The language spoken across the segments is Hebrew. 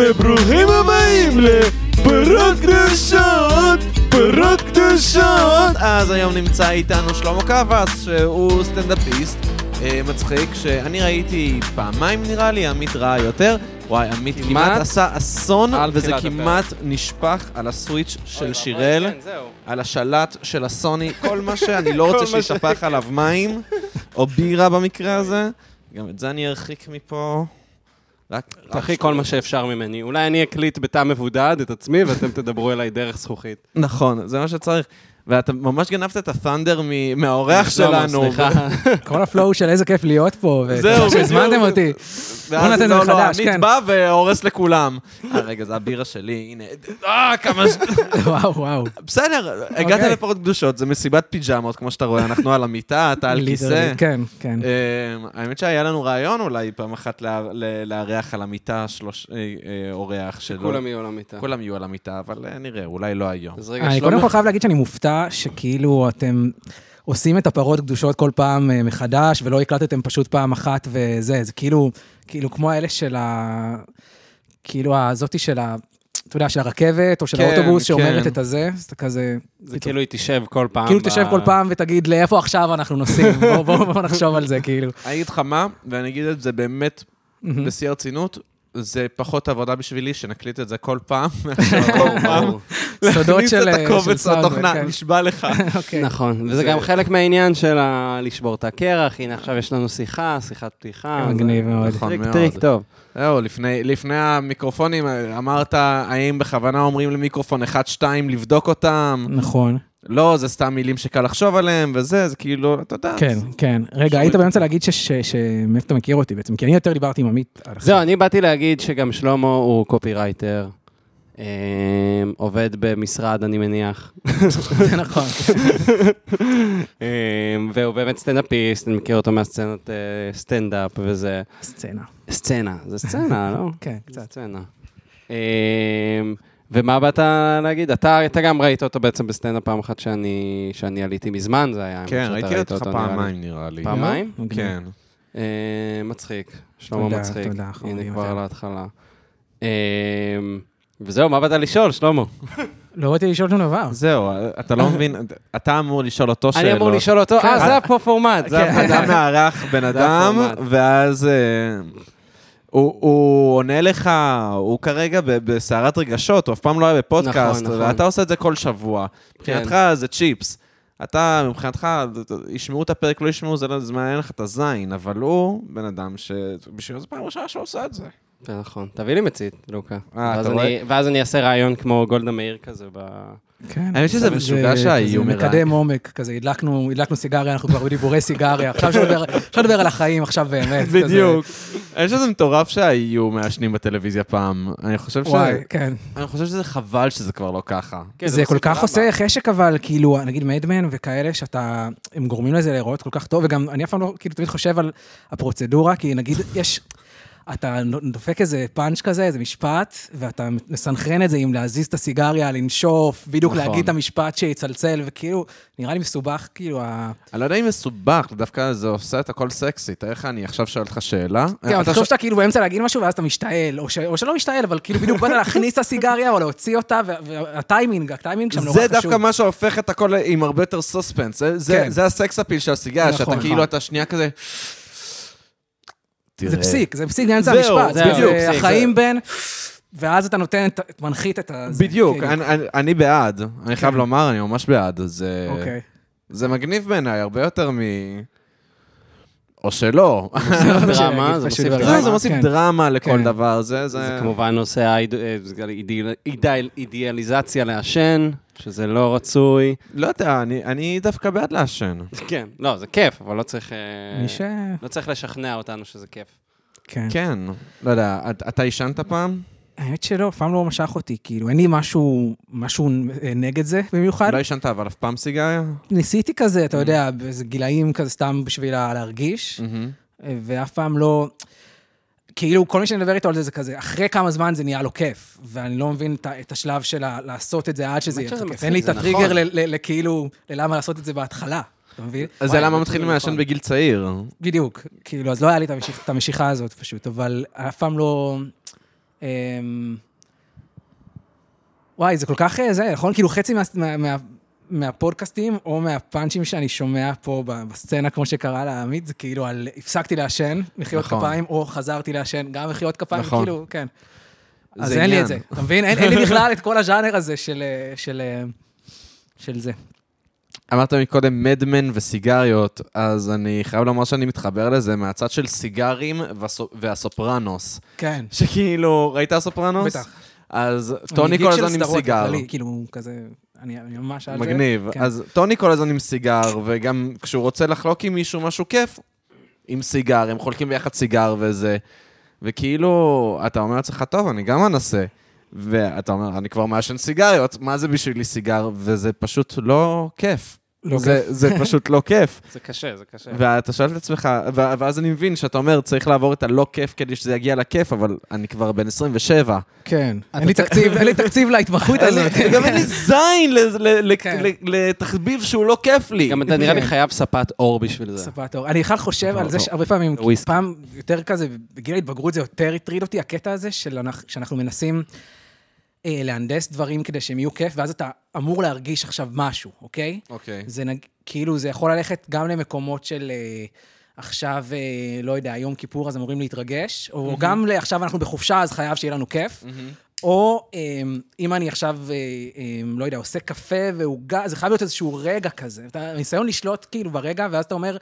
וברוכים הבאים לפרות קדושות, פרות קדושות. אז היום נמצא איתנו שלמה קבס, שהוא סטנדאפיסט אה, מצחיק, שאני ראיתי פעמיים נראה לי, עמית ראה יותר. וואי, עמית כמעט, עשה אסון, וזה כמעט נשפך על הסוויץ' של שיראל. כן, על השלט של הסוני, כל מה שאני לא רוצה שישפך עליו מים, או בירה במקרה הזה. גם את זה אני ארחיק מפה. רק... תחי כל מה שאפשר ממני. אולי אני אקליט בתא מבודד את עצמי, ואתם תדברו אליי דרך זכוכית. נכון, זה מה שצריך. ואתה ממש גנבת את ה thunder מ- מהאורח שלמה, שלנו. סליחה. כל ה flow של איזה כיף להיות פה, ותודה שהזמנתם. אותי. בוא זה לא, לא, מחדש, עמית כן. בא והורס לכולם. אה, רגע, זה הבירה שלי, הנה. אה, כמה... ש- וואו, וואו. בסדר, הגעת אוקיי. לפרות קדושות, זה מסיבת פיג'מות, כמו שאתה רואה, אנחנו על המיטה, אתה על כיסא. כן, כן. אמ, האמת שהיה לנו רעיון אולי פעם אחת לארח על המיטה שלוש אה, אה, אורח שלו. כולם יהיו על המיטה. כולם יהיו על המיטה, אבל אה, נראה, אולי לא היום. אני. קודם כל חייב להגיד שאני מופתע שכאילו אתם עושים את הפרות קדושות כל פעם אה, מחדש, ולא הקלטתם פשוט פעם אחת וזה, זה כאילו, כאילו כמו האלה של ה... כאילו הזאתי של ה... אתה יודע, של הרכבת, או של כן, האוטובוס, שאומרת כן. את הזה, אז אתה כזה... זה כאילו היא תשב כל פעם. כאילו ב- תשב כל פעם ותגיד, לאיפה עכשיו אנחנו נוסעים? בואו בוא, בוא נחשוב על זה, כאילו. אני אגיד לך מה, ואני אגיד את זה באמת בשיא הרצינות, זה פחות עבודה בשבילי שנקליט את זה כל פעם, כל פעם. סודות להכניס של את של הקובץ לתוכנה, כן. נשבע לך. אוקיי. נכון, וזה זה- גם חלק מהעניין של לשבור את הקרח. הנה, עכשיו יש לנו שיחה, שיחת פתיחה. מגניב זה- מאוד. נכון מאוד. טריק טוב. זהו, לפני, לפני המיקרופונים אמרת, האם בכוונה אומרים למיקרופון 1-2 לבדוק אותם? נכון. לא, זה סתם מילים שקל לחשוב עליהם, וזה, זה כאילו, אתה יודע. כן, כן. רגע, היית באמצע להגיד ש- ש- ש- מאיפה אתה מכיר אותי בעצם? כי אני יותר דיברתי עם עמית. זהו, אני באתי להגיד שגם שלמה הוא קופירייטר. אה, עובד במשרד, אני מניח. זה נכון. אה, והוא באמת סטנדאפיסט, אני מכיר אותו מהסצנות אה, סטנדאפ וזה. סצנה. סצנה, זה סצנה, לא? כן, קצת. סצנה. ומה באת להגיד? אתה, אתה גם ראית אותו בעצם בסטנדאפ פעם אחת שאני, שאני עליתי מזמן, זה היה. כן, ראיתי ראית אותך. פעמיים, נראה לי. פעמיים? מגניב. כן. אה, מצחיק, שלמה תודה, מצחיק. תודה, חמודים הנה כבר. על ההתחלה. אה, וזהו, מה באת לשאול, שלמה? לא באתי לשאול שום דבר. זהו, אתה לא מבין, אתה אמור לשאול אותו שאלות. אני אמור לשאול אותו, אה, זה פה פורמט. זה כן. הפורמט. אתה מארח בן אדם. ואז אה, הוא הוא עונה לך, הוא כרגע בסערת רגשות, הוא אף פעם לא היה בפודקאסט, נכון, נכון. ואתה עושה את זה כל שבוע. מבחינתך זה צ'יפס. אתה, מבחינתך, ישמעו את הפרק, לא ישמעו, זה לא- זה מעניין לך את הזין, אבל הוא בן אדם שבשבילו זו פעם ראשונה שהוא עושה את זה. זה נכון. תביא לי מצית, לוקה. אה, אתה אני- רואה? ואז אני אעשה רעיון כמו גולדה מאיר כזה ב... כן. האמת שזה זה- משוגע זה- שהאיום זה מרק. מקדם עומק, כזה, הדלקנו הדלקנו סיגריה, אנחנו כבר בדיבורי סיגריה, עכשיו לדבר על החיים, עכשיו באמת. בדיוק. אני חושב שזה מטורף שהיו מעשנים בטלוויזיה פעם. אני חושב ש... וואי, כן. אני חושב שזה חבל שזה כבר לא ככה. כן, זה כל כך. עושה חשק, אבל כאילו, נגיד מדמן וכאלה, שאתה, הם גורמים לזה להיראות כל כך טוב, וגם אני אף פעם לא, כאילו, תמיד חושב על הפרוצדורה, כי נגיד, יש, אתה דופק איזה פאנץ' כזה, איזה משפט, ואתה מסנכרן את זה עם להזיז את הסיגריה, לנשוף, בדיוק נכון. להגיד את המשפט שיצלצל, וכאילו, נראה לי מסובך, כאילו, ה... אני לא יודע אם מסובך, דווקא זה עושה את הכל סקסי. תאר לך, אני עכשיו שואל אותך שאלה. כן, אתה ש- שאתה כאילו באמצע להגיד משהו, ואז אתה משתעל, או ש- או שלא משתעל, אבל כאילו בדיוק באת להכניס את הסיגריה, או להוציא אותה, וה- והטיימינג, הטיימינג שם נורא זה חשוב. דווקא מה שהופך את הכל עם הרבה יותר סוספנס. זה- זה- כן. זה הסקס אפיל של הסיגריה, נכון, שאתה כאילו, נכון. אתה שנייה כזה... זה תראה. פסיק, זה פסיק באמצע המשפט. זהו, זה פסיק, החיים בין... ואז אתה נותן, את- מנחית את ה... זה, בדיוק, כאילו. אני- אני- אני בעד. אני חייב כן. לומר, אני ממש בעד. זה- אוקיי. זה מגניב בעיניי, הרבה יותר מ... או שלא. דרמה, זה מוסיף דרמה. זה, זה. מוסיף. דרמה לכל כן. דבר, זה... זה כמובן עושה האיד- אה, זה אידיאל- אידיאל- אידיאליזציה לעשן, שזה לא רצוי. לא יודע, אני- אני דווקא בעד לעשן. כן, לא, זה כיף, אבל לא צריך... אה, מי ש... לא צריך לשכנע אותנו שזה כיף. כן. כן, לא יודע, את- אתה עישנת פעם? האמת שלא, אף פעם לא משך אותי, כאילו, אין לי משהו, משהו אה, נגד זה במיוחד. לא עישנת אבל אף פעם סיגריה? ניסיתי כזה, אתה יודע, באיזה גילאים כזה סתם בשביל לה- להרגיש. אה, ואף פעם לא... כאילו, כל מי שאני מדבר איתו על זה, זה כזה, אחרי כמה זמן זה נהיה לו כיף, ואני לא מבין את השלב של לעשות את זה עד שזה יהיה לך כיף. אין לי את זה הטריגר נכון. לכאילו, ללמה לעשות את זה בהתחלה, אתה מבין? אז זה למה מתחילים כאילו לעשן נכון. בגיל צעיר. בדיוק, כאילו, אז לא היה לי את המשיכה הזאת פשוט, אבל אף פעם לא... אמ, וואי, זה כל כך אה, זה, נכון? כאילו חצי מה, מהפודקאסטים או מהפאנצ'ים שאני שומע פה בסצנה, כמו שקרה לעמית, זה כאילו על הפסקתי לעשן, מחיאות נכון. כפיים, או חזרתי לעשן, גם מחיאות כפיים, נכון. כאילו, כן. אז אין לי עניין. את זה, אתה מבין? אין, אין לי בכלל את כל הז'אנר הזה של, אה, של, אה, של זה. אמרת מקודם מדמן וסיגריות, אז אני חייב לומר שאני מתחבר לזה מהצד של סיגרים והסו- והסופרנוס. כן. שכאילו, ראית הסופרנוס? בטח. אז טוני כל של הזמן עם סיגר. כאילו, כזה, אני אני ממש על זה. מגניב. כן. אז טוני כל הזמן עם סיגר, וגם כשהוא רוצה לחלוק עם מישהו משהו כיף, עם סיגר, הם חולקים ביחד סיגר וזה. וכאילו, אתה אומר לעצמך, טוב, אני גם אנסה. ואתה אומר, אני כבר מעשן סיגריות, מה זה בשבילי סיגר? וזה פשוט לא כיף. לא זה, זה פשוט לא כיף. זה קשה, זה קשה. ואתה שואל את עצמך, ואז אני מבין שאתה אומר, צריך לעבור את הלא כיף כדי שזה יגיע לכיף, אבל אני כבר בן 27. כן. אין לי תקציב, אין לי תקציב להתמחות הזאת. וגם אין לי זין ל- ל- ל- כן. ל- לתחביב שהוא לא כיף לי. גם אתה נראה לי כן. חייב ספת אור בשביל זה. ספת אור. אני בכלל חושב על זה. שהרבה פעמים. פעם יותר כזה, בגיל ההתבגרות זה יותר הטריד אותי, הקטע הזה של אנחנו- שאנחנו מנסים אה, להנדס דברים כדי שהם יהיו כיף, ואז אתה אמור להרגיש עכשיו משהו, אוקיי? אוקיי. זה נג... כאילו, זה יכול ללכת גם למקומות של אה, עכשיו, אה, לא יודע, יום כיפור, אז אמורים להתרגש, או גם לעכשיו אנחנו בחופשה, אז חייב שיהיה לנו כיף. או אה, אם אני עכשיו, אה, אה, לא יודע, עושה קפה ועוגה, זה חייב להיות איזשהו רגע כזה. אתה ניסיון לשלוט כאילו ברגע, ואז אתה אומר,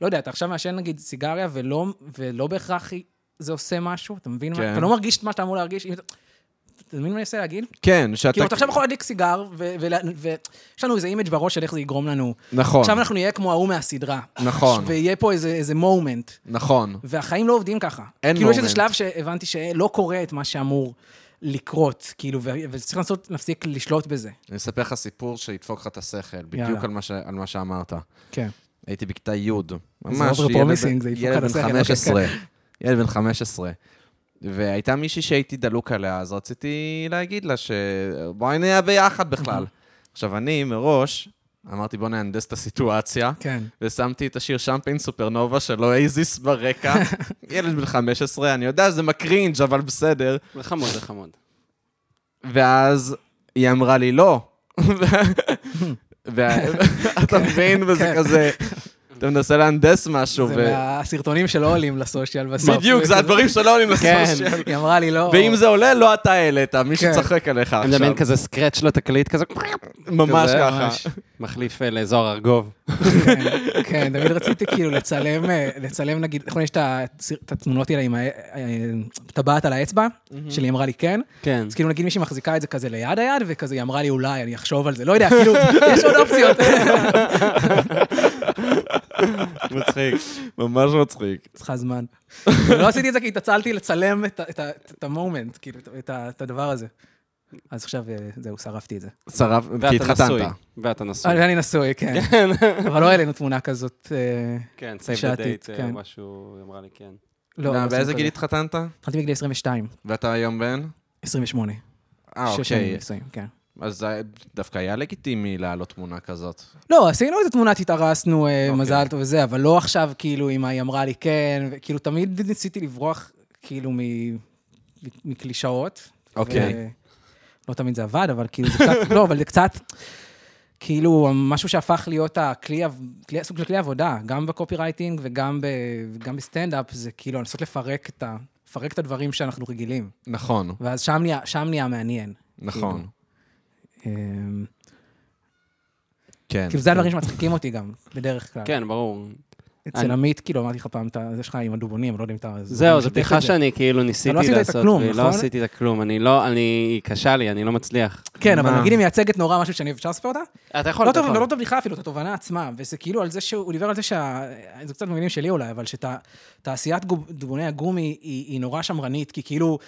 לא יודע, אתה עכשיו מעשן נגיד סיגריה, ולא, ולא בהכרח זה עושה משהו, אתה מבין? כן. מה? אתה לא מרגיש את מה שאתה אמור להרגיש. אם אתה... מבין מה אני מנסה להגיד? כן, שאתה... כאילו, אתה עכשיו יכול להדליק סיגר, ויש לנו איזה image בראש של איך זה יגרום לנו. נכון, עכשיו אנחנו נהיה כמו ההוא מהסדרה. נכון. ויהיה פה איזה, איזה moment, נכון. והחיים לא עובדים ככה. אין כאילו, יש איזה. שלב שהבנתי שלא קורה את מה שאמור לקרות, כאילו, וצריך לנסות, להפסיק לשלוט בזה. אני אספר לך סיפור שידפוק לך את השכל. בדיוק על מה ש- על מה שאמרת. כן. הייתי בכיתה י', ממש, ילד- בן השכל, אוקיי, 15, ילד בן 15. והייתה מישהי שהייתי דלוק עליה, אז רציתי להגיד לה שבואי נהיה ביחד בכלל. עכשיו, אני מראש אמרתי, בוא נהנדס את הסיטואציה, כן. ושמתי את השיר שמפיין סופרנובה של אוייזיס ברקע. ילד בן 15, אני יודע שזה מקרינג', אבל בסדר. זה חמוד, זה חמוד. ואז היא אמרה לי, לא. ואתה מבין, וזה כן. כזה, אתה מנסה להנדס משהו, זה. מהסרטונים שלא עולים לסושיאל בסוף. בדיוק, זה הדברים שלא עולים כן. לסושיאל. היא אמרה לי, לא... ואם זה עולה, לא אתה העלית, מישהו כן. צחק עליך אני מדמיין עכשיו. כזה סקרץ' לתקליט כזה, ממש ככה. מחליף אה, לאזור ארגוב. כן, כן, תמיד רציתי כאילו לצלם, אה, לצלם נגיד, נכון, יש את התמונות האלה עם הטבעת על האצבע, שלי אמרה לי כן, כן. אז כאילו נגיד מישהי מחזיקה את זה כזה ליד היד, וכזה היא אמרה לי אולי, אני אחשוב על זה, לא יודע, כאילו, יש עוד אופציות. מצחיק. ממש מצחיק. צריכה זמן. לא עשיתי את זה כי התעצלתי לצלם את המומנט, כאילו, את- הדבר הזה. אז עכשיו, אה, זהו, שרפתי את זה. שרף, כי התחתנת. ואתה נשוי. אה, אני נשוי, כן. אבל לא העלינו תמונה כזאת. אה, כן, save the date, כן. משהו, היא אמרה לי כן. לא, לא, באיזה גיל. התחתנת? התחלתי בגיל 22, ואתה היום בן? 28. אה, שש שנים אוקיי. נישואים, כן. אז זה דווקא היה לגיטימי להעלות תמונה כזאת. לא, עשינו איזה תמונת, התארסנו, אה, אוקיי. מזל טוב וזה, אבל לא עכשיו, כאילו, אם היא אמרה לי כן, וכאילו, תמיד ניסיתי לברוח, כאילו, מ- מקלישאות. אוקיי. ו- לא תמיד זה עבד, אבל כאילו, זה קצת, לא, אבל זה קצת, כאילו, משהו שהפך להיות הכלי, כלי- סוג של כלי עבודה, גם בקופירייטינג וגם ב- וגם בסטנדאפ, זה כאילו לנסות לפרק את ה... לפרק את הדברים שאנחנו רגילים. נכון, ואז שם נהיה, מעניין. נכון. אמ, כן. כאילו, זה הדברים שמצחיקים אותי גם, בדרך כלל. כן, ברור. אצל עמית, כאילו, אמרתי לך פעם, זה שלך עם הדובונים, לא יודע אם אתה... זהו, זו בדיחה. שאני כאילו ניסיתי עשית את לעשות, הכלום, ולא נכון? עשיתי את הכלום. אני לא, אני, היא קשה לי, אני לא מצליח. כן, אבל? נגיד היא מייצגת נורא משהו שאני אפשר לספר אותה? אתה יכול, לא אתה יכול. לא טוב בדיחה אפילו, את התובנה עצמה, וזה כאילו על זה שהוא דיבר על זה שה... זה קצת במילים שלי אולי, אבל שתעשיית דובוני הגומי היא, נורא שמרנית, כי כאילו,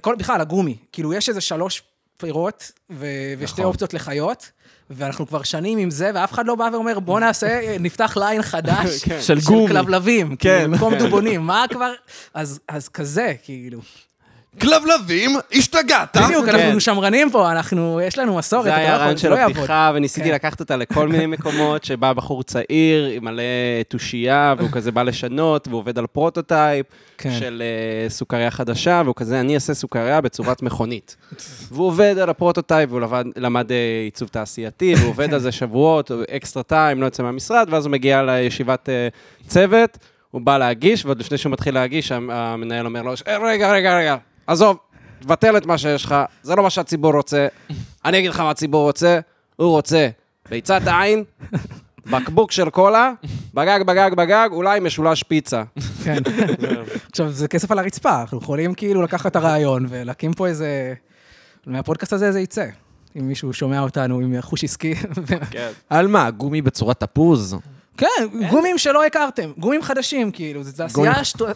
כל, בכלל, הגומי, כאילו, יש איזה שלוש פירות ו, ושתי נכון. אופציות לחיות, ואנחנו כבר שנים עם זה, ואף אחד לא בא ואומר, בוא נעשה, נפתח ליין חדש כן. של גומי. כלבלבים, כן. כאילו, במקום דובונים, מה כבר... אז, אז כזה, כאילו. כלבלבים, השתגעת? בדיוק, כן. אנחנו שמרנים פה, אנחנו, יש לנו מסורת, זה לא היה יכול, הרעיון של לא יעבוד. הבדיחה, וניסיתי כן. לקחת אותה לכל מיני מקומות, שבא בחור צעיר עם מלא תושייה, והוא כזה בא לשנות, והוא עובד על prototype כן. של אה, סוכריה חדשה, והוא כזה, אני אעשה סוכריה בצורת מכונית. והוא עובד על ה prototype, והוא למד אה, עיצוב תעשייתי, והוא עובד על זה שבועות, extra time, לא יוצא מהמשרד, ואז הוא מגיע לישיבת אה, צוות, הוא בא להגיש, ועוד לפני שהוא מתחיל להגיש, המ- המנהל אומר לו, "אה, רגע, רגע, רגע, עזוב, תבטל את מה שיש לך, זה לא מה שהציבור רוצה. אני אגיד לך מה הציבור רוצה, הוא רוצה ביצת עין, בקבוק של קולה, בגג, בגג, בגג, אולי משולש פיצה. כן. עכשיו, זה כסף על הרצפה, אנחנו יכולים כאילו לקחת את הרעיון ולהקים פה איזה... מהפודקאסט הזה זה יצא. אם מישהו שומע אותנו עם חוש עסקי. כן. על מה? גומי בצורת תפוז? כן, גומים שלא הכרתם, גומים חדשים, כאילו, זו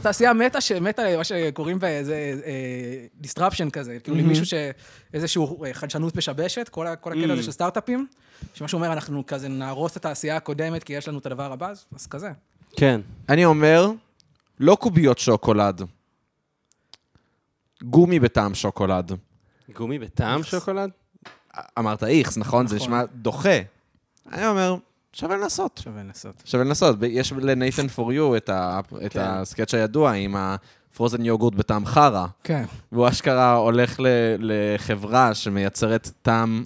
תעשייה, מטה שמתה למה שקוראים באיזה disruption כזה, כאילו למישהו שאיזושהי חדשנות משבשת, כל הקטע הזה של סטארט-אפים, שמשהו אומר, אנחנו כזה נהרוס את התעשייה הקודמת כי יש לנו את הדבר הבא, אז- אז כזה. כן. אני אומר, לא קוביות שוקולד. גומי בטעם שוקולד. גומי בטעם שוקולד? אמרת איכס, נכון? זה נכון. נשמע דוחה. אני אומר, שווה לנסות. שווה לנסות. שווה לנסות. יש לנייתן פור יו את ה- את כן. הסקץ' הידוע עם הפרוזן יוגורט בטעם חרא. כן. והוא אשכרה הולך ל- לחברה שמייצרת טעם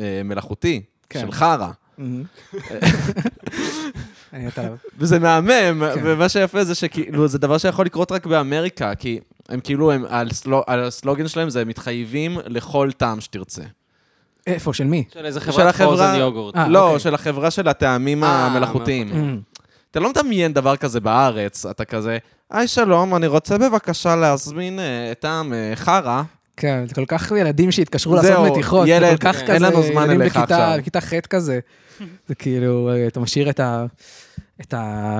אה, מלאכותי כן. של חרא. אני אתה... וזה מהמם, כן. ומה שיפה זה שכאילו, זה דבר שיכול לקרות רק באמריקה, כי הם כאילו, הם, על, הסלוגן שלהם זה מתחייבים לכל טעם שתרצה. איפה, של מי? של איזה של חברת החברה- פרוזן יוגורט. אה, לא, אוקיי. של החברה של הטעמים אה, המלאכותיים. Mm. אתה לא מדמיין דבר כזה בארץ, אתה כזה, היי שלום, אני רוצה בבקשה להזמין אה, טעם אה, חרא. כן, זה כל כך ילדים שהתקשרו לעשות מתיחות, זה כל כך אין כזה, לנו זמן ילדים אליך בכיתה- עכשיו. בכיתה ח' כזה. זה כאילו, אתה משאיר את ה... את ה...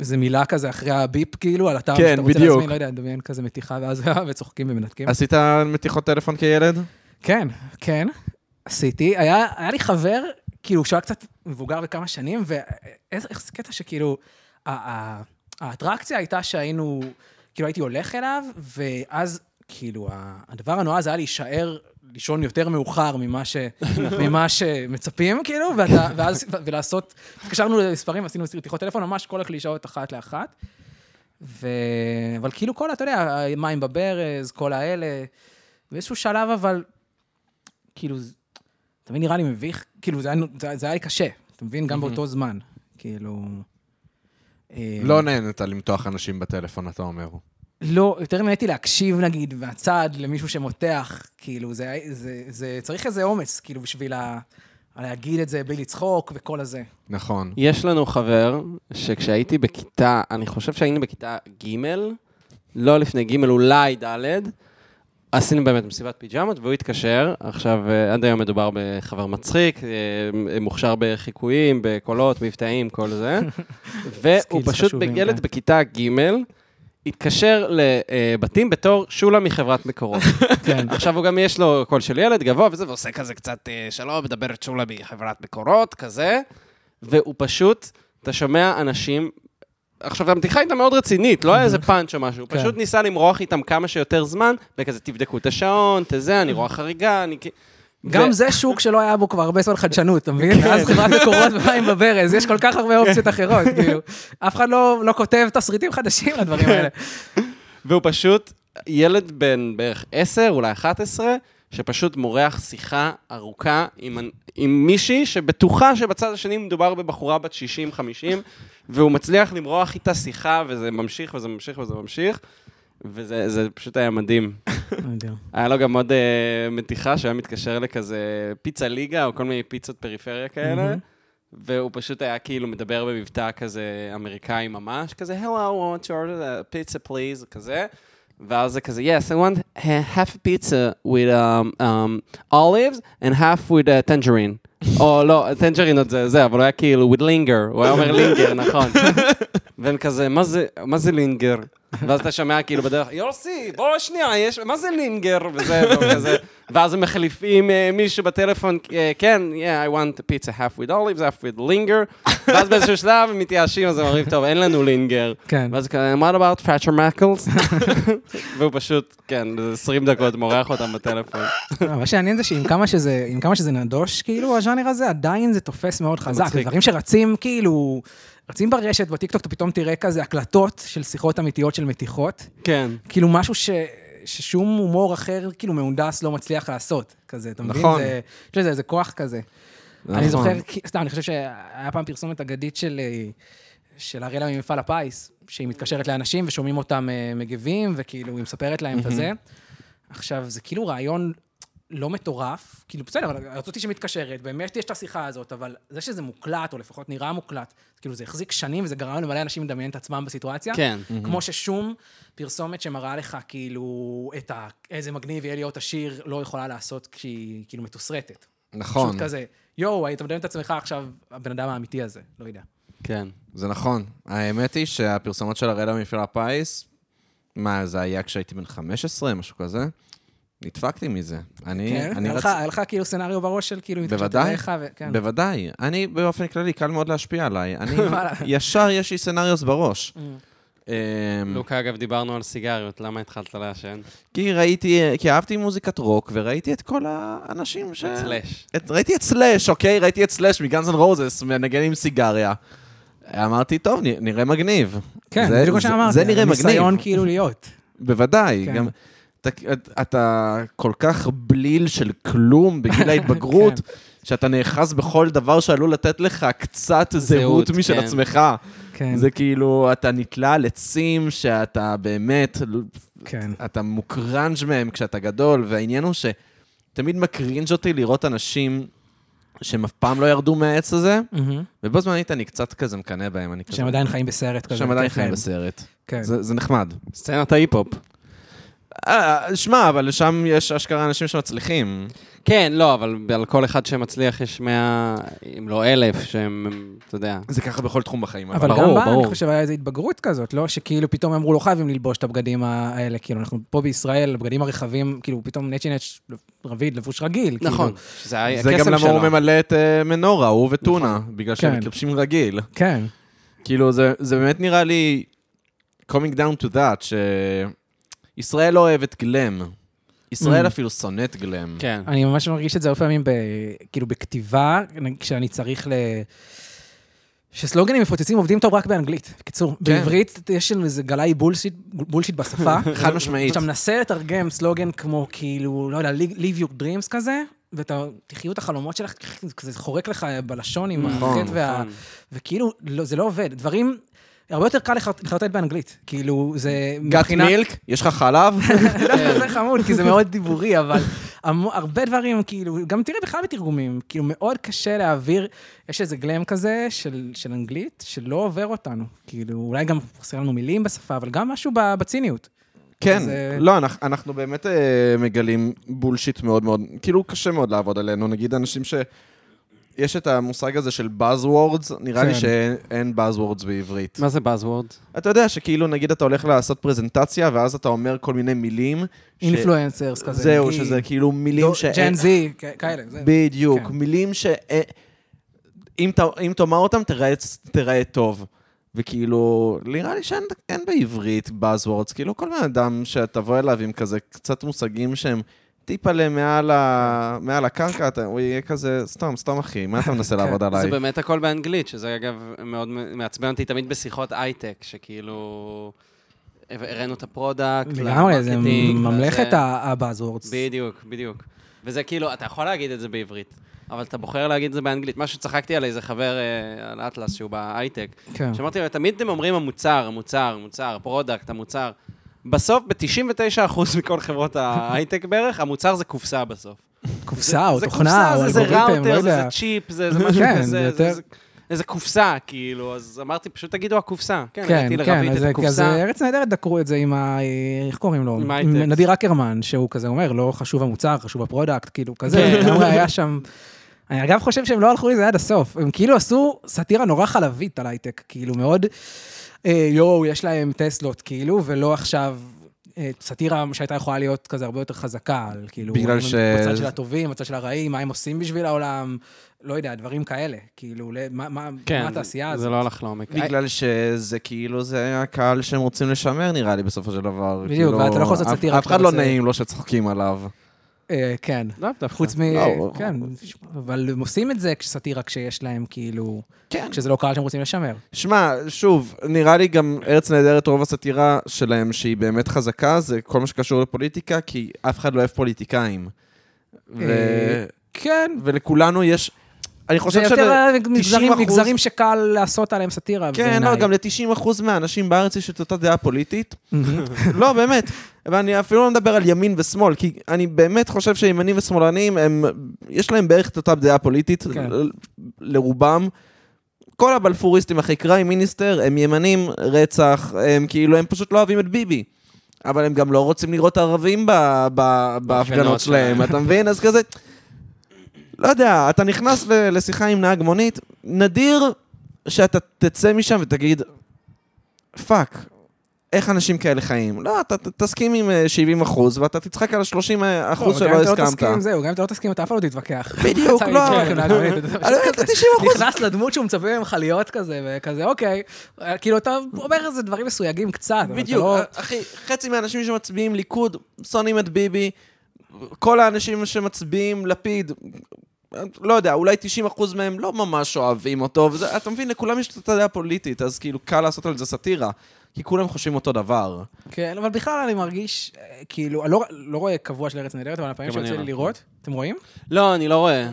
איזה מילה כזה אחרי הביפ, כאילו, על הטעם כן, שאתה רוצה בדיוק. להזמין, לא יודע, מדמיין כזה מתיחה, ואז וצוחקים ומנתקים. עשית מתיחות טלפון כילד? כן, כן, עשיתי. היה, היה לי חבר, כאילו, שהוא היה קצת מבוגר בכמה שנים, ואיזה קטע שכאילו, ה- ה- האטרקציה הייתה שהיינו, כאילו הייתי הולך אליו, ואז כאילו, הדבר הנורא זה היה להישאר לישון יותר מאוחר ממה, ש, ממה שמצפים, כאילו, ואתה, ואז, ולעשות, התקשרנו למספרים, עשינו רתיחות טלפון, ממש כל הקלישאות אחת לאחת. ו... אבל כאילו כל, אתה יודע, מים בברז, כל האלה, באיזשהו שלב, אבל, כאילו, מבין, נראה לי מביך, כאילו, זה היה, זה, זה היה לי קשה, אתה מבין? גם באותו זמן, כאילו... אה, לא נהנית למתוח אנשים בטלפון, אתה אומר. לא, יותר נהניתי להקשיב, נגיד, מהצד למישהו שמותח, כאילו, זה, זה, זה צריך איזה אומץ, כאילו, בשביל ה, להגיד את זה בלי לצחוק וכל הזה. נכון. יש לנו חבר שכשהייתי בכיתה, אני חושב שהיינו בכיתה ג', לא לפני ג', אולי ד', עשינו באמת מסיבת פיג'מות, והוא התקשר, עכשיו, אה, עד היום מדובר בחבר מצחיק, אה, מוכשר בחיקויים, בקולות, מבטאים, כל זה, והוא פשוט, ילד כן. בכיתה ג', התקשר לבתים בתור שולה מחברת מקורות. כן. עכשיו הוא גם יש לו קול של ילד גבוה וזה, ועושה כזה קצת, אה, שלום, מדברת שולה מחברת מקורות, כזה, והוא פשוט, אתה שומע אנשים, עכשיו, הבדיחה הייתה מאוד רצינית, לא היה איזה פאנץ' או משהו, הוא כן. פשוט ניסה למרוח איתם כמה שיותר זמן, וכזה, תבדקו את השעון, את זה, אני רואה חריגה, אני... גם זה שוק שלא היה בו כבר הרבה זמן חדשנות, אתה מבין? ואז חברת מקורות ומים בברז, יש כל כך הרבה אופציות אחרות, כאילו. אף אחד לא לא כותב תסריטים חדשים לדברים האלה. והוא פשוט ילד בן בערך 10, אולי 11, שפשוט מורח שיחה ארוכה עם, עם מישהי שבטוחה שבצד השני מדובר בבחורה בת 60-50, והוא מצליח למרוח איתה שיחה, וזה ממשיך וזה ממשיך וזה ממשיך, וזה זה פשוט היה מדהים. היה לו גם עוד uh, מתיחה שהיה מתקשר לכזה פיצה ליגה, או כל מיני פיצות פריפריה כאלה. והוא פשוט היה כאילו מדבר במבטא כזה אמריקאי ממש, כזה, hello, I want your uh, pizza please, כזה. ואז זה כזה, yes, I want uh, half a pizza with um, um, olives and half with uh, tangerine. או לא, טנג'רינות זה זה, אבל הוא היה כאילו with linger, הוא היה אומר לינגר, נכון. והם כזה, "מה זה- מה זה לינגר? ואז אתה שומע כאילו בדרך, יוסי, בוא שנייה, יש, מה זה לינגר? וזה, כזה, ואז הם מחליפים אה, מישהו בטלפון, אה, כן, yeah, I want a pizza half with olives, half with linger, ואז באיזשהו שלב הם מתייאשים, אז הם אומרים, טוב, אין לנו לינגר. כן. ואז כזה, what about Thatcher Mackles? והוא פשוט, כן, 20 דקות מורח אותם בטלפון. לא, מה שעניין זה שעם כמה שזה נדוש, כאילו, הז'אנר הזה, עדיין זה תופס מאוד חזק. מצחיק. דברים שרצים, כאילו, רצים ברשת, בטיקטוק, אתה פתאום תראה כזה הקלטות של שיחות אמיתיות של מתיחות. כן. כאילו, משהו ש... ששום הומור אחר, כאילו, מהונדס לא מצליח לעשות. כזה, אתה מבין? נכון. זה- יש לזה איזה כוח כזה. אני נכון. זוכר, כי- סתם, אני חושב שהיה פעם פרסומת אגדית של, אה, של אריאלה ממפעל הפיס, שהיא מתקשרת לאנשים ושומעים אותם אה, מגיבים, וכאילו, היא מספרת להם את הזה. עכשיו, זה כאילו רעיון לא מטורף, כאילו, בסדר, אבל רצותי שמתקשרת, באמת יש את השיחה הזאת, אבל זה שזה מוקלט, או לפחות נראה מוקלט, כאילו, זה החזיק שנים, וזה גרם למלא אנשים לדמיין את עצמם בסיטואציה. כן. כמו ששום פרסומת שמראה לך, כאילו, את ה... איזה מגניב יהיה להיות עשיר, לא יכולה לעשות כשהיא, כאילו, מתוסרטת. נכון, פשוט כזה, יואו, היית מדמיין את עצמך עכשיו, הבן אדם האמיתי הזה, לא יודע. כן. זה נכון. האמת היא שהפרסומות של הראלה ממפעל הפיס, מה, זה היה כשהייתי בן 15, משהו כזה? נדפקתי מזה. אני, כן? אני היה לך- היה לך כאילו scenario בראש של כאילו, בוודאי, אליך, ו- כן. בוודאי. אני באופן כללי, קל מאוד להשפיע עליי. אני. ישר יש לי scenarios בראש. Mm. אמ, לוקה, אגב, דיברנו על סיגריות, למה התחלת לעשן? כי ראיתי, כי אהבתי מוזיקת רוק, וראיתי את כל האנשים ש... סלאש. את, ראיתי את סלאש, אוקיי? ראיתי את סלאש מגאנז אנד רוזס, מנגן עם סיגריה. אמרתי, טוב, נראה מגניב. כן, זה- בדיוק מה שאמרתי. זה נראה מגניב. ניסיון כאילו להיות. בוודאי, כן. גם... אתה, אתה כל כך בליל של כלום בגיל ההתבגרות, שאתה נאחז בכל דבר שעלול לתת לך קצת זהות משל כן. עצמך. כן, זה כאילו, אתה נתלה על עצים שאתה באמת, כן. אתה מוקרנג' מהם כשאתה גדול, והעניין הוא שתמיד מקרינג' אותי לראות אנשים שהם אף פעם לא ירדו מהעץ הזה, מהמם. ובו זמנית אני קצת כזה מקנא בהם, אני כזה... שהם עדיין חיים בסרט כזה. שהם עדיין כן, חיים כן. בסרט. כן. זה זה נחמד. סצנת ההיפ-הופ. אה, שמע, אבל שם יש אשכרה אנשים שמצליחים. כן, לא, אבל על כל אחד שמצליח יש מאה, אם לא אלף, שהם, אתה יודע. זה ככה בכל תחום בחיים. אבל ברור, גם בה. אני חושב, היה איזו התבגרות כזאת, לא? שכאילו פתאום אמרו, לא חייבים ללבוש את הבגדים האלה, כאילו, אנחנו פה בישראל, הבגדים הרחבים, כאילו, פתאום נצ'י נץ' רביד, לבוש רגיל. כאילו. נכון, שזה היה זה גם למה הוא. ממלא את אה, מנורה, הוא וטונה, בגלל שהם כן. מתלבשים רגיל. כן, כאילו, זה זה באמת נראה לי, coming down to that, שישראל לא אוהבת גלם. ישראל Mm. אפילו שונאת גלם. כן. אני ממש מרגיש את זה הרבה פעמים, ב, כאילו, בכתיבה, כשאני צריך ל... שסלוגנים מפוצצים עובדים טוב רק באנגלית. בקיצור, כן. בעברית יש לנו איזה גלאי בולשיט, בולשיט בשפה. חד משמעית. כשאתה מנסה לתרגם סלוגן כמו כאילו, לא יודע, live your dreams כזה, ואתה, תחיו את החלומות שלך, כזה חורק לך בלשון עם נכון, החטא וה... נכון. וכאילו, לא, זה לא עובד. דברים, הרבה יותר קל לחרטט באנגלית. כאילו, זה גאט מילק, יש לך חלב? דווקא זה חמוד, כי זה מאוד דיבורי, אבל הרבה דברים, כאילו, גם תראה בכלל בתרגומים, כאילו, מאוד קשה להעביר, יש איזה גלם כזה של, של אנגלית, שלא עובר אותנו. כאילו, אולי גם חסר לנו מילים בשפה, אבל גם משהו בציניות. כן, אז, לא, אנחנו, אנחנו באמת אה, מגלים בולשיט מאוד מאוד, כאילו קשה מאוד לעבוד עלינו, נגיד אנשים ש... יש את המושג הזה של Buzzwords, נראה לי כן. שאין Buzzwords בעברית. מה זה Buzzword? אתה יודע שכאילו, נגיד אתה הולך לעשות פרזנטציה, ואז אתה אומר כל מיני מילים. ש- אינפלואנסרס כזה. זהו, נגיד, שזה כאילו מילים דו- ש... ג'ן זי, כאלה. בדיוק, כן. מילים ש... אה, אם ת- אם תאמר אותם, תראה- תראה טוב. וכאילו, נראה לי שאין אין בעברית Buzzwords, כאילו כל בן אדם שתבוא אליו עם כזה קצת מושגים שהם טיפה למעל ה- מעל הקרקע, אתה- הוא יהיה כזה, סתם, סתם אחי, מה אתה מנסה לעבוד זה עליי? באמת הכל באנגלית, שזה אגב מאוד מעצבן אותי תמיד בשיחות הייטק, שכאילו... הראינו את ה product, לגמרי, זה ממלכת וזה- ה buzzwords. בדיוק, בדיוק. וזה כאילו, אתה יכול להגיד את זה בעברית, אבל אתה בוחר להגיד את זה באנגלית. מה שצחקתי על איזה חבר, אה, על אטלס, שהוא בהייטק, כן. שאמרתי לו, תמיד אתם אומרים המוצר, המוצר, המוצר, ה product, המוצר. בסוף, ב-99% מכל חברות ההייטק בערך, המוצר זה קופסה בסוף. קופסה או זה תוכנה או קופסה, זה- זה אלגוריתם, לא ראוטר, זה יודע. זה צ'יפ, זה זה משהו כן, כזה, זה זה- יותר- זה- איזה קופסה, כאילו, אז אמרתי, פשוט תגידו הקופסה. כן, כן, כן, אז זה- אז הקופסה. ארץ נהדרת דקרו את זה עם ה... איך קוראים לו? עם. נדיר אקרמן, שהוא כזה אומר, לא חשוב המוצר, חשוב ה product, כאילו, כזה, כן. לגמרי היה שם... אני אגב חושב שהם לא הלכו לזה עד הסוף. הם כאילו עשו סאטירה נורא חלבית על הייטק, כאילו מאוד, אה, יואו, יש להם טסלות, כאילו, ולא עכשיו אה, סאטירה שהייתה יכולה להיות כזה הרבה יותר חזקה, על כאילו, בגלל ש- בצד של הטובים, בצד של הרעים, מה הם עושים בשביל העולם, לא יודע, דברים כאלה. כאילו, מה, מה, מה התעשייה הזאת? כן, זה לא הלך לעומק. בגלל שזה כאילו, זה הקהל שהם רוצים לשמר, נראה לי, בסופו של דבר. בדיוק, כאילו, ואתה לא יכול לעשות סאטירה אף אחד לא רוצה- נעים לו שצוחקים עליו. אה, כן. לאו דווקא. חוץ מ... לא, כן, אבל הם עושים את זה כשסאטירה כשיש להם, כאילו... כן. כשזה לא קהל שהם רוצים לשמר. שמע, שוב, נראה לי גם ארץ נהדרת, רוב הסאטירה שלהם, שהיא באמת חזקה, זה כל מה שקשור לפוליטיקה, כי אף אחד לא אוהב פוליטיקאים. ו... אה, כן. ולכולנו יש... אני זה חושב יותר מגזרים, 90%... מגזרים שקל לעשות עליהם סאטירה, כן, לא, גם ל-90% מהאנשים בארץ יש את אותה דעה פוליטית. לא, באמת. ואני אפילו לא מדבר על ימין ושמאל, כי אני באמת חושב שימנים ושמאלנים, הם, יש להם בערך את אותה דעה פוליטית, כן. ל- לרובם. כל הבלפוריסטים, אחרי קריים מיניסטר, הם ימנים רצח, הם כאילו, הם פשוט לא אוהבים את ביבי. אבל הם גם לא רוצים לראות ערבים ב- ב- בהפגנות שלהם. אתה מבין? אז כזה, לא יודע, אתה נכנס לשיחה עם נהג מונית, נדיר שאתה תצא משם ותגיד, פאק, איך אנשים כאלה חיים? לא, אתה תסכים עם אה, 70 אחוז, ואתה תצחק על ה-30 אחוז שלא הסכמת. זהו, גם אם אתה לא תסכים, אתה אף פעם לא תתווכח. בדיוק, אתה לא. עם מונית, אתה פשוט אני אומר, כזה 90 אחוז. נכנס לדמות שהוא מצפה ממך להיות כזה, וכזה, אוקיי. כאילו, אתה אומר איזה דברים מסויגים קצת, בדיוק, לא... אחי, חצי מהאנשים שמצביעים ליכוד שונאים את ביבי, כל האנשים שמצביעים לפיד, לא יודע, אולי 90% מהם לא ממש אוהבים אותו, וזה, אתה מבין, לכולם יש את אותה דעה פוליטית, אז כאילו קל לעשות על זה סאטירה, כי כולם חושבים אותו דבר. כן, אבל בכלל אני מרגיש, כאילו, אני לא- לא רואה קבוע של ארץ נהדרת, אבל הפעמים שיוצא לי לא. לראות, אתם רואים? לא, אני לא רואה.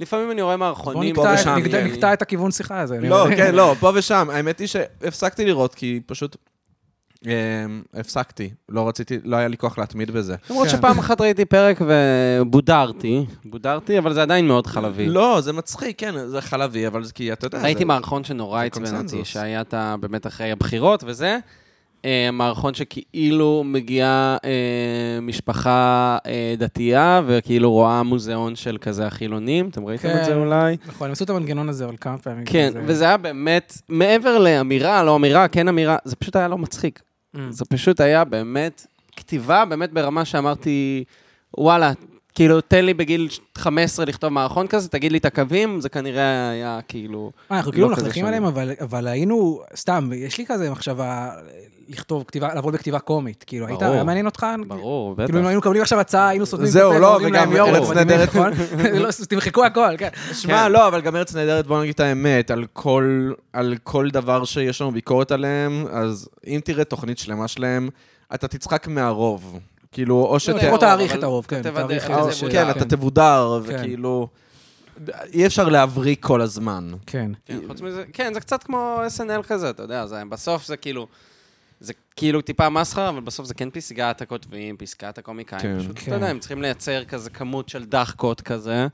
לפעמים אני רואה בוא מערכונים. פה ושם, נקטע- כן. נקטע את הכיוון שיחה הזה. לא. כן, לא, פה ושם. האמת היא שהפסקתי לראות, כי פשוט... אה, הפסקתי, לא רציתי, לא היה לי כוח להתמיד בזה. למרות כן. שפעם אחת ראיתי פרק ובודרתי, בודרתי, אבל זה עדיין מאוד חלבי. לא, זה מצחיק, כן, זה חלבי, אבל זה כי אתה יודע... ראיתי מערכון שנורא עצבן אותי. שהיה. באמת אחרי הבחירות וזה. אה, מערכון שכאילו מגיעה אה, משפחה אה, דתייה, וכאילו רואה מוזיאון של כזה החילונים, אתם ראיתם את זה כן. אולי? נכון, הם עשו את המנגנון הזה אבל כמה פעמים. כן, כזה. וזה היה באמת, מעבר לאמירה, לא אמירה, כן אמירה, זה פשוט היה לא מצחיק. Mm. זה פשוט היה באמת כתיבה, באמת ברמה שאמרתי, וואלה, כאילו, תן לי בגיל 15 לכתוב מערכון כזה, תגיד לי את הקווים, זה כנראה היה כאילו... אה, אנחנו כאילו לא כזה מלכלכים. עליהם, אבל, אבל היינו, סתם, יש לי כזה מחשבה לכתוב כתיבה, לעבוד בכתיבה קומית. כאילו, היית. היה מעניין אותך? ברור, בטח. כאילו, אם היינו מקבלים עכשיו הצעה, היינו סותמים זהו, לא, ואומרים וגם להם, "יואו, ארץ נהדרת." נכון? לא, תמחקו הכל, כן. שמע, כן. לא, אבל גם ארץ נהדרת, בוא נגיד את האמת, על כל דבר שיש לנו ביקורת עליהם, אז אם תראה תוכנית שלמה שלהם, אתה תצחק מהרוב. כאילו, או שת... לפחות תעריך אבל את הרוב, כן. איך את זה ש- כן, אתה תבודר, כן. וכאילו... אי אפשר להבריק כל הזמן. כן. כן, חוץ מזה, כן, זה קצת כמו SNL כזה, אתה יודע, זה, בסוף זה כאילו, זה כאילו טיפה מסחרה, אבל בסוף זה כן פסגת הכותבים, פסגת הקומיקאים. כן. פשוט, כן. אתה יודע, הם צריכים לייצר כזה כמות של דחקות כזה.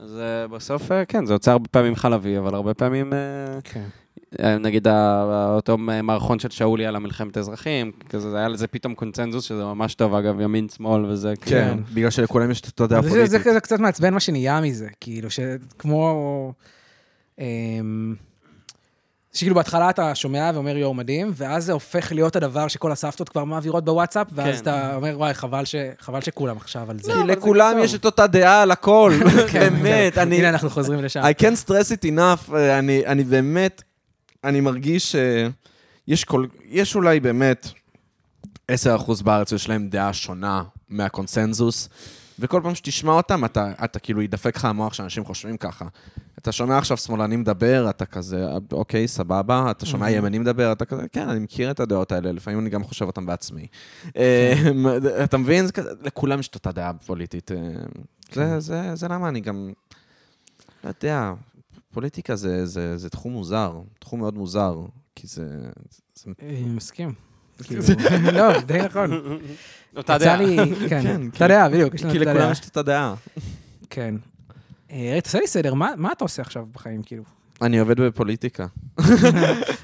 אז בסוף, אה, כן, זה יוצא הרבה פעמים חלבי, אבל הרבה פעמים, אה, כן. אה, נגיד אותו מערכון של שאולי על המלחמת האזרחים, כזה, זה היה לזה פתאום קונצנזוס, שזה ממש טוב, אגב, ימין, שמאל וזה, כן, כן. בגלל שלכולם יש את אותה דעה זה- זה פוליטית. כזה קצת מעצבן מה שנהיה מזה, כאילו, שכמו... אמ, שכאילו בהתחלה אתה שומע ואומר יואו מדהים, ואז זה הופך להיות הדבר שכל הסבתות כבר מעבירות בוואטסאפ, ואז כן. אתה אומר וואי, חבל ש- חבל שכולם עכשיו על זה. כי זה לכולם. יש את אותה דעה על הכל, כן, באמת. אני... הנה אנחנו חוזרים לשם. I can't stress it enough, אה, אני, אני באמת, אני מרגיש שיש כל, יש אולי באמת 10% בארץ שיש להם דעה שונה מהקונסנזוס, וכל פעם שתשמע אותם, אתה, אתה כאילו ידפק לך המוח שאנשים חושבים ככה. אתה שומע עכשיו שמאלני מדבר, אתה כזה, אוקיי, סבבה, אתה שומע ימני מדבר, אתה כזה, כן, אני מכיר את הדעות האלה, לפעמים אני גם חושב אותן בעצמי. אה, אתה מבין? לכולם יש את אותה דעה פוליטית. אה, זה, זה, זה למה אני גם, לא יודע, פוליטיקה זה, זה, זה תחום מוזר, תחום מאוד מוזר, כי זה... זה אני מסכים. כאילו, לא, די נכון. אותה דעה. כן, כן, אותה דעה, בדיוק, כי לכולם. יש את אותה דעה. כן. אה, תעשה לי סדר, מה מה אתה עושה עכשיו בחיים, כאילו? אני עובד בפוליטיקה.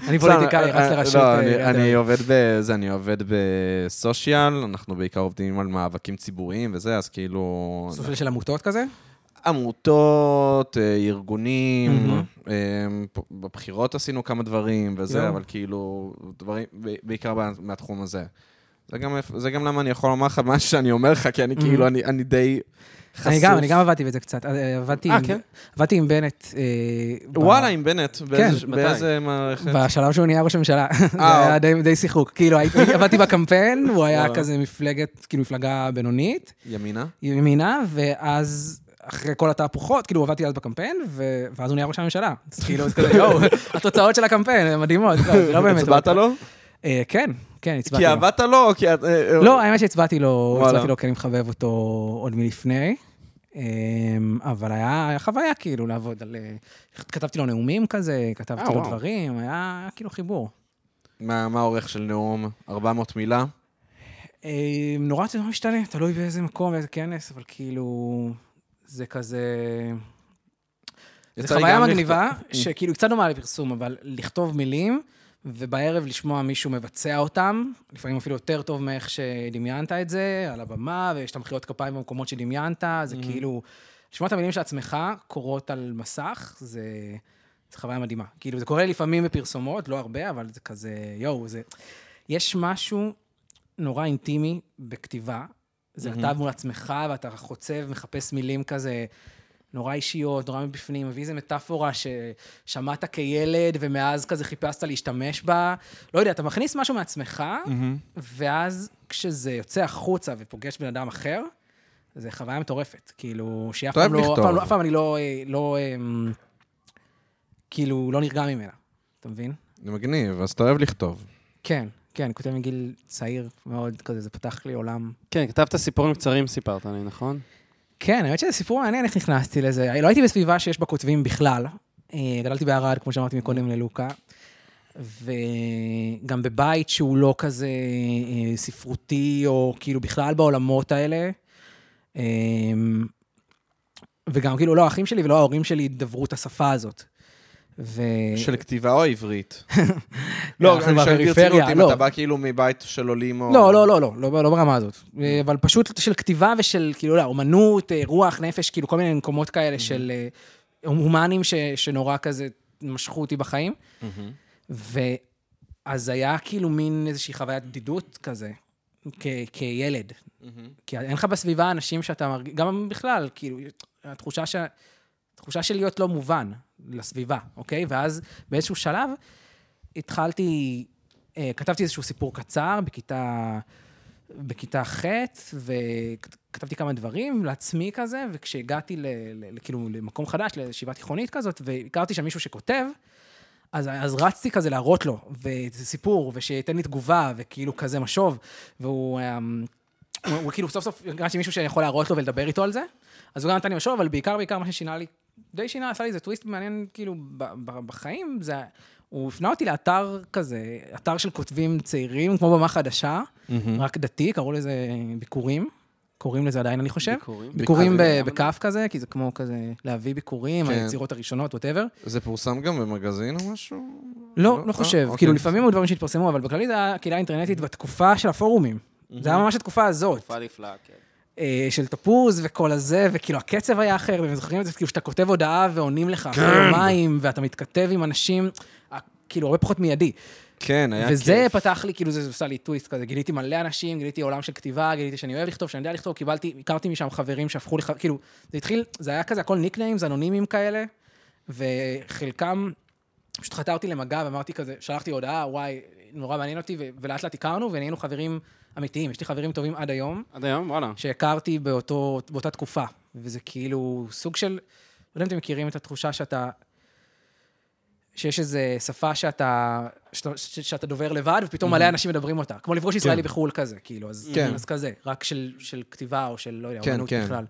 אני פוליטיקאי, רץ אה, לראשות... לא, אה, אני-. עובד בזה, אני עובד בסושיאל, אנחנו בעיקר עובדים על מאבקים ציבוריים וזה, אז כאילו... סוג של עמותות כזה? עמותות, אה, ארגונים, פה- בבחירות עשינו כמה דברים וזה, יואו. אבל כאילו, דברים, בעיקר מה- מהתחום הזה. זה גם, זה גם למה אני יכול לומר לך מה שאני אומר לך, כי אני כאילו, אני, אני די חשוף. אני גם, אני גם עבדתי בזה קצת. אה, עבדתי אה, עם- כן? עבדתי עם בנט. אה, ב- וואלה, עם בנט, באיזה- מתי? באיזה מערכת? בשלב שהוא נהיה ראש הממשלה. זה היה די- די שיחוק. כאילו, הייתי- עבדתי בקמפיין, הוא היה וואלה. כזה מפלגת, כאילו, מפלגה בינונית, ימינה? ימינה, ואז... אחרי כל התהפוכות, כאילו עבדתי אז בקמפיין, ו- ואז הוא נהיה ראש הממשלה. אז כאילו, זה כזה, יואו, התוצאות של הקמפיין הן מדהימות. לא, זה לא באמת... הצבעת לו? אה, כן, כן, הצבעתי כי לו. עבדת לו, או כי... את- אה, לא, האמת שהצבעתי לו. הצבעתי לו כי אני מחבב אותו עוד מלפני. אמ, אבל היה היה חוויה כאילו לעבוד על... אה, כתבתי לו נאומים כזה, כתבתי אה, לו. דברים, היה היה כאילו חיבור. מה מה האורך של נאום? 400 מילה? אמ, נורא זה נורא משתנה, תלוי באיזה מקום, באיזה כנס, אבל כאילו... זה כזה... זו חוויה מגניבה, לכתוב- שכאילו קצת דומה לפרסום, אבל לכתוב מילים, ובערב לשמוע מישהו מבצע אותם, לפעמים אפילו יותר טוב מאיך שדמיינת את זה, על הבמה, ויש את המחיאות כפיים במקומות שדמיינת, זה כאילו... לשמוע את המילים של עצמך קורות על מסך, זה... זו חוויה מדהימה. כאילו, זה קורה לפעמים בפרסומות, לא הרבה, אבל זה כזה, יואו, זה... יש משהו נורא אינטימי בכתיבה. זה אתה מול עצמך, ואתה חוצב, מחפש מילים כזה נורא אישיות, נורא מבפנים, מביא איזה מטאפורה ששמעת כילד, ומאז כזה חיפשת להשתמש בה. לא יודע, אתה מכניס משהו מעצמך, ואז כשזה יוצא החוצה ופוגש בן אדם אחר, זה חוויה מטורפת. כאילו, שאף אתה אוהב פעם לא, אף לכתוב. פעם, לא- אף פעם אני לא, אה, לא, אמ, כאילו, לא נרגע ממנה. אתה מבין? זה מגניב, אז אתה אוהב לכתוב. כן, כן, אני כותב מגיל צעיר מאוד, כזה, זה פתח לי עולם. כן, כתבת סיפורים קצרים, סיפרת לי, נכון? כן, האמת שזה סיפור מעניין איך נכנסתי לזה. לא הייתי בסביבה שיש בה כותבים בכלל. אה, גדלתי בערד, כמו שאמרתי מקודם ללוקה, וגם בבית שהוא לא כזה אה, ספרותי, או כאילו בכלל בעולמות האלה. אה, וגם כאילו, לא האחים שלי ולא ההורים שלי דברו את השפה הזאת. ו... של כתיבה או עברית? לא, אני שואל ברצינות, אם לא. אתה בא כאילו מבית של עולים או... לא, לא, לא, לא, לא, לא ברמה הזאת. אה, אבל פשוט של כתיבה ושל, כאילו, לא, אומנות, אה, רוח, נפש, כאילו, כל מיני מקומות כאלה של אה, הומנים שנורא כזה משכו אותי בחיים. ואז היה כאילו מין איזושהי חוויית בדידות כזה, כילד. כי אין לך בסביבה אנשים שאתה מרגיש, גם בכלל, כאילו, התחושה, ש... התחושה של להיות לא מובן לסביבה, אוקיי? ואז באיזשהו שלב התחלתי, אה, כתבתי איזשהו סיפור קצר בכיתה, בכיתה ח', וכתבתי כמה דברים לעצמי כזה, וכשהגעתי ל, ל, ל, כאילו, למקום חדש, לישיבה תיכונית כזאת, והכרתי שם מישהו שכותב, אז, אז רצתי כזה להראות לו, וזה סיפור, ושייתן לי תגובה, וכאילו כזה משוב, והוא... אמ, הוא, הוא כאילו סוף סוף הרגשתי מישהו שיכול להראות לו ולדבר איתו על זה, אז הוא גם נתן לי משוב, אבל בעיקר, בעיקר מה ששינה לי, די שינה, עשה לי איזה טוויסט מעניין, כאילו, ב, ב, בחיים, זה, הוא הפנה אותי לאתר כזה, אתר של כותבים צעירים, כמו במה חדשה, מהמם. רק דתי, קראו לזה ביקורים, קוראים לזה עדיין, אני חושב. ביקורים. ביקורים. בכף כזה, כי זה כמו כזה להביא ביקורים, כן. היצירות הראשונות, ווטאבר. זה פורסם גם במגזין או משהו? לא, לא? לא חושב. אה, כאילו, אוקיי. לפעמים היו דברים שהתפרסמו, אבל בכללי זה היה קהילה אינטרנטית בתקופה של הפורומים. זה היה ממש התקופה הזאת. תקופה נפלאה, כן. אה, של תפוז וכל הזה, וכאילו הקצב היה אחר, ואתם זוכרים את זה, כאילו שאתה כותב הודעה ועונים לך אחרי יומיים, ואתה מתכתב עם אנשים, אה, כאילו הרבה פחות מיידי. כן, היה כיף. וזה פתח לי, כאילו זה עשה לי טוויסט כזה, גיליתי מלא אנשים, גיליתי עולם של כתיבה, גיליתי שאני אוהב לכתוב, שאני יודע לכתוב, קיבלתי, הכרתי משם חברים שהפכו לך, כאילו, זה התחיל, זה היה כזה הכל ניקניימס, אנונימיים כאלה, וחלקם, פשוט חתרתי למגע ואמרתי כזה, שלחתי הודעה, וואי, נורא מעניין אותי, ולאט לאט הכרנו, ונהיינו חברים אמיתיים. יש לי חברים טובים עד היום, עד היום, וואלה. שהכרתי באותו, באותה תקופה, וזה כאילו סוג של, לא יודע אם אתם מכירים את התחושה שאתה, שיש איזו שפה שאתה, שאתה, שאתה דובר לבד, ופתאום מלא אנשים מדברים אותה, כמו לפגוש ישראלי בחו"ל כזה, כאילו, אז, כן. אז כזה, רק של, של כתיבה או של, לא יודע, כן, אומנות כן. בכלל.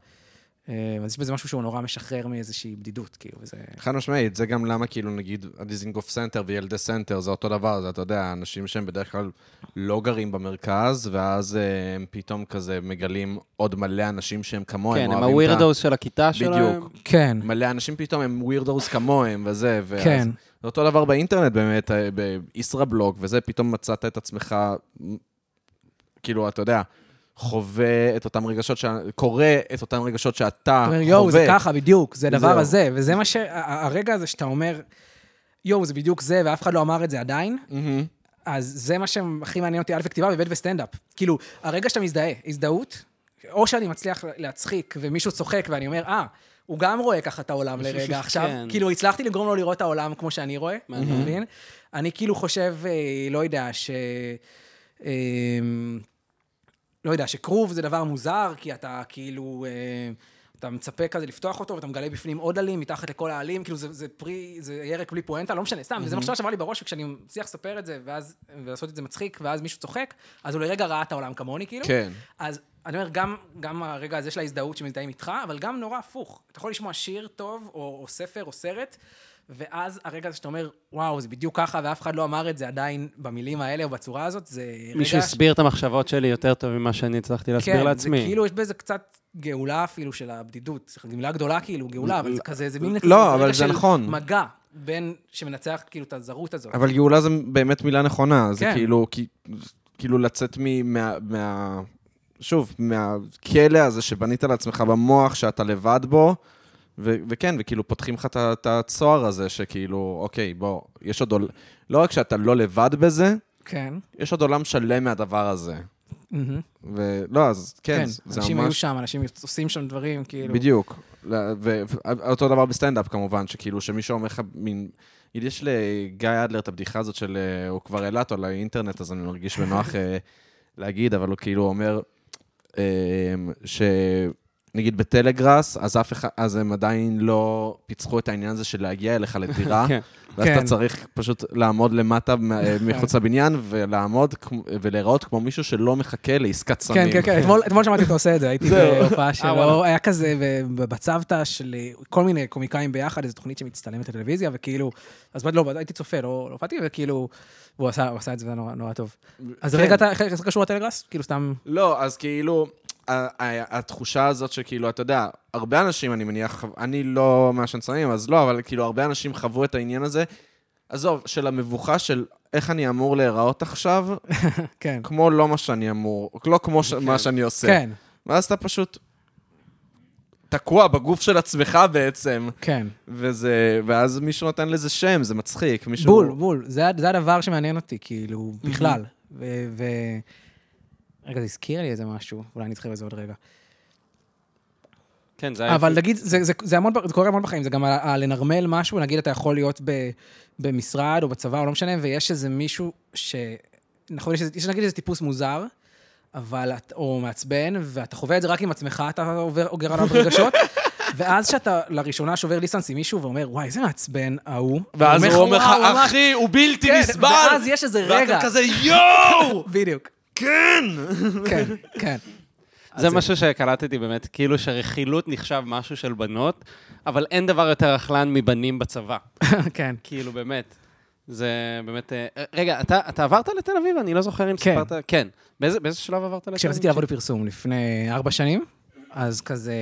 אה, אז יש בזה משהו שהוא נורא משחרר מאיזושהי בדידות, כאילו, וזה... חד משמעית, זה גם למה כאילו נגיד הדיזינגוף סנטר וילדי סנטר זה אותו דבר, זה אתה יודע, אנשים שהם בדרך כלל לא גרים במרכז, ואז אה, הם פתאום כזה מגלים עוד מלא אנשים שהם כמוהם, כן, הם ה weirdos של הכיתה שלהם. בדיוק. כן, מלא אנשים פתאום הם ווירדוס כמוהם וזה, ואז... כן. זה אותו דבר באינטרנט באמת, אה, בישראבלוג וזה, פתאום מצאת את עצמך, כאילו, אתה יודע, חווה את אותם רגשות, ש... קורא את אותם רגשות שאתה אתה חווה. אומר, יואו, זה ככה, בדיוק, זה הדבר. הזה. וזה מה ש... הרגע הזה שאתה אומר, יואו, זה בדיוק זה, ואף אחד לא אמר את זה עדיין, מהמם. אז זה מה שהכי מעניין אותי, א', בכתיבה וב', בסטנדאפ. כאילו, הרגע שאתה מזדהה, הזדהות, או שאני מצליח להצחיק ומישהו צוחק ואני אומר, אה, הוא גם רואה ככה את העולם לרגע עכשיו. כן. כאילו, הצלחתי לגרום לו לראות את העולם כמו שאני רואה, אתה מבין? אני כאילו חושב, אה, לא יודע, ש... לא יודע, שכרוב זה דבר מוזר, כי אתה כאילו... אה, אתה מצפה כזה לפתוח אותו, ואתה מגלה בפנים עוד עלים, מתחת לכל העלים, כאילו זה, זה פרי, זה ירק בלי פואנטה, לא משנה, סתם, וזה מחשבה שעברה לי בראש, וכשאני מצליח לספר את זה, ואז, ולעשות את זה מצחיק, ואז מישהו צוחק, אז הוא לרגע ראה את העולם כמוני, כאילו. כן. אז אני אומר, גם, גם הרגע הזה של ההזדהות שמזדהים איתך, אבל גם נורא הפוך. אתה יכול לשמוע שיר טוב, או, או ספר, או סרט, ואז הרגע הזה שאתה אומר, וואו, זה בדיוק ככה, ואף אחד לא אמר את זה עדיין במילים האלה או בצורה הזאת, זה רגע... מישהו הסביר את המחשבות שלי יותר טוב ממה שאני הצלחתי להסביר כן, לעצמי. זה כאילו, יש בזה קצת גאולה אפילו של הבדידות. זו מילה גדולה כאילו, גאולה, אבל זה כזה, זה מין... לא, אבל זה של נכון. מגע בין, שמנצח כאילו את הזרות הזאת. אבל גאולה זה באמת מילה נכונה, זה כן. כאילו, כי- כאילו לצאת מ- מה... מה... שוב, מהכלא הזה שבנית לעצמך במוח, שאתה לבד בו, ו- וכן, וכאילו פותחים לך את הצוהר הזה, שכאילו, אוקיי, בוא, יש עוד עולם, לא רק שאתה לא לבד בזה, כן. יש עוד עולם שלם מהדבר הזה. מהמם. ולא, אז כן, כן, זה אנשים היו ממש... שם, אנשים עושים שם דברים, כאילו... בדיוק. ואותו דבר בסטנדאפ כמובן, שכאילו שמישהו אומר לך מין... יש לגיא אדלר את הבדיחה הזאת של... אה, הוא כבר העלה אותו לאינטרנט, אז אני מרגיש בנוח אה, להגיד, אבל הוא כאילו אומר אה, ש... נגיד בטלגראס, אז אף אחד, אז הם עדיין לא פיצחו את העניין הזה של להגיע אליך לדירה, כן. ואז כן. אתה צריך פשוט לעמוד למטה אה, מחוץ לבניין, ולעמוד ולהיראות כמו מישהו שלא מחכה לעסקת סמים. כן, כן, כן, אתמול- אתמול שמעתי אותו עושה את זה, הייתי. בהופעה וואלה. שלו, היה כזה בצוותא של אה, כל מיני קומיקאים ביחד, איזו תוכנית שמצטלמת בטלוויזיה, וכאילו, אז לא, הייתי צופה, לא לא הופעתי, וכאילו, והוא עשה את זה נורא נורא טוב. אז כן. רגע, אתה- איך זה קשור לטלגראס? כאילו, סתם... לא, אז כאילו, התחושה הזאת שכאילו, אתה יודע, הרבה אנשים, אני מניח, אני לא מעשן סמים, אז לא, אבל כאילו, הרבה אנשים חוו את העניין הזה. עזוב, של המבוכה של איך אני אמור להיראות עכשיו, כן. כמו לא מה שאני אמור, לא כמו ש- מה שאני עושה. כן, ואז אתה פשוט תקוע בגוף של עצמך בעצם, כן. וזה, ואז מישהו נותן לזה שם, זה מצחיק. מישהו... בול, בול. זה, זה הדבר שמעניין אותי, כאילו, בכלל. ו... ו... רגע, זה הזכיר לי איזה משהו, אולי אני אזכר בזה עוד רגע. כן, זה היה... אבל נגיד, זה, זה, זה, המון, זה קורה המון בחיים, זה גם לנרמל משהו, נגיד אתה יכול להיות ב, במשרד או בצבא או לא משנה, ויש איזה מישהו ש... נכון, יש, יש נגיד איזה טיפוס מוזר, אבל, או מעצבן, ואתה חווה את זה רק עם עצמך, אתה עובר, אוגר עליו רגשות, ואז שאתה לראשונה שובר דיסטנס עם מישהו ואומר, וואי, איזה מעצבן ההוא. ואז הוא אומר לך, אחי, הוא בלתי כן, נסבל! ואז יש איזה רגע. ואתה כזה, יואו! בדיוק. כן! כן, כן. זה משהו שקלטתי באמת, כאילו שרכילות נחשב משהו של בנות, אבל אין דבר יותר רכלן מבנים בצבא. כן. כאילו, באמת. זה באמת... אה, רגע, אתה, אתה עברת לתל אביב? אני לא זוכר אם כן. סיפרת... כן. באיזה, באיזה שלב עברת לתל אביב? כשרציתי לעבוד בפרסום לפני ארבע שנים, אז כזה...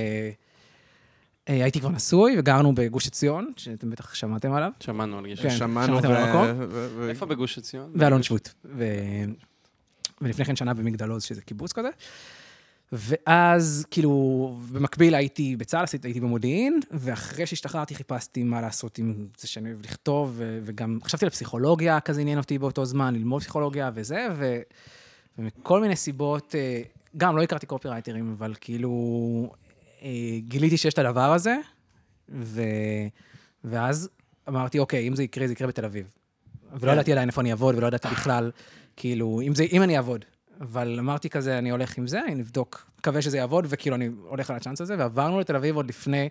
אה, הייתי כבר נשוי וגרנו בגוש עציון, שאתם בטח שמעתם עליו, שמענו על גישה. כן. שמענו ו- המקום? ו- ו- איפה בגוש עציון? ואלון שבות. ולפני כן שנה במגדל עוז, שזה קיבוץ כזה. ואז, כאילו, במקביל הייתי בצה"ל, הייתי במודיעין, ואחרי שהשתחררתי חיפשתי מה לעשות עם זה שאני אוהב לכתוב, וגם חשבתי על פסיכולוגיה, כזה עניין אותי באותו זמן, ללמוד פסיכולוגיה וזה, ו... ומכל מיני סיבות, אה, גם לא הכרתי קופירייטרים, אבל כאילו, אה, גיליתי שיש את הדבר הזה, ו... ואז אמרתי, אוקיי, אם זה יקרה, זה יקרה בתל אביב. ולא ידעתי עדיין איפה אני אעבוד, ולא ידעתי בכלל, כאילו, אם, זה, אם אני אעבוד. אבל אמרתי כזה, אני הולך עם זה, אני נבדוק, מקווה שזה יעבוד, וכאילו, אני הולך על הצ'אנס הזה, ועברנו לתל אביב עוד לפני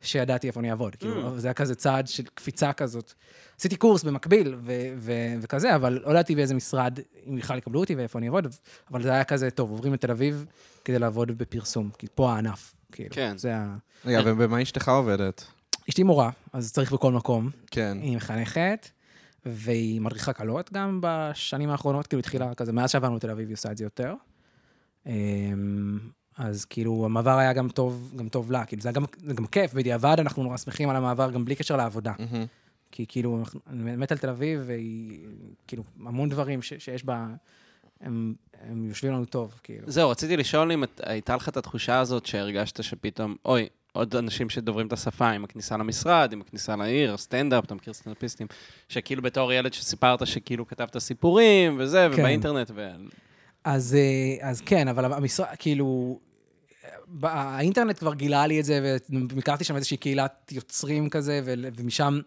שידעתי איפה אני אעבוד. כאילו, זה היה כזה צעד של קפיצה כזאת. עשיתי קורס במקביל, ו- ו- וכזה, אבל לא ידעתי באיזה משרד, אם בכלל יקבלו אותי ואיפה אני אעבוד, אבל זה היה כזה, טוב, עוברים לתל אביב כדי לעבוד בפרסום, כי פה הענף, כאילו. כן. זה ה... רגע, ובמה אשתך עובדת? אשתי מורה, אז צריך בכל מקום. כן. היא מחנכת, והיא מדריכה קלות גם בשנים האחרונות, כאילו התחילה כזה, מאז שעברנו לתל אביב היא עושה את זה יותר. אמ, אז כאילו, המעבר היה גם טוב, גם טוב לה, כאילו, זה היה גם, זה גם כיף, בדיעבד אנחנו נורא שמחים על המעבר, גם בלי קשר לעבודה. מהמם. כי כאילו, אני מת על תל אביב, והיא, כאילו, המון דברים ש, שיש בה, הם, הם יושבים לנו טוב, כאילו. זהו, רציתי לשאול אם את- הייתה לך את התחושה הזאת שהרגשת שפתאום, אוי, עוד אנשים שדוברים את השפה, עם הכניסה למשרד, עם הכניסה לעיר, סטנדאפ, אתה מכיר סטנדאפיסטים, שכאילו בתור ילד שסיפרת שכאילו כתבת סיפורים וזה, כן. ובאינטרנט, ו... אז, אה, אז כן, אבל המשרד, כאילו, האינטרנט כבר גילה לי את זה, והכרתי שם איזושהי קהילת יוצרים כזה, ומשם,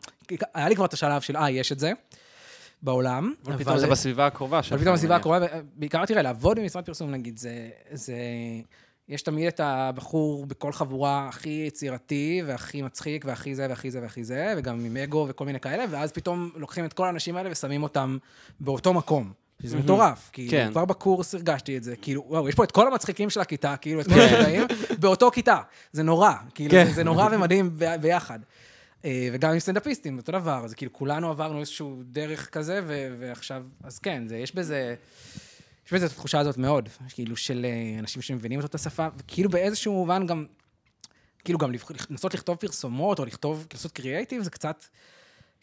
היה לי כבר את השלב של, אה, יש את זה בעולם. אבל פתאום זה בסביבה הקרובה שלך. אבל פתאום מניח. הקרובה, בעיקר תראה, לעבוד במשרד פרסום, נגיד, זה, זה... יש תמיד את הבחור בכל חבורה הכי יצירתי, והכי מצחיק, והכי זה, והכי זה, והכי זה, וגם עם אגו וכל מיני כאלה, ואז פתאום לוקחים את כל האנשים האלה ושמים אותם באותו מקום. שזה מטורף, כאילו, כן. כבר בקורס הרגשתי את זה, כאילו, וואו, יש פה את כל המצחיקים של הכיתה, כאילו, את כל הגילאים, באותו כיתה. זה נורא, כאילו, כן. זה- זה נורא ומדהים ב- ביחד. אה, וגם עם סטנדאפיסטים, אותו דבר, אז כאילו, כולנו עברנו איזשהו דרך כזה, ו- ועכשיו, אז כן, זה, יש בזה... יש בזה את התחושה הזאת מאוד, כאילו של אה, אנשים שמבינים את השפה, וכאילו באיזשהו מובן גם, כאילו גם לנסות לכתוב פרסומות, או לכתוב, לעשות קריאייטיב, זה קצת,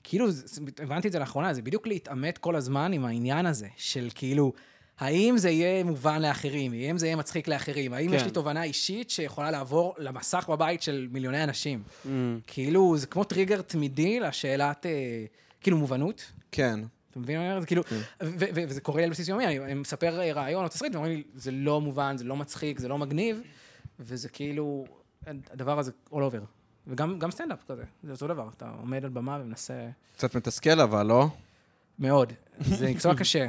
כאילו, הבנתי את זה לאחרונה, זה בדיוק להתעמת כל הזמן עם העניין הזה, של כאילו, האם זה יהיה מובן לאחרים, האם זה יהיה מצחיק לאחרים, האם יש כן. לי תובנה אישית שיכולה לעבור למסך בבית של מיליוני אנשים. Mm. כאילו, זה כמו טריגר תמידי לשאלת, אה, כאילו, מובנות. כן. אתה מבין מה אני אומר? זה כאילו, כן. וזה קורה לי על בסיס יומי, אני מספר אה, רעיון או תסריט, ואומרים לי, זה לא מובן, זה לא מצחיק, זה לא מגניב, וזה כאילו, הדבר הזה all over. וגם גם סטנדאפ כזה, זה אותו דבר, אתה עומד על במה ומנסה קצת מתסכל אבל, לא? מאוד. זה מקצוע קשה.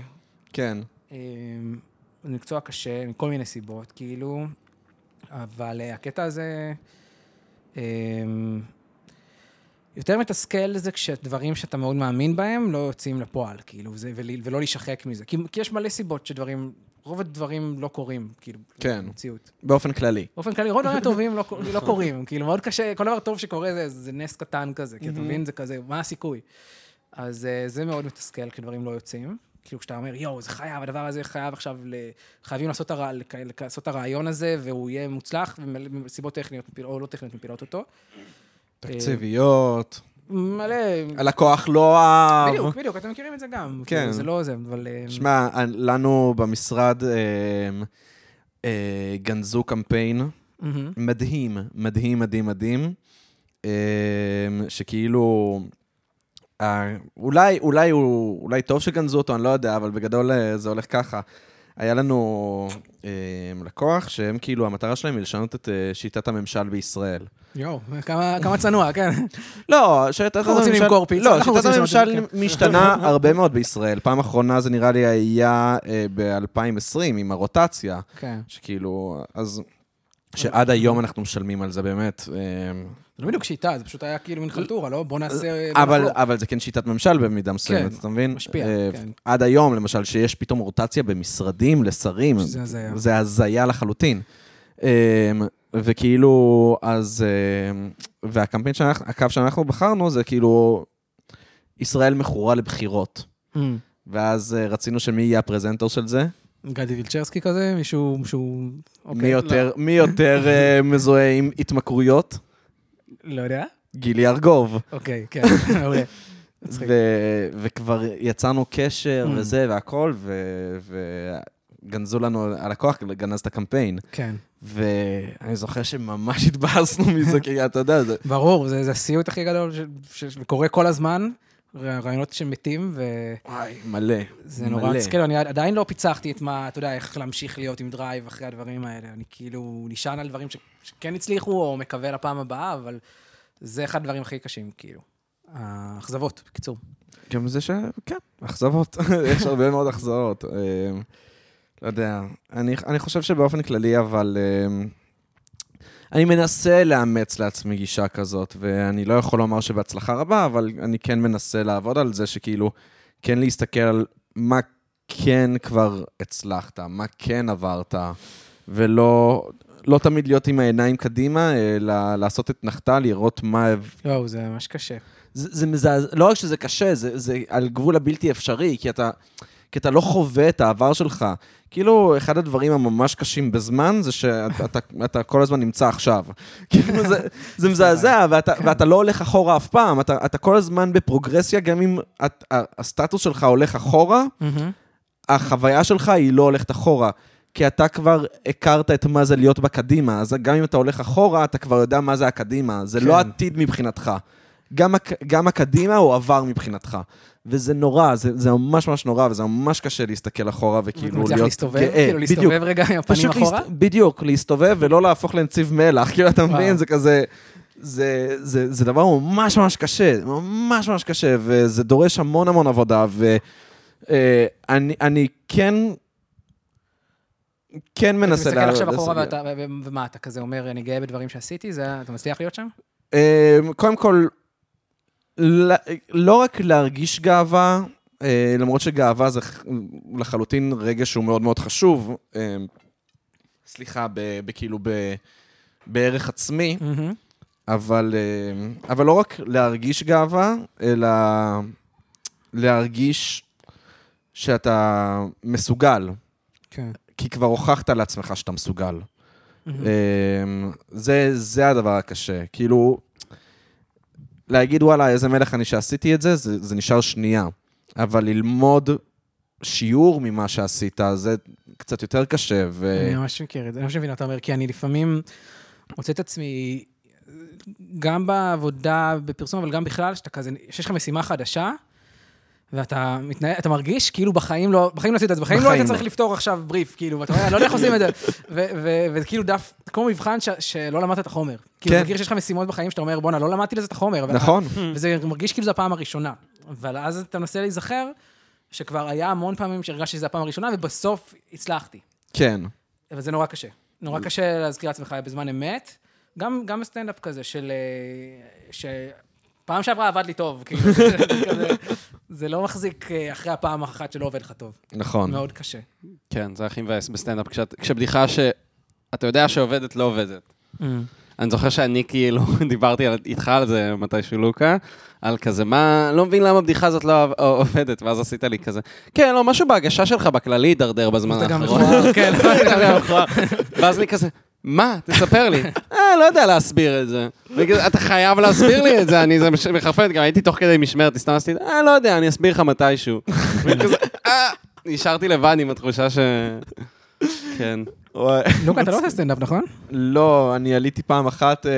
כן. אה, זה מקצוע קשה מכל מיני סיבות, כאילו, אבל אה, הקטע הזה... יותר מתסכל זה כשדברים שאתה מאוד מאמין בהם לא יוצאים לפועל, כאילו, זה, ול- ולא להישחק מזה. כי, כי יש מלא סיבות שדברים, רוב הדברים לא קורים, כאילו, כן. במציאות. באופן כללי. באופן כללי, רוב הדברים הטובים לא, לא קורים, כאילו, מאוד קשה, כל דבר טוב שקורה זה, זה נס קטן כזה, כי אתה מבין, זה כזה, מה הסיכוי? אז אה, זה מאוד מתסכל כשדברים לא יוצאים. כאילו, כשאתה אומר, יואו, זה חייב, הדבר הזה חייב עכשיו, ל... חייבים לעשות, הר... לעשות הרעיון הזה, והוא יהיה מוצלח, ומסיבות טכניות או לא טכניות מפילות אותו. תקציביות. מלא... הלקוח לא אהב. בדיוק, בדיוק, אתם מכירים את זה גם. כן. זה לא זה, אבל... אה, שמע, לנו במשרד אה, אה, גנזו קמפיין. מדהים, מדהים, מדהים, מדהים, שכאילו, אולי, אולי, אולי טוב שגנזו אותו, אני לא יודע, אבל בגדול זה הולך ככה. היה לנו אה, לקוח שהם כאילו, המטרה שלהם היא לשנות את אה, שיטת הממשל בישראל. יואו, כמה כמה צנוע, כן. לא, שיטת אנחנו רוצים הממשל... למכור פיצה, לא, שיטת הממשל זה, משתנה הרבה מאוד בישראל. פעם אחרונה זה נראה לי היה אה, ב-2020 עם הרוטציה, כן. שכאילו, אז... שעד היום אנחנו משלמים על זה באמת. אה, זה לא בדיוק שיטה, זה פשוט היה כאילו מין חלטורה, לא? בוא נעשה... בוא אבל. אבל זה כן שיטת ממשל במידה מסוימת, כן, אתה מבין? משפיע, אה, כן. עד היום, למשל, שיש פתאום רוטציה במשרדים לשרים, שזה הזיה. זה הזיה לחלוטין. אה, וכאילו, אז... אה, והקמפיין שאנחנו, הקו שאנחנו בחרנו זה כאילו, ישראל מכורה לבחירות. אמ, ואז אה, רצינו שמי יהיה הפרזנטור של זה? גדי וילצ'רסקי כזה, מישהו שהוא... אוקיי, מי יותר, מי יותר אה, מזוהה עם התמכרויות? לא יודע. גילי ארגוב. אוקיי, כן, מעולה. מצחיק. ו- וכבר יצרנו קשר Mm. וזה והכל, ו- וגנזו לנו, הלקוח גנז את הקמפיין. כן. ואני זוכר שממש התבאסנו מזה, כי אתה יודע, זה... ברור, זה זה הסיוט הכי גדול ש- ש- וקורה כל הזמן, רעיונות שמתים, וזה וואי, מלא. נורא מלא. מתסכל, אני עדיין לא פיצחתי את מה, אתה יודע, איך להמשיך להיות עם drive אחרי הדברים האלה. אני כאילו נשען על דברים ש- שכן הצליחו, או מקווה לפעם הבאה, אבל זה אחד הדברים הכי קשים, כאילו. האכזבות, בקיצור. גם זה ש... כן, אכזבות. יש הרבה מאוד אכזבות. אה, לא יודע. אני, אני חושב שבאופן כללי, אבל... אה, אני מנסה לאמץ לעצמי גישה כזאת, ואני לא יכול לומר שבהצלחה רבה, אבל אני כן מנסה לעבוד על זה, שכאילו, כן להסתכל על מה כן כבר הצלחת, מה כן עברת, ולא לא תמיד להיות עם העיניים קדימה, אלא לעשות את נחתה, לראות מה... יואו, זה ממש קשה. זה, זה מזעזע, לא רק שזה קשה, זה, זה על גבול הבלתי אפשרי, כי אתה, כי אתה לא חווה את העבר שלך. כאילו, אחד הדברים הממש קשים בזמן, זה שאתה אתה, אתה כל הזמן נמצא עכשיו. כאילו, זה, זה מזעזע, ואתה, ואתה לא הולך אחורה אף פעם, אתה, אתה כל הזמן בפרוגרסיה, גם אם את, הסטטוס שלך הולך אחורה, החוויה שלך היא לא הולכת אחורה. כי אתה כבר הכרת את מה זה להיות בקדימה, אז גם אם אתה הולך אחורה, אתה כבר יודע מה זה הקדימה. זה לא כן. עתיד מבחינתך. גם, גם הקדימה הוא עבר מבחינתך. וזה נורא, זה, זה ממש ממש נורא, וזה ממש קשה להסתכל אחורה וכאילו אתה מצליח להיות להסתובב, גאה. כאילו בדיוק. להסתובב רגע עם הפנים אחורה? להסת... בדיוק, להסתובב ולא להפוך לנציב מלח, כאילו, אתה מבין? זה כזה... זה, זה, זה דבר ממש ממש קשה, ממש ממש קשה, וזה דורש המון המון עבודה, ואני אני כן, כן אתה מנסה... מסתכל לה- עכשיו אחורה לסגל. ואתה- ו- ו- ומה, אתה כזה אומר, אני גאה בדברים שעשיתי? זה, אתה מצליח להיות שם? אה, קודם כל, לא רק להרגיש גאווה, אה, למרות שגאווה זה לחלוטין רגש שהוא מאוד מאוד חשוב, אה, סליחה, ב- בערך עצמי, אבל, אה, אבל לא רק להרגיש גאווה, אלא להרגיש שאתה מסוגל, כן. כי כבר הוכחת לעצמך שאתה מסוגל. אמ, זה, זה הדבר הקשה. כאילו, להגיד, וואלה, איזה מלך אני שעשיתי את זה, זה, זה נשאר שנייה. אבל ללמוד שיעור ממה שעשית, זה קצת יותר קשה. ו... אני ממש מכיר את זה, אני ממש מבין מה אתה אומר, כי אני לפעמים מוצא את עצמי, גם בעבודה, בפרסום, אבל גם בכלל, שאתה כזה, שיש לך משימה חדשה, ואתה מתנהל, אתה מרגיש כאילו בחיים לא, בחיים לא עשית את זה, בחיים לא היית לא. צריך לפתור עכשיו בריף, כאילו, ואתה אומר, אני לא יודע איך עושים את זה. וזה כאילו דף, כמו מבחן ש- שלא למדת את החומר. כאילו, כן. אתה מכיר שיש לך משימות בחיים שאתה אומר, בואנה, לא למדתי לזה את החומר. נכון. וזה מרגיש כאילו זו הפעם הראשונה. אבל אז אתה מנסה להיזכר, שכבר היה המון פעמים שהרגשתי שזו הפעם הראשונה, ובסוף הצלחתי. כן. אבל זה נורא קשה. נורא קשה להזכיר לעצמך בזמן אמת. גם, גם בסטנדאפ כזה של... אה, שפעם שעברה עבד לי טוב, כאילו, זה, כזה, זה לא מחזיק אה, אחרי הפעם האחת שלא עובד לך טוב. נכון. מאוד קשה. כן, זה הכי מבאס בסטנדאפ, כשאת- כשבדיחה שאתה יודע שעובדת, לא עובדת. אני זוכר שאני כאילו, דיברתי על- איתך על זה מתישהו, לוקה, על כזה, מה, לא מבין למה הבדיחה הזאת לא עב- עובדת, ואז עשית לי כזה, כן, לא, משהו בהגשה שלך בכללי הידרדר בזמן אתה גם האחרון. מכוער, כן. אתה גם מכוער. ואז אני כזה, מה? תספר לי. אה, לא יודע להסביר את זה. אתה חייב להסביר לי את זה, אני מחרפנת, גם הייתי תוך כדי משמרת, עשיתי, אה, לא יודע, אני אסביר לך מתישהו. אה, נשארתי לבד עם התחושה ש... כן. לוקה, אתה לא עושה סטנדאפ, נכון? לא, אני עליתי פעם אחת, אה,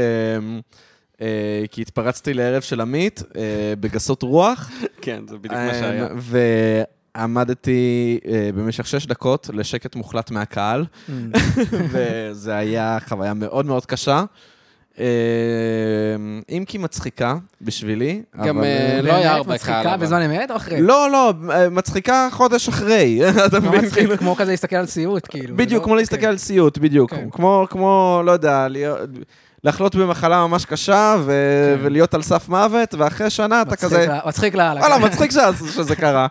אה, כי התפרצתי לערב של עמית, בגסות רוח. כן, זה בדיוק מה שהיה. ועמדתי אה, במשך שש דקות לשקט מוחלט מהקהל, וזה היה חוויה מאוד מאוד קשה. אה, אם כי מצחיקה בשבילי, גם, אבל... אה, אה, לא היה הרבה מצחיקה קהל, אבל. בזמן אמת או אחרי? לא, לא, מצחיקה חודש אחרי, אתה לא מבין? כאילו, כמו כזה להסתכל על סיוט, כאילו. בדיוק, כמו לא- להסתכל כן. על סיוט, בדיוק. כן. כמו, כמו, לא יודע, להיות- לחלות במחלה ממש קשה ו- כן. ולהיות על סף מוות, ואחרי שנה אתה מצחיק כזה, לה- מצחיק לאללה. וואלה, מצחיק ש- שזה קרה.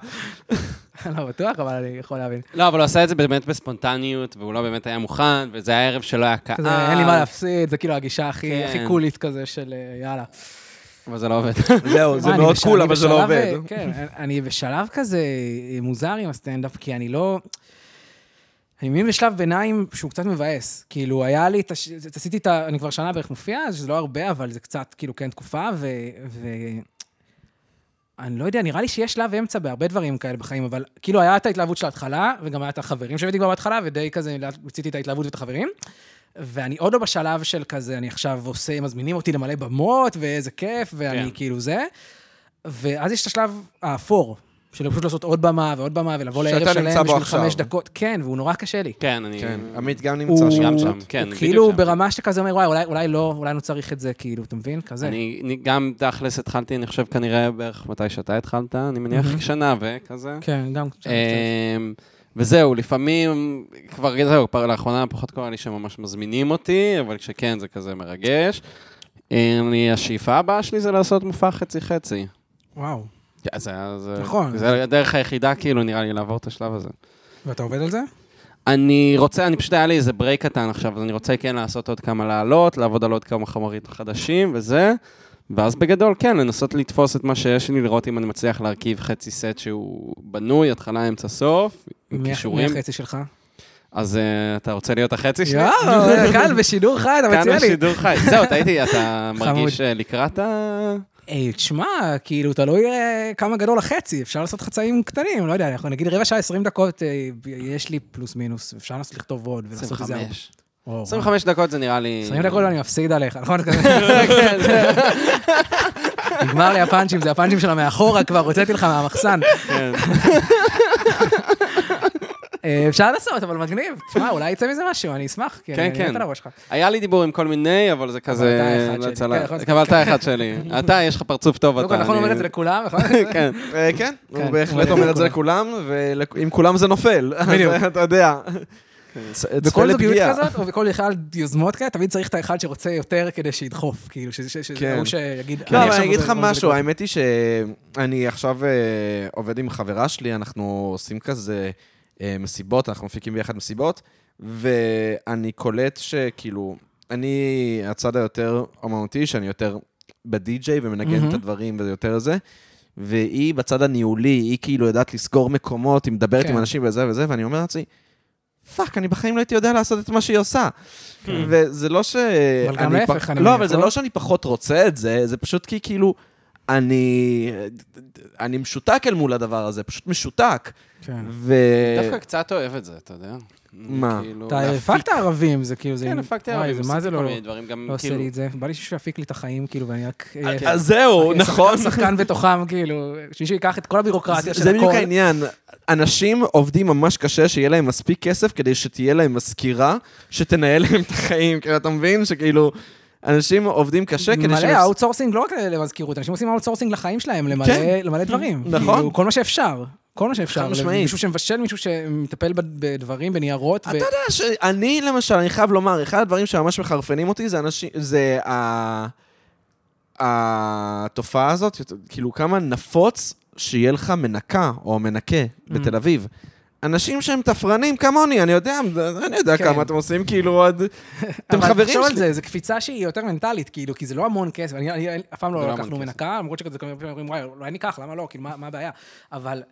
לא בטוח, אבל אני יכול להבין. לא, אבל הוא עשה את זה באמת בספונטניות, והוא לא באמת היה מוכן, וזה היה ערב שלא היה קהל. אין לי מה להפסיד, זה כאילו הגישה הכי כן. הכי קולית כזה של אה, יאללה. אבל זה לא עובד. זהו, זה מאוד קול, אבל זה לא עובד. אה, כן, אני בשלב כזה מוזר עם הסטנדאפ, כי אני לא... אני מבין בשלב ביניים שהוא קצת מבאס. כאילו, היה לי, את הש- עשיתי את ה... אני כבר שנה בערך מופיע, אז זה לא הרבה, אבל זה קצת, כאילו, כן תקופה, ו... ו... אני לא יודע, נראה לי שיש שלב אמצע בהרבה דברים כאלה בחיים, אבל כאילו, היה את ההתלהבות של ההתחלה, וגם היה את החברים שהבאתי כבר בהתחלה, ודי כזה, מיציתי את ההתלהבות ואת החברים. ואני עוד לא בשלב של כזה, אני עכשיו עושה, מזמינים אותי למלא במות, ואיזה כיף, ואני כן. כאילו זה. ואז יש את השלב האפור, של פשוט לעשות עוד במה ועוד במה, ולבוא לערב שלם בשביל עכשיו. חמש דקות. כן, והוא נורא קשה לי. כן, אני... כן, עמית גם נמצא הוא, שם. גם. שם, כן, הוא כאילו שם. ברמה שאתה כזה אומר, וואי, אולי, אולי לא, אולי לא צריך את זה, כאילו, אתה מבין? כזה. אני אני גם תכלס התחלתי, אני חושב כנראה בערך מתי שאתה התחלת, אני מניח מהמם. שנה וכזה. כן, גם... אמ, וזהו, לפעמים, כבר זהו, לאחרונה פחות קורה לי שממש מזמינים אותי, אבל כשכן זה כזה מרגש. אני, השאיפה הבאה שלי זה לעשות מופע חצי-חצי. וואו. כן, זה, זה, נכון. זה הדרך היחידה, כאילו, נראה לי, לעבור את השלב הזה. ואתה עובד על זה? אני רוצה, אני פשוט היה לי איזה ברייק קטן עכשיו, אז אני רוצה כן לעשות עוד כמה לעלות, לעבוד על עוד כמה חומרים חדשים וזה, ואז בגדול, כן, לנסות לתפוס את מה שיש לי, לראות אם אני מצליח להרכיב חצי סט שהוא בנוי, התחלה, אמצע, סוף, עם מי- מי כישורים. החצי שלך? אז אה, אתה רוצה להיות החצי שלי? יואו, כאן בשידור חי, אתה מציע לי. בשידור חי. זהו, הייתי, אתה. מרגיש אה, לקראת ה... היי, תשמע, כאילו, תלוי אה, כמה גדול החצי, אפשר לעשות חצאים קטנים, לא יודע, אנחנו נגיד רבע שעה, 20 דקות, אה, יש לי פלוס מינוס, אפשר לנסות לכתוב עוד ולעשות את זה. 25. וואו, 25 דקות זה נראה לי... 20 דקות אני מפסיד עליך, נכון? נגמר לי הפאנצ'ים, זה הפאנצ'ים שלה מאחורה, כבר הוצאתי לך מהמחסן. כן. אה, אפשר לעשות, אבל מגניב. תשמע, אולי יצא מזה משהו, אני אשמח, כן, אני כן. מת על הראש שלך. היה לי דיבור עם כל מיני, אבל זה כזה... אתה אחד לא שלי. כן, אבל אתה אחד שלי. אתה, יש לך פרצוף טוב, אתה... נכון אומר את זה לכולם, נכון? כן. אה, כן, כן, הוא בהחלט הוא אומר את זה לכולם. ועם כולם זה נופל. בדיוק. אתה יודע. צפה בכל זוגיות לפגיעה. כזאת, או בכל בכלל יוזמות כאלה, תמיד צריך את האחד שרוצה יותר כדי שידחוף, כאילו, שזה- כן. הוא שיגיד... לא, אבל אני אגיד לך משהו. האמת היא שאני עכשיו אה, עובד עם חברה שלי, אנחנו עושים כזה מסיבות, אנחנו מפיקים ביחד מסיבות, ואני קולט שכאילו, אני הצד היותר אומנותי, שאני יותר בדי-ג'יי ומנגן מהמם. את הדברים וזה יותר זה, והיא בצד הניהולי, היא כאילו יודעת לסגור מקומות, היא מדברת כן. עם אנשים וזה וזה, ואני אומר לעצמי, fuck, אני בחיים לא הייתי יודע לעשות את מה שהיא עושה. כן. וזה לא ש... אבל גם להפך, אני לא, אבל זה? לא שאני פחות רוצה את זה, זה פשוט כי כאילו, אני... אני משותק אל מול הדבר הזה, פשוט משותק. כן. ו... דווקא קצת אוהב את זה, אתה יודע. מה? כאילו, אתה הפקת ערבים, זה כאילו, זה... כן, הפקתי ערבים, זה מה זה לא לא עושה כאילו... לי את זה? בא לי שמישהו יפיק לי את החיים, כאילו, ואני רק... אז זהו, נכון. שחקן- שחקן בתוכם, כאילו, שמישהו ייקח את כל הבירוקרטיה של זה הכל. בדיוק העניין. אנשים עובדים ממש קשה, שיהיה להם מספיק כסף כדי שתהיה להם מזכירה שתנהל להם את החיים. כאילו, אתה מבין? שכאילו, אנשים עובדים קשה כדי מלא שהם... outsourcing, לא רק למזכירות, אנשים עושים outsourcing לחיים שלהם, למלא כן. למלא דברים. נכון. כאילו, כל מה שאפשר. כל מה שאפשר. חד משמעית. מישהו שמבשל, מישהו שמטפל בד- בדברים, בניירות. ו- אתה יודע שאני, למשל, אני חייב לומר, אחד הדברים שממש מחרפנים אותי זה אנשים, זה ה... התופעה הזאת, כאילו כמה נפוץ שיהיה לך מנקה או מנקה בתל אביב. אנשים שהם תפרנים כמוני, אני יודע, אני יודע כן. כמה אתם עושים, כאילו עוד... אתם אבל חברים תחשוב על שלי. זה, זו קפיצה שהיא יותר מנטלית, כאילו, כי זה לא המון כסף. אני, אני, אני אף פעם לא לא לקחנו. מנקה, למרות שכזה כמה פעמים אומרים, וואי, אולי ניקח, למה לא? כאילו, מה, מה הבעיה? אבל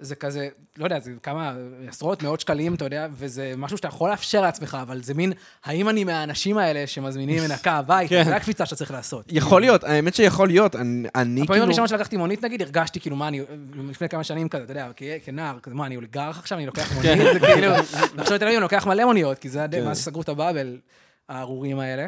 זה כזה, לא יודע, זה כמה עשרות, מאות שקלים, אתה יודע, וזה משהו שאתה יכול לאפשר לעצמך, אבל זה מין, האם אני מהאנשים האלה שמזמינים מנקה הביתה? כן. זה הקפיצה שאתה צריך לעשות. יכול להיות, האמת שיכול להיות, אני אני הפעמים כאילו... הראשונות שלקחתי מונית, נגיד, הרגשתי כאילו, מה, אני, לפני כמה שנים כזה, אתה יודע, כנער, כזה, מה, אני אוליגרך עכשיו, אני לוקח מונית, זה כאילו, עכשיו אביב אני לוקח מלא מוניות, כי זה כן. מה שסגרו את הבאבל, הארורים האלה.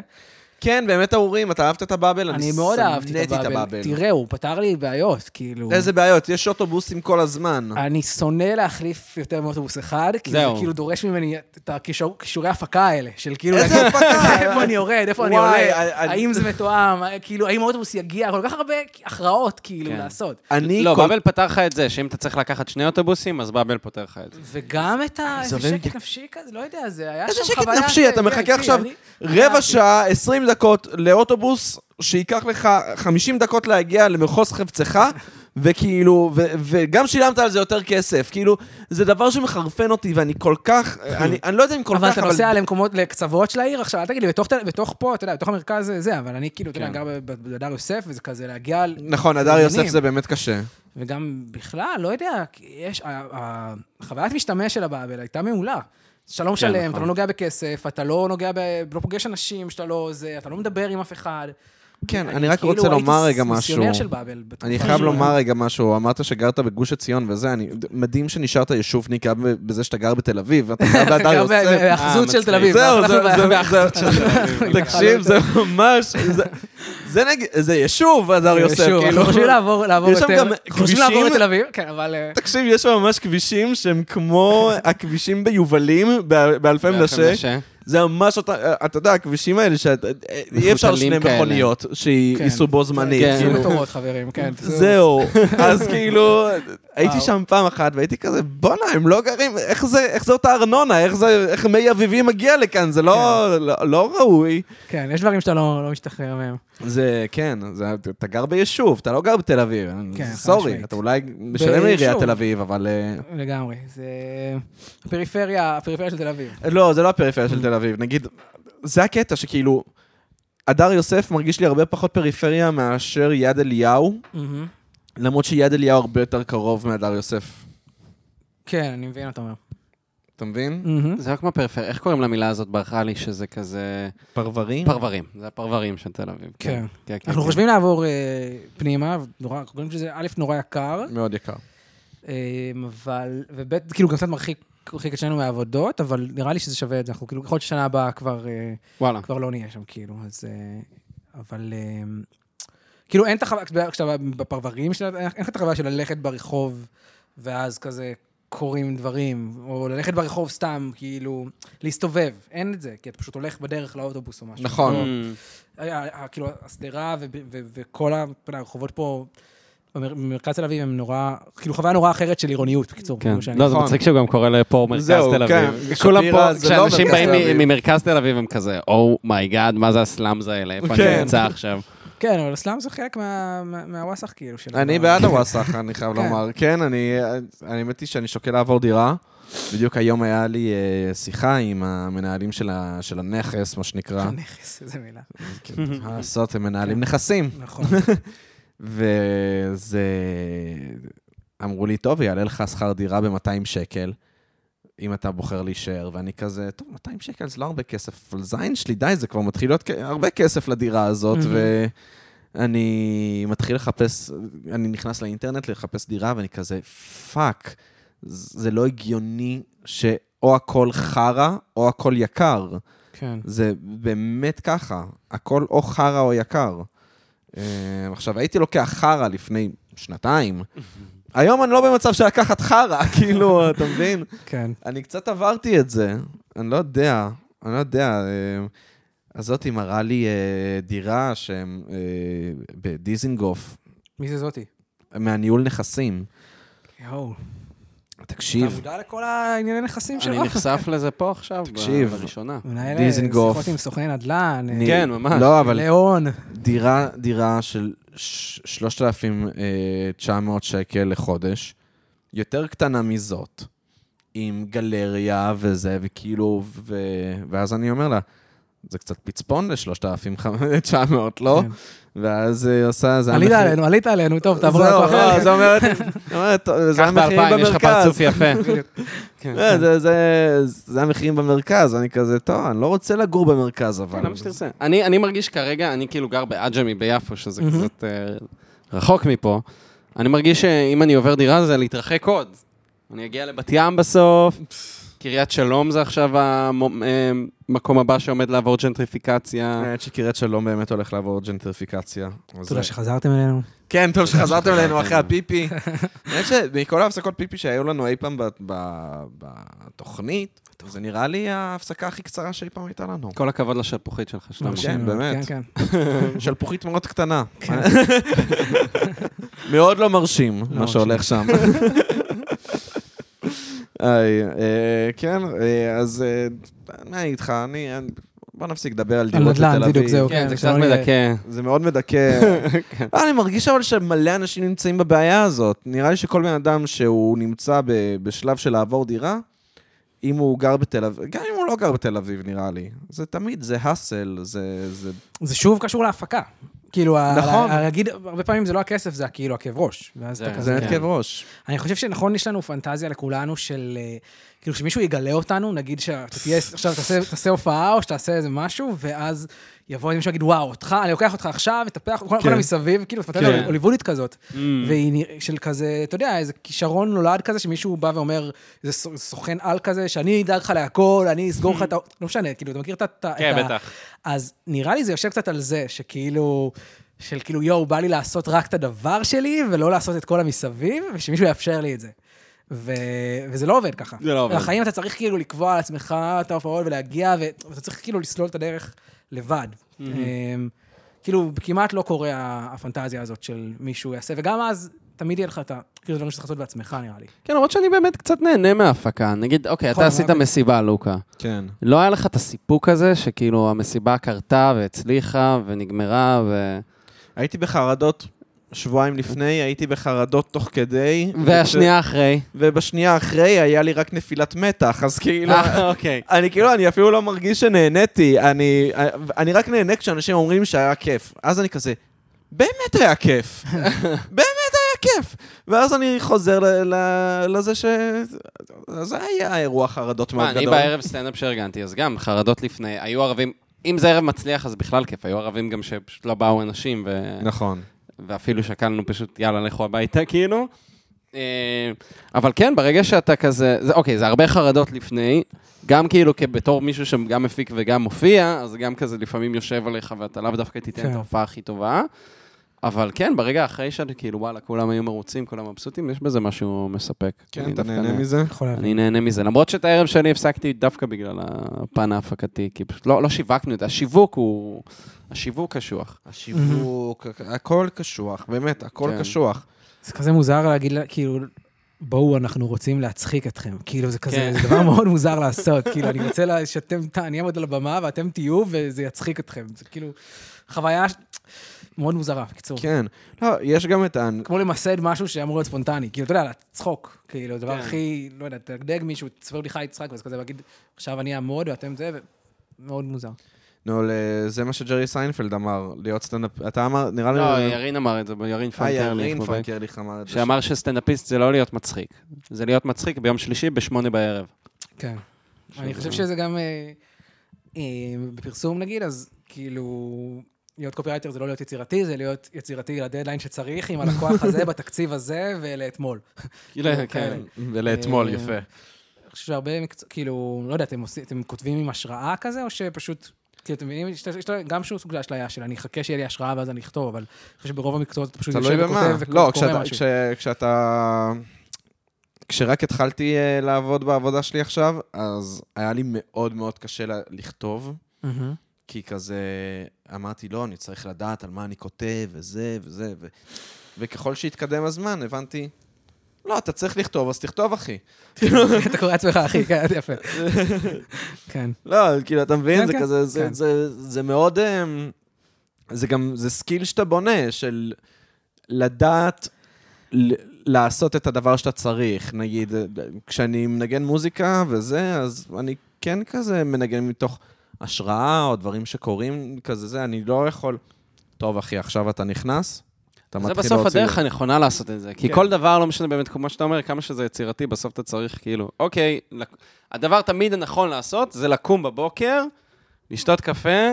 כן, באמת ארורים, אתה אהבת את הבאבל? אני מאוד אהבתי את הבאבל. תראה, הוא פתר לי בעיות, כאילו. איזה בעיות, יש אוטובוסים כל הזמן. אני שונא להחליף יותר מאוטובוס אחד, כי זה. כאילו דורש ממני את הכישור- כישורי ההפקה האלה, של כאילו... איזה הפקה? איפה אני יורד, איפה אני עולה, האם זה מתואם, כאילו, האם האוטובוס יגיע, כל כך הרבה הכרעות, כאילו, כן. לעשות. אני... לא, כל- באבל פתר לך את זה, שאם אתה צריך לקחת שני אוטובוסים, אז באבל פותר לך את זה. וגם את ה... זה איזה עובד שקט לי. נפשי כזה, לא יודע, זה היה שם איזה שקט חוויה... נפשי, אתה מחכה כן, עכשיו רבע. שעה, 20 דקות לאוטובוס, שייקח לך 50 דקות להגיע למחוז חפצך, וכאילו, ו- וגם שילמת על זה יותר כסף. כאילו, זה דבר שמחרפן אותי, ואני כל כך, אני אני לא יודע אם כל אבל כך, אתה נוסע למקומות, לקצוות של העיר עכשיו, אל תגיד לי, בתוך בתוך פה, אתה יודע, בתוך המרכז זה- זה, אבל אני כאילו, אתה יודע, כן. גר ב- ב- בדר יוסף, וזה כזה להגיע... נכון, הדר. יוסף זה באמת קשה. וגם בכלל, לא יודע, יש, החוויית משתמש של הבאבל הייתה מעולה. שאתה לא משלם, נכון. אתה לא נוגע בכסף, אתה לא נוגע ב... לא פוגש אנשים שאתה לא זה, אתה לא מדבר עם אף אחד. כן, אני רק כאילו רוצה לומר הייתי רגע מיסיונר משהו. של באבל. אני חייב. לומר רגע משהו, אמרת שגרת בגוש עציון וזה, אני, מדהים שנשארת יישובניק גם בזה שאתה גר בתל אביב, ואתה גר בהדר גם יוסף. בהאחזות אה, של תל אביב. זהו, זהו, זהו, בהאחזות זהו. של תל אביב. תקשיב, זה ממש, זה- נגיד, זה יישוב, הדר יוסף, כאילו. אנחנו חושבים לעבור לעבור יש שם יותר- גם אנחנו חושבים לעבור כבישים- לתל אביב, כן, אבל... אה, תקשיב, יש שם ממש כבישים שהם כמו הכבישים ביובלים, באלפי מנשה. זה ממש אותה, אתה יודע, הכבישים האלה שאי אפשר שני. מכוניות שייסעו בו זמנית. כן. כאילו. תעשו מטורות, חברים, כן. זהו, אז כאילו, הייתי. שם פעם אחת והייתי כזה, בואנה, הם לא גרים, איך זה, איך זה אותה ארנונה, איך זה, איך מי אביבי מגיע לכאן, זה לא, לא, לא ראוי. כן, יש דברים שאתה לא לא משתחרר מהם. זה, כן, זה, אתה גר ביישוב, אתה לא גר בתל אביב, כן, סורי. אתה אולי משלם לעיריית. תל אביב, אבל... אה, לגמרי. זה הפריפריה, הפריפריה של תל אביב. לא, זה לא הפריפריה של תל אביב, נגיד, זה הקטע שכאילו, הדר יוסף מרגיש לי הרבה פחות פריפריה מאשר יד אליהו. למרות שיד אליהו הרבה יותר קרוב מהדר יוסף. כן, אני מבין מה אתה אומר. אתה מבין? זה רק כמו פריפריה, איך קוראים למילה הזאת? ברכה לי שזה כזה... פרברים? פרברים, זה הפרברים של תל אביב. כן. כן, כן. אנחנו כן. חושבים לעבור אה, פנימה, נורא, אנחנו חושבים שזה א', נורא יקר, מאוד יקר. אה, אבל, וב', כאילו גם קצת מרחיק מרחיק את שנינו מהעבודות, אבל נראה לי שזה שווה את זה. אנחנו כאילו, יכול להיות ששנה הבאה כבר... אה, וואלה. כבר לא נהיה שם, כאילו, אז... אה, אבל... כאילו, אין את החוויה, כשאתה בפרברים, שלה, אין לך את החוויה של ללכת ברחוב, ואז כזה קורים דברים, או ללכת ברחוב סתם, כאילו, להסתובב. אין את זה, כי אתה פשוט הולך בדרך לאוטובוס או משהו. נכון. לא, Mm. כאילו, השדרה ו- ו- וכל הרחובות פה... במר- במרכז תל אביב הם נורא, כאילו חוויה נורא אחרת של עירוניות, בקיצור. כן. לא, זה נכון. מצחיק שהוא גם קורא לפה מרכז זהו, תל כן. אביב. כולם פה, לא כשאנשים באים תל. ממרכז תל אביב הם כזה, oh my god, מה זה ה slums האלה? איפה אני כן. נמצא עכשיו? כן, אבל ה slum זה חלק מה- מה- מהווסח, כאילו. אני. בעד הוואסאח, אני חייב כן. לומר. כן, אני, האמת היא שאני שוקל לעבור דירה. בדיוק היום היה לי אה, שיחה עם המנהלים של, הנכס, מה שנקרא. נכס, איזה מילה. מה לעשות, הם מנהלים נכסים. נכון. וזה... אמרו לי, טוב, יעלה לך שכר דירה ב-200 שקל, אם אתה בוחר להישאר, ואני כזה, טוב, 200 שקל זה לא הרבה כסף, אבל זין שלי, די, זה כבר מתחיל להיות הרבה כסף לדירה הזאת, מהמם. ואני מתחיל לחפש, אני נכנס לאינטרנט לחפש דירה, ואני כזה, fuck, זה לא הגיוני שאו הכל חרא, או הכל יקר. כן. זה באמת ככה, הכל או חרא או יקר. אה, עכשיו, הייתי לוקח חרא לפני שנתיים, היום אני לא במצב של לקחת חרא, כאילו, אתה מבין? כן. אני קצת עברתי את זה, אני לא יודע, אני לא יודע. אה, אז זאתי מראה לי אה, דירה שהם אה, בדיזינגוף, מי זה זאתי? מהניהול נכסים. יואו. אתה תקשיב, מודע לכל הענייני נכסים אני שלו? נחשף לזה פה עכשיו, תקשיב. בראשונה. מנהל דיזנגוף. שיחות עם סוכני נדל"ן, אה, אני- כן, ממש. לא, אבל ליאון. דירה, דירה של 3,900 שקל לחודש, יותר קטנה מזאת, עם גלריה וזה, וכאילו, ו... ואז אני אומר לה, זה קצת פצפון ל-3,900, לא? כן. ואז היא עושה, זה עלית המחיר- עלינו, עלית עלינו, טוב, תעבור זהו, לכוח לא, אחר. זה אומרת, היא אומרת, זה קח המחירים באלפיים, יש לך במרכז. פרצוף יפה. כן. אה, זה- זה- זה המחירים במרכז, אני כזה, טוב, אני לא רוצה לגור במרכז, אבל... כן, למה שתרצה. אני אני מרגיש כרגע, אני כאילו גר בעג'מי ביפו, שזה. קצת אה, רחוק מפה. אני מרגיש שאם אני עובר דירה זה להתרחק עוד. אני אגיע לבת ים בסוף, קריית שלום זה עכשיו המקום הבא שעומד לעבור ג'נטריפיקציה. האמת שקריית שלום באמת הולך לעבור ג'נטריפיקציה. אז תודה זה- שחזרתם אלינו. כן, טוב שחזרתם אלינו אחרי הפיפי. האמת שמכל ההפסקות פיפי שהיו לנו אי פעם בתוכנית, זה נראה לי ההפסקה הכי קצרה שאי פעם הייתה לנו. כל הכבוד לשלפוחית שלך, שלמה. כן, באמת. כן, כן. שלפוחית מאוד קטנה. מאוד לא מרשים, מה מרשים. שהולך שם. היי, אה, כן, אה, אז אה, מה אני איתך, אני... בוא נפסיק לדבר על דירות בתל נדל"ן, אביב. בדיוק, זהו. כן, זה קצת מדכא. זה מאוד מדכא. אה, אני מרגיש אבל שמלא אנשים נמצאים בבעיה הזאת. נראה לי שכל בן אדם שהוא נמצא ב- בשלב של לעבור דירה, אם הוא גר בתל אביב, גם אם הוא לא גר בתל אביב, נראה לי. זה תמיד, זה האסל, זה... זה... זה שוב קשור להפקה. כאילו, נכון. להגיד, הרבה פעמים זה לא הכסף, זה כאילו הכאב ראש. ואז זה- אתה זה כזה... כן. כאב ראש. אני חושב שנכון, יש לנו פנטזיה לכולנו של... אה, כאילו, שמישהו יגלה אותנו, נגיד שאתה תהיה, עכשיו תעשה, תעשה הופעה, או שתעשה איזה משהו, ואז יבוא מישהו ויגיד, וואו, אותך, אני לוקח אותך עכשיו, אטפח, כל כן. כל המסביב, כאילו, פנטזיה כן. הוליוודית כזאת. Mm. והיא של כזה, אתה יודע, איזה כישרון נולד כזה, שמישהו בא ואומר, איזה סוכ- סוכן על כזה, שאני אדאג לך להכל, אני אסגור לך את ה... לא משנה, כאילו, אתה מכיר את ה... את כן, את ה- בטח. אז נראה לי זה יושב קצת על זה, שכאילו, של כאילו, יואו, בא לי לעשות רק את הדבר שלי, ולא לעשות את כל המסביב, ושמישהו יאפשר לי את זה. ו... וזה לא עובד ככה. זה לא עובד. בחיים אתה צריך כאילו לקבוע על עצמך את ההופעות ולהגיע, ו- ואתה צריך כאילו לסלול את הדרך לבד. אמ, כאילו, כמעט לא קורה הפנטזיה הזאת של מישהו יעשה, וגם אז תמיד יהיה לך את ה... כאילו, דברים שצריך לעשות בעצמך, נראה לי. כן, למרות שאני באמת קצת נהנה מההפקה. נגיד, אוקיי, נכון, אתה עשית אמרתי. מסיבה, לוקה. כן. לא היה לך את הסיפוק הזה, שכאילו המסיבה קרתה והצליחה ונגמרה, ו... הייתי בחרדות שבועיים לפני, הייתי בחרדות תוך כדי. והשנייה אחרי. ובשנייה אחרי היה לי רק נפילת מתח, אז כאילו... אה, אוקיי. אני כאילו, אני אפילו לא מרגיש שנהניתי, אני, אני רק נהנה כשאנשים אומרים שהיה כיף. אז אני כזה, באמת היה כיף. באמת היה כיף. ואז אני חוזר ל, ל, לזה ש... זה היה אירוע חרדות מאוד גדול. אני בערב סטנדאפ שארגנתי, אז גם חרדות לפני, היו ערבים, אם זה ערב מצליח, אז בכלל כיף, היו ערבים גם שפשוט לא באו אנשים, ו... נכון. ואפילו שקלנו פשוט, יאללה, לכו הביתה, כאילו. אה, אבל כן, ברגע שאתה כזה, זה, אוקיי, זה הרבה חרדות לפני, גם כאילו בתור מישהו שגם מפיק וגם מופיע, אז גם כזה לפעמים יושב עליך ואתה לאו דווקא תיתן כן. את ההופעה הכי טובה. אבל כן, ברגע אחרי שאתה כאילו, וואלה, כולם היו מרוצים, כולם מבסוטים, יש בזה משהו מספק. כן, אני אתה נהנה נה- מזה? אני נהנה מזה, למרות שאת הערב שלי הפסקתי דווקא בגלל הפן ההפקתי, כי פשוט לא, לא שיווקנו את זה, השיווק הוא... השיווק קשוח. השיווק, הכל קשוח, באמת, הכל כן. קשוח. זה כזה מוזר להגיד, לה, כאילו, בואו, אנחנו רוצים להצחיק אתכם. כאילו, זה כזה, כן. זה דבר מאוד מוזר לעשות. כאילו, אני רוצה שאתם, אני אעמוד על הבמה ואתם תהיו, וזה יצחיק אתכם. זה כאילו, חוויה מאוד מוזרה, בקיצור. כן. לא, יש גם את ה... כמו למסד משהו שאמור להיות ספונטני. כאילו, אתה יודע, צחוק. כאילו, הדבר כן. הכי, לא יודע, תדגדג מישהו, תספר בדיחה, יצחק, ואז כזה להגיד, עכשיו אני אעמוד ואתם זה, ומאוד מוזר. נו, זה מה שג'רי סיינפלד אמר, להיות סטנדאפ... אתה אמר, נראה לי... לא, ירין אמר את זה, ירין אה, פנקרליך. ירין בבית. פנקרליך אמר את זה. שאמר שסטנדאפיסט זה לא להיות מצחיק. זה להיות מצחיק ביום שלישי בשמונה בערב. כן. אני חושב שזה גם אה, אה, בפרסום נגיד, אז כאילו, להיות קופירייטר זה לא להיות יצירתי, זה להיות יצירתי לדדליין שצריך, עם הלקוח הזה, בתקציב הזה, ולאתמול. כאילו, כאילו, כן. ולאתמול, יפה. אני חושב שהרבה מקצוע, כאילו, לא יודע, אתם כותבים עם השראה כזה, או שפשוט, כאילו, אתם מבינים, גם שהוא סוג של אשליה של אני אחכה שיהיה לי השראה ואז אני אכתוב, אבל אני חושב שברוב המקצועות אתה פשוט יושב. וכותב לא, וקורא כשאתה- משהו. כש- כשאתה... כשרק התחלתי אה, לעבוד בעבודה שלי עכשיו, אז היה לי מאוד מאוד קשה לכתוב. כי כזה אמרתי, לא, אני צריך לדעת על מה אני כותב, וזה וזה. וככל שהתקדם הזמן, הבנתי, לא, אתה צריך לכתוב, אז תכתוב, אחי. אתה קורא לעצמך, אחי, כן, יפה. כן. לא, כאילו, אתה מבין? כן, זה כן, כזה, זה, כן. מאוד... אמ, זה גם, זה skill שאתה בונה, של לדעת לעשות את הדבר שאתה צריך. נגיד, כשאני מנגן מוזיקה וזה, אז אני כן כזה מנגן מתוך השראה או דברים שקורים כזה, זה, אני לא יכול... טוב, אחי, עכשיו אתה נכנס, אתה זה מתחיל בסוף להוציא- הדרך הנכונה לעשות את זה. כי כן. כל דבר, לא משנה באמת, כמו שאתה אומר, כמה שזה יצירתי, בסוף אתה צריך כאילו, אוקיי, הדבר תמיד הנכון לעשות זה לקום בבוקר, לשתות קפה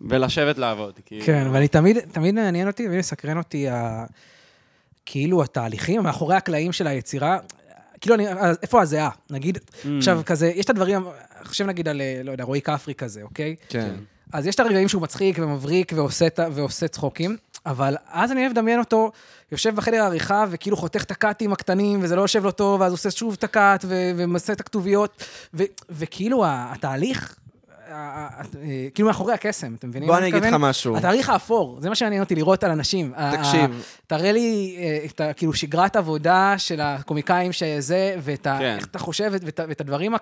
ולשבת לעבוד. כאילו. כן, ואני תמיד, תמיד מעניין אותי, תמיד מסקרן אותי, ה... כאילו, התהליכים מאחורי הקלעים של היצירה. כאילו, אני, איפה הזיעה? נגיד, Mm. עכשיו, כזה, יש את הדברים, חושב נגיד על, אה, לא יודע, רועי כפרי כזה, אוקיי? כן. אז יש את הרגעים שהוא מצחיק ומבריק ועושה, ועושה צחוקים, אבל אז אני אוהב לדמיין אותו, יושב בחדר העריכה וכאילו חותך את הקאטים הקטנים, וזה לא יושב לו טוב, ואז עושה שוב את הקאט, ומעשה את הכתוביות, ו- וכאילו התהליך, אה, כאילו מאחורי הקסם, אתם מבינים? בוא אני אגיד לך? משהו. התאריך האפור, זה מה שמעניין אותי לראות על אנשים. תקשיב. תראה לי אה, את כאילו שגרת עבודה של הקומיקאים שזה, ואת ה... כן. איך אתה חושב, ואת, הדברים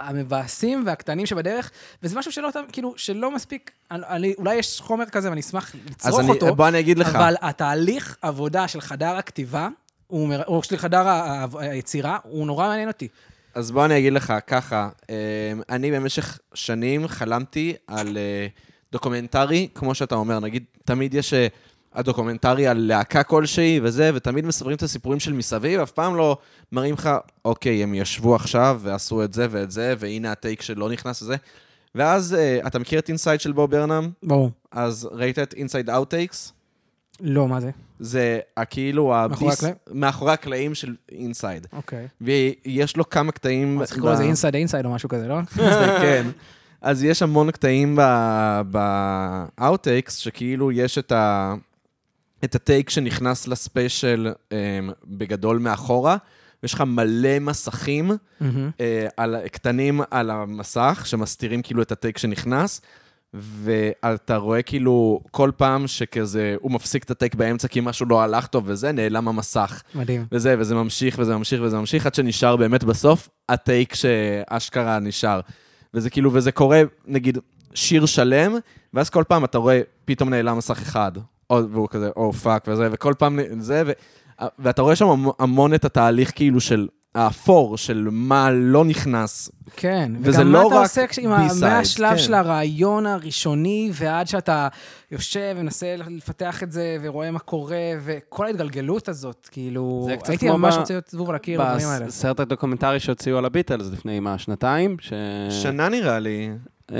המבאסים והקטנים שבדרך, וזה משהו שלא, כאילו, שלא מספיק, אני, אולי יש חומר כזה ואני אשמח אז לצרוך אני, אותו, בוא אני אגיד לך. אבל התהליך עבודה של חדר הכתיבה, הוא, או של חדר היצירה, הוא נורא מעניין אותי. אז בוא אני אגיד לך ככה, אה, אני במשך שנים חלמתי על אה, דוקומנטרי, כמו שאתה אומר, נגיד, תמיד יש אה, הדוקומנטרי על להקה כלשהי וזה, ותמיד מספרים את הסיפורים של מסביב, אף פעם לא מראים לך, אוקיי, הם ישבו עכשיו ועשו את זה ואת זה, והנה ה take שלא נכנס לזה. ואז, אה, אתה מכיר את Inside של בוב ברנם? ברור. אז ראית את Inside Outtakes? לא, מה זה? זה הכאילו מאחורי ה bis... הקלעים? מאחורי הקלעים של Inside. אוקיי. ויש לו כמה קטעים... צריך לקרוא לזה Inside Inside או משהו כזה, לא? כן. אז יש המון קטעים ב outtakes, שכאילו יש את, ה... את הטייק שנכנס לספיישל um, בגדול מאחורה, ויש לך מלא מסכים מהמם. uh, על, קטנים על המסך, שמסתירים כאילו את הטייק שנכנס, ואתה רואה כאילו כל פעם שכזה, הוא מפסיק את הטייק באמצע כי משהו לא הלך טוב וזה, נעלם המסך. מדהים. וזה, וזה ממשיך, וזה ממשיך, וזה ממשיך, עד שנשאר באמת בסוף הטייק שאשכרה נשאר. וזה כאילו, וזה קורה, נגיד, שיר שלם, ואז כל פעם אתה רואה, פתאום נעלם מסך אחד, והוא כזה, oh fuck וזה, וכל פעם זה, ו, ואתה רואה שם המ- המון את התהליך כאילו של האפור של מה לא נכנס. כן, וזה וגם לא מה אתה רק עושה עם מהשלב כן. של הרעיון הראשוני ועד שאתה יושב ומנסה לפתח את זה ורואה מה קורה, וכל ההתגלגלות הזאת, כאילו, הייתי ממש רוצה להיות זבוב על הקיר בדברים האלה. בסרט הדוקומנטרי שהוציאו על הביטלס לפני, מה, שנתיים? ש... שנה נראה לי. אה,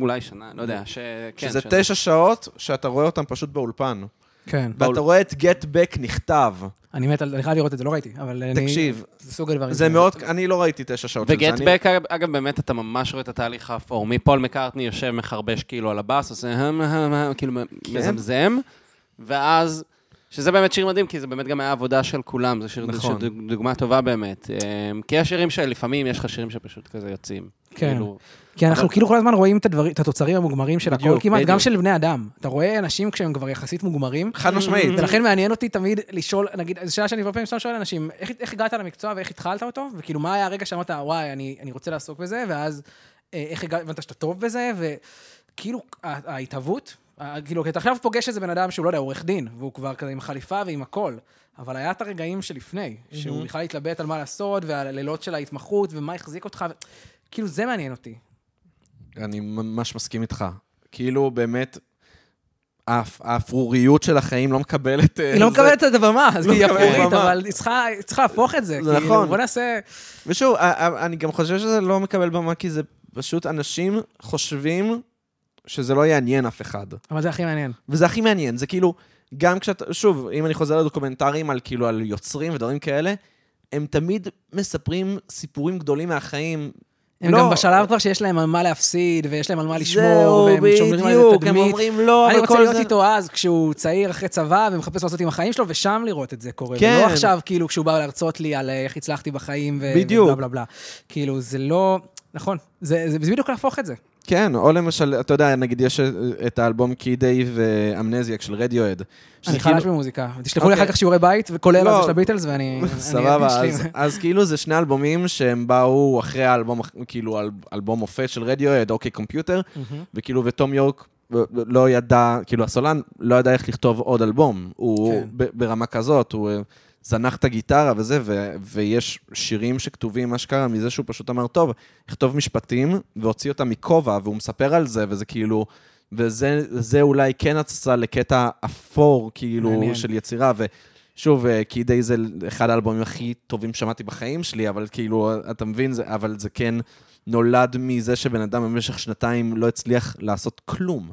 אולי שנה, לא יודע. ש... כן, שזה שנה. תשע שעות שאתה רואה אותם פשוט באולפן. כן, ואתה רואה את גט בק נכתב. אני מת על, אני חייב לראות את זה, לא ראיתי, אבל אני... תקשיב, זה סוג הדברים. זה. מאוד, אני לא ראיתי תשע שעות של זה. וגט אני- בק, אגב, אגב, באמת, אתה ממש רואה את התהליך האפור. מפול מקארטני יושב, מחרבש כאילו על הבאס, עושה הם, הם, הם, כאילו כן. מזמזם, ואז, שזה באמת שיר מדהים, כי זה באמת גם היה עבודה של כולם, זה שיר, נכון. דוגמה טובה באמת. אמ, כי יש שירים שלפעמים יש לך שירים שפשוט כזה יוצאים. כן. כאילו, כי אנחנו אבל- כאילו כל הזמן רואים את הדברים, את התוצרים המוגמרים של הכל, בדיוק, כמעט, גם בדיוק. של בני אדם. אתה רואה אנשים כשהם כבר יחסית מוגמרים, חד משמעית. ולכן מעניין אותי תמיד לשאול, נגיד, זו שאלה שאני הרבה פעמים שואל אנשים, איך, איך הגעת למקצוע ואיך התחלת אותו? וכאילו, מה היה הרגע שאמרת, וואי, אני, אני רוצה לעסוק בזה, ואז אה, איך הבנת שאתה טוב בזה, וכאילו, ההתהוות, כאילו, כי אתה עכשיו פוגש איזה בן אדם שהוא, לא יודע, עורך דין, והוא כבר כזה עם חליפה ועם הכל, אבל היה את הרגעים שלפני, שהוא בכלל התלבט על מה לעשות, והלילות של ההתמחות, ומה החזיק אותך. כאילו, זה מעניין אותי. אני ממש מסכים איתך. כאילו, באמת, האפ- האפרוריות של החיים לא מקבלת... אה, היא לא מקבלת את הבמה, אז לא היא אפרורית. אבל היא צריכה להפוך את זה. זה כאילו, נכון. בוא נעשה... ושוב, אני גם חושב שזה לא מקבל במה, כי זה פשוט אנשים חושבים שזה לא יעניין אף אחד. אבל זה הכי מעניין. וזה הכי מעניין, זה כאילו, גם כשאתה, שוב, אם אני חוזר לדוקומנטרים על כאילו, על יוצרים ודברים כאלה, הם תמיד מספרים סיפורים גדולים מהחיים. הם לא. גם בשלב כבר שיש להם על מה להפסיד, ויש להם על מה לשמור, זהו, והם שומרים על איזה בדיוק, הם תדמית. אומרים לא, אני רוצה להיות זה... איתו אז, כשהוא צעיר אחרי צבא, ומחפש לעשות עם החיים שלו, ושם לראות את זה קורה. כן. ולא עכשיו, כאילו, כשהוא בא להרצות לי על אה, איך הצלחתי בחיים, ו- בדיוק. ובלה בלה בלה. כאילו, זה לא... נכון, זה זה בדיוק להפוך את זה. כן, או למשל, אתה יודע, נגיד יש את האלבום קיי-דיי ואמנזיאק של רדיואד. אני חלש במוזיקה. תשלחו לי אוקיי. אחר כך שיעורי בית, וכולל לא. על זה של הביטלס, ואני... אני סבבה. אז, אז כאילו זה שני אלבומים שהם באו אחרי האלבום, כאילו אל, אלבום מופת של רדיואד, אוקיי קומפיוטר. וכאילו ותום יורק לא ידע, כאילו הסולן לא ידע איך לכתוב עוד אלבום. הוא כן. ברמה כזאת, הוא אה, זנח את הגיטרה וזה, ו, ויש שירים שכתובים, מה שקרה, מזה שהוא פשוט אמר, טוב, לכתוב משפטים, והוציא אותם מכובע, והוא מספר על זה, וזה כאילו... וזה זה אולי כן הצצה לקטע אפור, כאילו, מעניין. של יצירה, ושוב, קידי זה אחד האלבומים הכי טובים ששמעתי בחיים שלי, אבל כאילו, אתה מבין, זה, אבל זה כן נולד מזה שבן אדם במשך שנתיים לא הצליח לעשות כלום.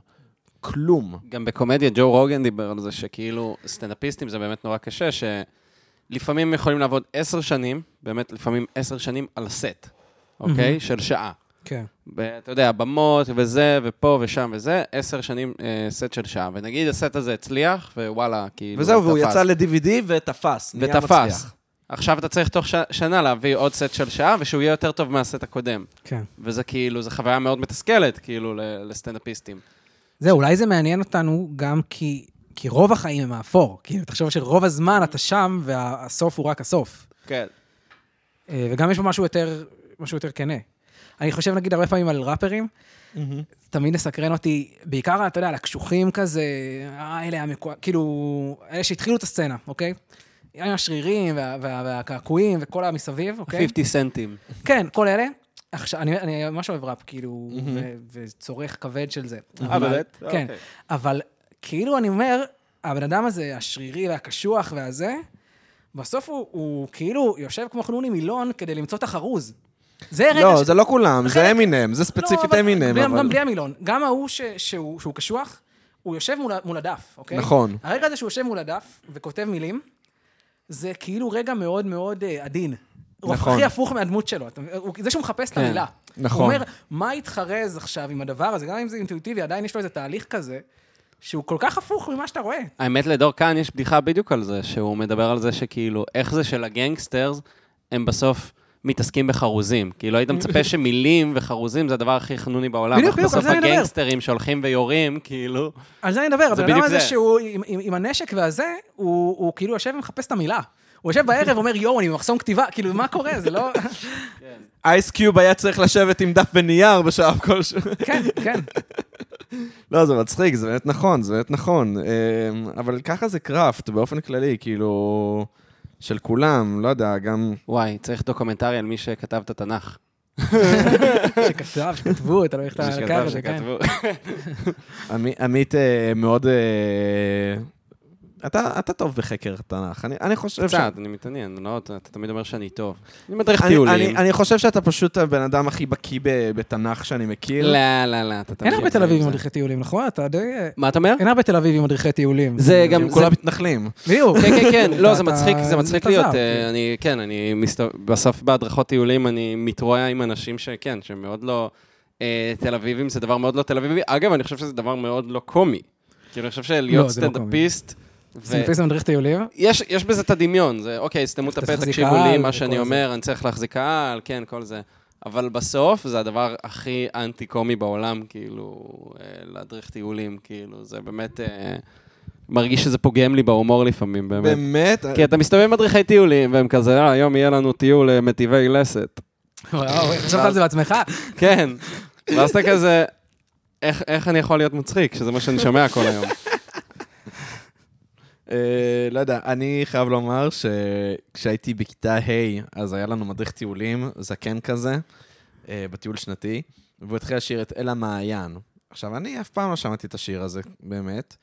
כלום. גם בקומדיה, ג'ו רוגן דיבר על זה שכאילו, סטנדאפיסטים זה באמת נורא קשה, שלפעמים הם יכולים לעבוד עשר שנים, באמת לפעמים עשר שנים על סט, אוקיי? של שעה. כן. ואתה יודע, במות וזה, ופה ושם וזה, עשר שנים אה, סט של שעה. ונגיד הסט הזה הצליח, ווואלה, כאילו, וזהו, והוא. יצא ל-DVD ותפס. נהיה ותפס. מצליח. עכשיו אתה צריך תוך ש... שנה להביא עוד סט של שעה, ושהוא יהיה יותר טוב מהסט הקודם. כן. וזה כאילו, זו חוויה מאוד מתסכלת, כאילו, לסטנדאפיסטים. זהו, אולי זה מעניין אותנו גם כי, כי רוב החיים הם האפור. כאילו, תחשוב שרוב הזמן אתה שם, והסוף הוא רק הסוף. כן. אה, וגם יש בו משהו יותר, משהו יותר כנה. אני חושב, נגיד, הרבה פעמים על ראפרים, תמיד מסקרן אותי, בעיקר, אתה יודע, על הקשוחים כזה, אה, אלה המקוע... כאילו, אלה שהתחילו את הסצנה, אוקיי? עם השרירים וה- וה- והקעקועים וכל המסביב, אוקיי? 50 סנטים. כן, כל אלה. עכשיו, אני, אני ממש אוהב ראפ, כאילו, ו- וצורך כבד של זה. אה, באמת? כן. אוקיי. אבל כאילו אני אומר, הבן אדם הזה, השרירי והקשוח והזה, בסוף הוא, הוא כאילו יושב כמו חנוני מילון כדי למצוא את החרוז. זה רגע לא, ש... זה לא כולם, זה אמינם, זה לא, ספציפית אמינם, גם, אבל... גם בלי המילון. גם ההוא ש, שהוא, שהוא קשוח, הוא יושב מול, מול הדף, אוקיי? נכון. הרגע הזה שהוא יושב מול הדף וכותב מילים, זה כאילו רגע מאוד מאוד אה, עדין. הוא נכון. הכי הפוך מהדמות שלו. הוא- זה שהוא מחפש את כן, המילה. נכון. הוא אומר, מה יתחרז עכשיו עם הדבר הזה? גם אם זה אינטואיטיבי, עדיין יש לו איזה תהליך כזה, שהוא כל כך הפוך ממה שאתה רואה. האמת, לדור כאן יש בדיחה בדיוק על זה, שהוא מדבר על זה שכאילו, איך זה שלגנגסטרס, הם בסוף מתעסקים בחרוזים. כאילו, היית מצפה שמילים וחרוזים זה הדבר הכי חנוני בעולם. בדיוק, בדיוק, על בסוף זה אני מדבר. הגנגסטרים שהולכים ויורים, כאילו... על זה אני מדבר, הבן אדם בדיוק הזה זה. שהוא עם, עם, עם הנשק והזה, הוא, הוא כאילו יושב ומחפש את המילה. הוא יושב בערב ואומר, יואו, אני במחסום כתיבה, כאילו, מה קורה? זה לא... אייס קיוב היה צריך לשבת עם דף ונייר בשלב כלשהו. כן, כן. לא, זה מצחיק, זה באמת נכון, זה באמת נכון. אמ, אבל ככה זה craft, באופן כללי, כאילו... של כולם, לא יודע, גם... וואי, צריך דוקומנטרי על מי שכתב את התנ"ך. שכתב, שכתבו, אתה לא איך אתה מי לקח שכתב, את זה, כן. עמית אה, מאוד... אה, אתה, אתה טוב בחקר תנ"ך. אני, אני חושב ש... קצת, אני מתעניין, לא, אתה אתה תמיד אומר שאני טוב. אני מדריך אני, טיולים. אני, אני חושב שאתה פשוט הבן אדם הכי בקיא ב- בתנ"ך שאני מכיר. לא, לא, לא, אתה תמשיך. אין הרבה תל עם אביבים. מדריכי טיולים, נכון? אתה די... מה אתה אומר? אין הרבה תל אביבים מדריכי טיולים. זה גם... הם זה- כולם מתנחלים. בדיוק. כן, כן, כן, לא, זה מצחיק, זה מצחיק להיות, אה, כן. אני, כן, אני מסתובב, בסוף בהדרכות טיולים אני מתרועע עם אנשים שכן, שהם מאוד לא אה, תל אביבים, זה דבר מאוד לא תל אביבי. אגב, אני חושב שזה דבר מאוד לא קומי. כאילו, אני חושב שלהיות לא, לא. סטנדאפיסט, ו- סטנדאפיסט מדריך טיולים? יש, יש בזה את הדמיון, זה אוקיי, סתמו את הפה, תקשיבו לי, מה שאני זה. אומר, אני צריך להחזיק קהל, כן, כל זה. אבל בסוף זה הדבר הכי אנטי-קומי בעולם, כאילו, אה, להדריך טיולים, כאילו, זה באמת... אה, מרגיש שזה פוגם לי בהומור לפעמים, באמת. באמת? כי אתה מסתובב עם מדריכי טיולים, והם כזה, אה, היום יהיה לנו טיול אה, מטיבי לסת. וואו, חשבת על זה בעצמך? כן. ואז אתה כזה, איך, איך אני יכול להיות מצחיק, שזה מה שאני שומע כל היום. אה, לא יודע, אני חייב לומר שכשהייתי בכיתה ה', אז היה לנו מדריך טיולים, זקן כזה, אה, בטיול שנתי, והוא התחיל לשיר את אל המעיין. עכשיו, אני אף פעם לא שמעתי את השיר הזה, באמת.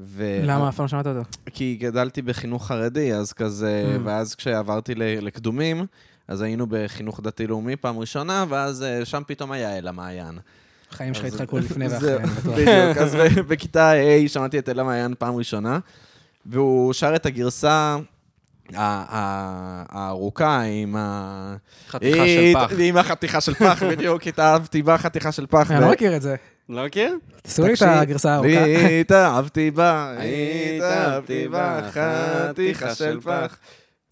ו... למה? אף פעם לא שמעת אותו. כי גדלתי בחינוך חרדי, אז כזה, Mm. ואז כשעברתי לקדומים, אז היינו בחינוך דתי-לאומי פעם ראשונה, ואז אה, שם פתאום היה אל המעיין. החיים שלך התחלקו לפני ואחרי, אני בטוח. בדיוק, אז בכיתה ה' שמעתי את אל המעיין פעם ראשונה, והוא שר את הגרסה הארוכה עם ה... חתיכה של פח. עם החתיכה של פח, בדיוק, התאהבתי בה חתיכה של פח. אני לא מכיר את זה. לא מכיר? תעשו לי את הגרסה הארוכה. התאהבתי בה, התאהבתי בה, חתיכה של פח.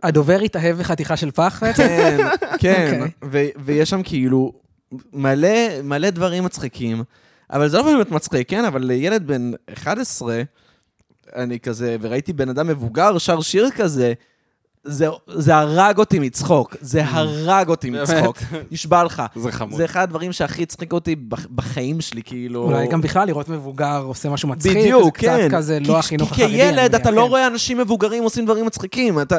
הדובר התאהב בחתיכה של פח בעצם? כן, כן, אוקיי. ויש שם כאילו מלא, מלא דברים מצחיקים, אבל זה לא באמת מצחיק, כן? אבל לילד בן 11, אני כזה, וראיתי בן אדם מבוגר שר שיר כזה, זה, זה הרג אותי מצחוק, זה הרג אותי? מצחוק, נשבע לך. זה חמוד. זה אחד הדברים שהכי הצחיק אותי בח- בחיים שלי, כאילו... אולי גם בכלל לראות מבוגר עושה משהו מצחיק, בדיוק, זה כן. קצת כזה כי- לא החינוך כי החרדי. אני כילד אתה לא כן. רואה אנשים מבוגרים עושים דברים מצחיקים. אתה,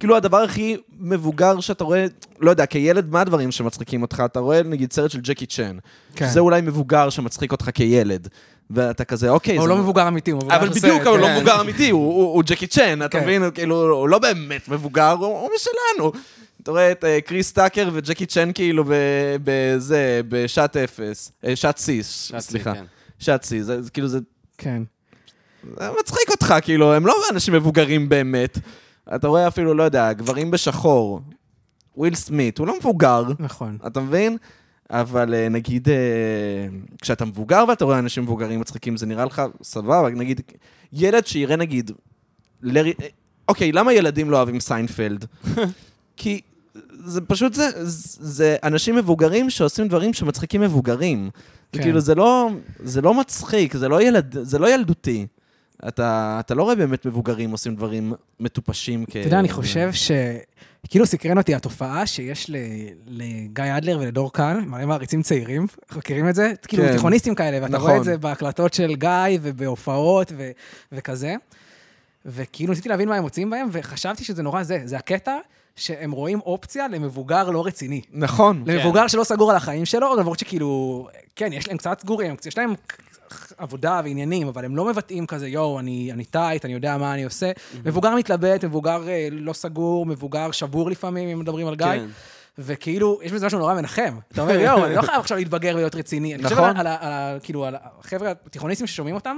כאילו, הדבר הכי מבוגר שאתה רואה, לא יודע, כילד, מה הדברים שמצחיקים אותך? אתה רואה, נגיד, סרט של ג'קי צ'ן. כן. זה אולי מבוגר שמצחיק אותך כילד. ואתה כזה, אוקיי, הוא. לא מבוגר אמיתי, הוא מבוגר אבל בדיוק, אבל הוא לא כן. מבוגר אמיתי, הוא- ג'קי צ'ן, אתה כן. מבין? כאילו, הוא לא באמת מבוגר, הוא משלנו. אתה רואה את אה, קריס טאקר וג'קי צ'ן כאילו בזה, בשעת אפס, אה, שעת סיס, סליחה. כן. שעת סיס, זה כאילו, זה כן. זה מצחיק אותך, כאילו, הם לא אנשים מבוגרים באמת. אתה רואה אפילו, לא יודע, גברים בשחור. וויל סמית, הוא לא מבוגר, נכון. אתה מבין? אבל אה, נגיד, אה, כשאתה מבוגר ואתה רואה אנשים מבוגרים מצחיקים, זה נראה לך סבבה, נגיד, ילד שיראה נגיד, לרי... אה, אוקיי, למה ילדים לא אוהבים סיינפלד? כי זה פשוט, זה, זה אנשים מבוגרים שעושים דברים שמצחיקים מבוגרים. כן. כן. כאילו, זה לא, זה לא מצחיק, זה לא, ילד, זה לא ילדותי. אתה, אתה לא רואה באמת מבוגרים עושים דברים מטופשים כ... אתה יודע, אני חושב ש... כאילו סקרן אותי התופעה שיש לגיא אדלר ולדור קהל, מלא מעריצים צעירים, מכירים את זה? כאילו כן. תיכוניסטים כאלה, ואתה נכון. רואה את זה בהקלטות של גיא ובהופעות ו- וכזה. וכאילו ניסיתי להבין מה הם מוצאים בהם, וחשבתי שזה נורא זה, זה הקטע שהם רואים אופציה למבוגר לא רציני. נכון. למבוגר שלא סגור על החיים שלו, למרות שכאילו, כן, יש להם קצת סגורים, יש להם עבודה ועניינים, אבל הם לא מבטאים כזה, יואו, אני, אני טייט, אני יודע מה אני עושה. מבוגר מתלבט, מבוגר אה, לא סגור, מבוגר שבור לפעמים, אם מדברים על גיא. כן. וכאילו, יש בזה משהו נורא מנחם. אתה אומר, יואו, אני לא חייב עכשיו להתבגר ולהיות רציני. אני חושב נכון. על, על, ה- על, ה- כאילו, על החבר'ה התיכוניסטים ששומעים אותם,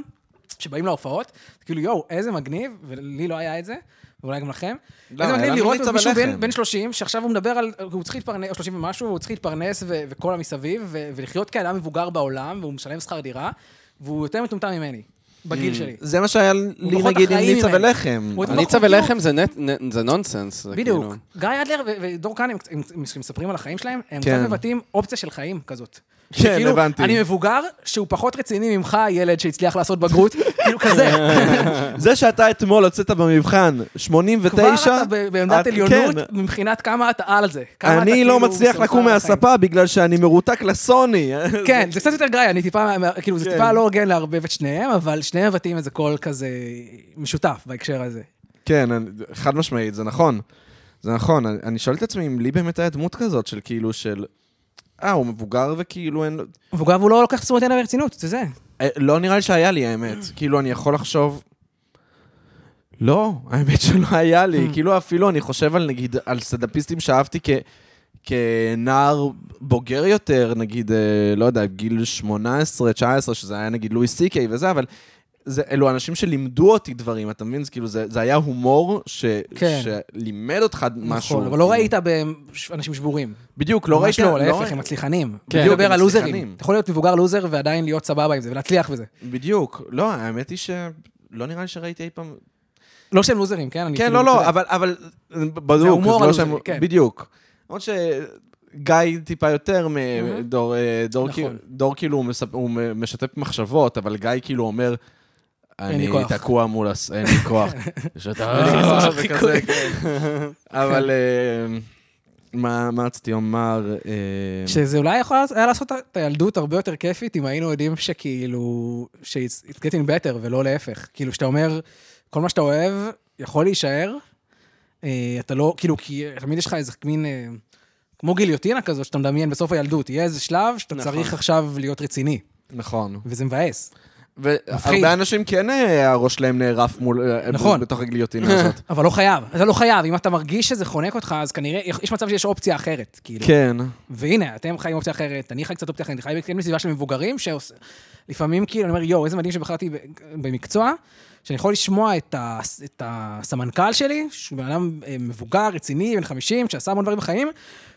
שבאים להופעות, כאילו, יואו, איזה מגניב, ולי לא היה את זה, ואולי גם לכם. לא, איזה מגניב לראות מישהו בן, לחם. בן 30, שעכשיו הוא מדבר על, הוא צריך להתפרנס, או 30 ומשהו, והוא צריך להתפרנס וכל המסביב, ולחיות כאדם מבוגר בעולם, והוא משלם שכר דירה, והוא יותר מטומטם ממני, בגיל שלי. זה מה שהיה לי נגיד עם ניצה. ולחם. צא ולחם זה נט- נ- זה נונסנס. בדיוק. כאילו- גיא אדלר ודור כאן, הם- הם- הם- כשמספרים על החיים שלהם, הם כן. קצת מבטאים אופציה של חיים כזאת. כן, הבנתי. אני מבוגר, שהוא פחות רציני ממך, ילד שהצליח לעשות בגרות, כאילו כזה. זה שאתה אתמול הוצאת במבחן 89, כבר אתה בעמדת את- עליונות, כן. מבחינת כמה אתה על זה. אני לא כאילו מצליח לקום. מהספה בגלל שאני מרותק לסוני. כן, זה קצת יותר גיא, אני טיפה, כאילו, זה כן. טיפה לא הוגן לערבב את שניהם, אבל שניהם מבטאים איזה קול כזה משותף בהקשר הזה. כן, חד משמעית, זה נכון. זה נכון. אני שואל את עצמי אם לי באמת היה דמות כזאת של כאילו של... אה, הוא מבוגר וכאילו אין... מבוגר והוא לא לוקח את עצמו יותר ברצינות, זה זה. אה, לא נראה לי שהיה לי, האמת. כאילו, אני יכול לחשוב... לא, האמת שלא היה לי. כאילו, אפילו אני חושב על, נגיד, על סטנדאפיסטים שאהבתי כ... כנער בוגר יותר, נגיד, אה, לא יודע, גיל 18, 19, שזה היה נגיד לואי סי קיי וזה, אבל זה, אלו אנשים שלימדו אותי דברים, אתה מבין? זה כאילו, זה, זה היה הומור ש, כן. שלימד אותך משהו. נכון, אבל לא. ראית באנשים שבורים. בדיוק, לא ראית... ממש לא, להפך, ראית- הם מצליחנים. כן. אני מדבר הם על לוזרים. מצליחנים. אתה יכול להיות מבוגר לוזר ועדיין להיות סבבה עם זה ולהצליח בזה. בדיוק. לא, האמת היא שלא נראה לי שראיתי אי פעם... לא שהם לוזרים, כן? כן, כאילו, לא, לא, יודע. אבל, אבל, בדיוק, זה ההומור זה לא כן. בדיוק. למרות שגיא טיפה יותר מדור, אה, דור, נכון. דור כאילו, הוא מספ- הוא משתף מחשבות, אבל גיא כאילו אומר, אני כוח." תקוע מול הס... אין לי כוח. שאתה... וכזה, כן. אבל אה, מה רציתי לומר? אה, שזה אולי יכול היה לעשות את הילדות הרבה יותר כיפית אם היינו יודעים שכאילו, ש- it's getting better ולא להפך. כאילו, שאתה אומר, כל מה שאתה אוהב יכול להישאר, אה, אתה לא, כאילו, כי תמיד יש לך איזה מין, אה, כמו גיליוטינה כזו שאתה מדמיין בסוף הילדות, יהיה איזה שלב שאתה נכון. צריך עכשיו להיות רציני, נכון. וזה מבאס. והרבה אנשים כן, אה, הראש שלהם נערף מול... אה, נכון. בתוך הגיליוטינה הזאת. אבל לא חייב, אתה לא חייב, אם אתה מרגיש שזה חונק אותך, אז כנראה, יש מצב שיש אופציה אחרת, כאילו. כן. והנה, אתם חיים אופציה אחרת, אני חי קצת אופציה אחרת, אני חי בסביבה של מבוגרים, שלפעמים כאילו, אני אומר, יואו, איזה מדהים שבחרתי במקצוע, שאני יכול לשמוע את, ה, את הסמנכ"ל שלי, שהוא בן אדם אה, מבוגר, רציני, בן 50, שעשה המון דברים בחיים,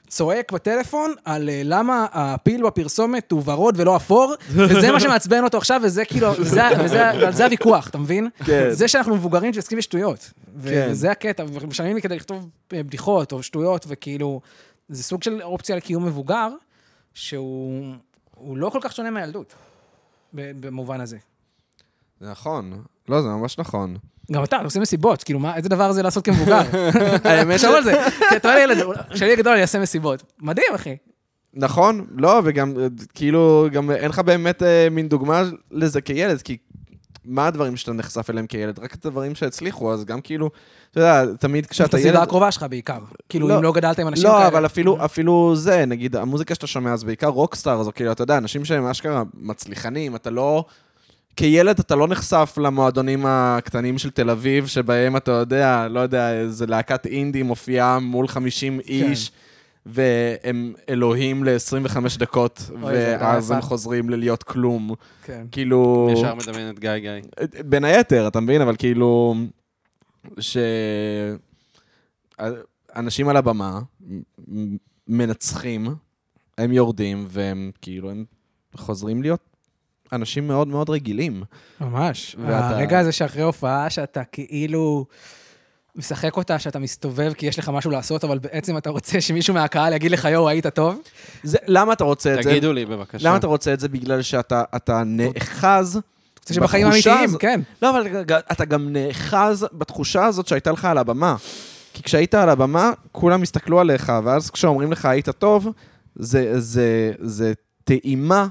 צועק בטלפון על אה, למה הפיל בפרסומת הוא ורוד ולא אפור, וזה מה שמעצבן אותו עכשיו, וזה כאילו, וזה, וזה, ועל זה הוויכוח, אתה מבין? כן. זה שאנחנו מבוגרים שעוסקים בשטויות. כן. וזה הקטע, ומשלמים לי כדי לכתוב אה, בדיחות או שטויות, וכאילו, זה סוג של אופציה לקיום מבוגר, שהוא הוא לא כל כך שונה מהילדות, במובן הזה. זה נכון. לא, זה ממש נכון. גם אתה, אתה עושה מסיבות, כאילו, מה, איזה דבר זה לעשות כמבוגר? האמת תחשוב על זה, כי אתה אומר לי, ילד, כשאני גדול אני אעשה מסיבות. מדהים, אחי. נכון, לא, וגם, אה, כאילו, גם אין לך באמת אה, מין דוגמה לזה כילד, כי מה הדברים שאתה נחשף אליהם כילד? רק את הדברים שהצליחו, אז גם כאילו, אתה יודע, תמיד את כשאתה הסביבה ילד... הקרובה שלך בעיקר. כאילו, לא. אם לא גדלת עם אנשים לא, כאלה. אבל אפילו, אפילו זה, נגיד, המוזיקה שאתה שומע, אז בעיקר רוקסטאר, אז כאילו, אתה יודע, אנשים שהם אשכרה מצליחנים, אתה לא... כילד אתה לא נחשף למועדונים הקטנים של תל אביב, שבהם אתה יודע, לא יודע, איזה להקת אינדי מופיעה מול 50 איש, והם אלוהים ל-25 דקות, אוי, ואז הם. חוזרים ללהיות כלום. כן. כאילו... ישר מדמיין את גיא גיא. בין היתר, אתה מבין? אבל כאילו... ש... אנשים על הבמה מנצחים, הם יורדים, והם כאילו, הם חוזרים להיות אנשים מאוד מאוד רגילים. ממש. ואתה- הרגע הזה שאחרי הופעה, שאתה כאילו משחק אותה, שאתה מסתובב כי יש לך משהו לעשות, אבל בעצם אתה רוצה שמישהו מהקהל יגיד לך, יואו, היית טוב? זה, למה אתה רוצה את זה? תגידו לי בבקשה. למה אתה רוצה את זה? בגלל שאתה אתה נאחז רוצה שבחיים האמיתיים, כן. לא, אבל אתה גם נאחז בתחושה הזאת שהייתה לך על הבמה. כי כשהיית על הבמה, כולם הסתכלו עליך, ואז כשאומרים לך היית טוב, זה, זה, זה טעימה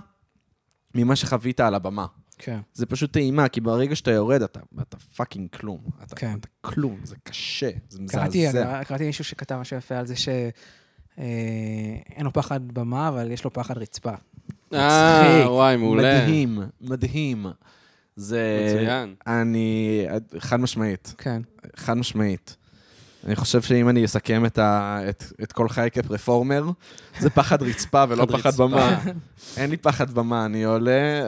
ממה שחווית על הבמה. כן. זה פשוט טעימה, כי ברגע שאתה יורד, אתה, אתה פאקינג כלום. אתה, כן. אתה כלום, זה קשה, זה קראתי, מזעזע. אני- קראתי מישהו שכתב משהו יפה על זה שאין לו פחד במה, אבל יש לו פחד רצפה. אה, מצחיק, וואי, מעולה. מדהים, מדהים. זה... מצוין. אני... חד משמעית. כן. חד משמעית. אני חושב שאם אני אסכם את, ה, את, את כל חיי כפרפורמר, זה פחד רצפה ולא פחד פחד רצפה. במה. אין לי פחד במה, אני עולה,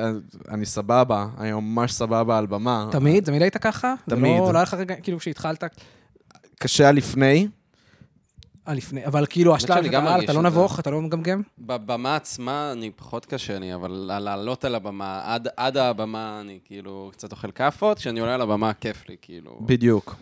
אני סבבה, אני ממש סבבה על במה. תמיד? תמיד היית ככה? זה תמיד. לא לא היה לך רגע, כאילו, כשהתחלת, קשה היה לפני, אה, לפני, אבל כאילו, השלב שאתה על, אתה לא. נבוך, אתה לא מגמגם? בבמה עצמה אני פחות קשה לי, אבל על לעלות על הבמה, עד, עד הבמה אני כאילו קצת אוכל כאפות, כשאני עולה על הבמה כיף לי, כאילו. בדיוק.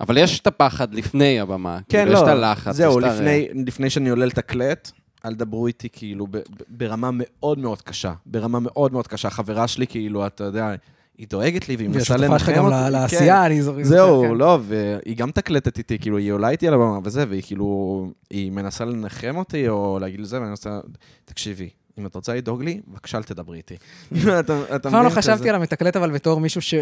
אבל יש את הפחד לפני הבמה. כן, כאילו, לא, יש את הלחץ. זהו, יש לפני, לפני שאני עולה לתקלט, אל דברו איתי כאילו ב, ב, ברמה מאוד מאוד קשה. ברמה מאוד מאוד קשה. חברה שלי, כאילו, אתה יודע, היא דואגת לי והיא מנסה לנחם שלך אותי. גם כן. ל- לעשייה, אני זוכר. זהו, כן. לא, והיא גם תקלטת איתי, כאילו, היא עולה איתי על הבמה וזה, והיא כאילו, היא מנסה לנחם אותי או להגיד לזה, ואני עושה, תקשיבי, אם את רוצה לדאוג לי, בבקשה אל תדברי איתי. אתה אף פעם לא מבין? חשבתי. על המתקלט, אבל בתור מישהו ש...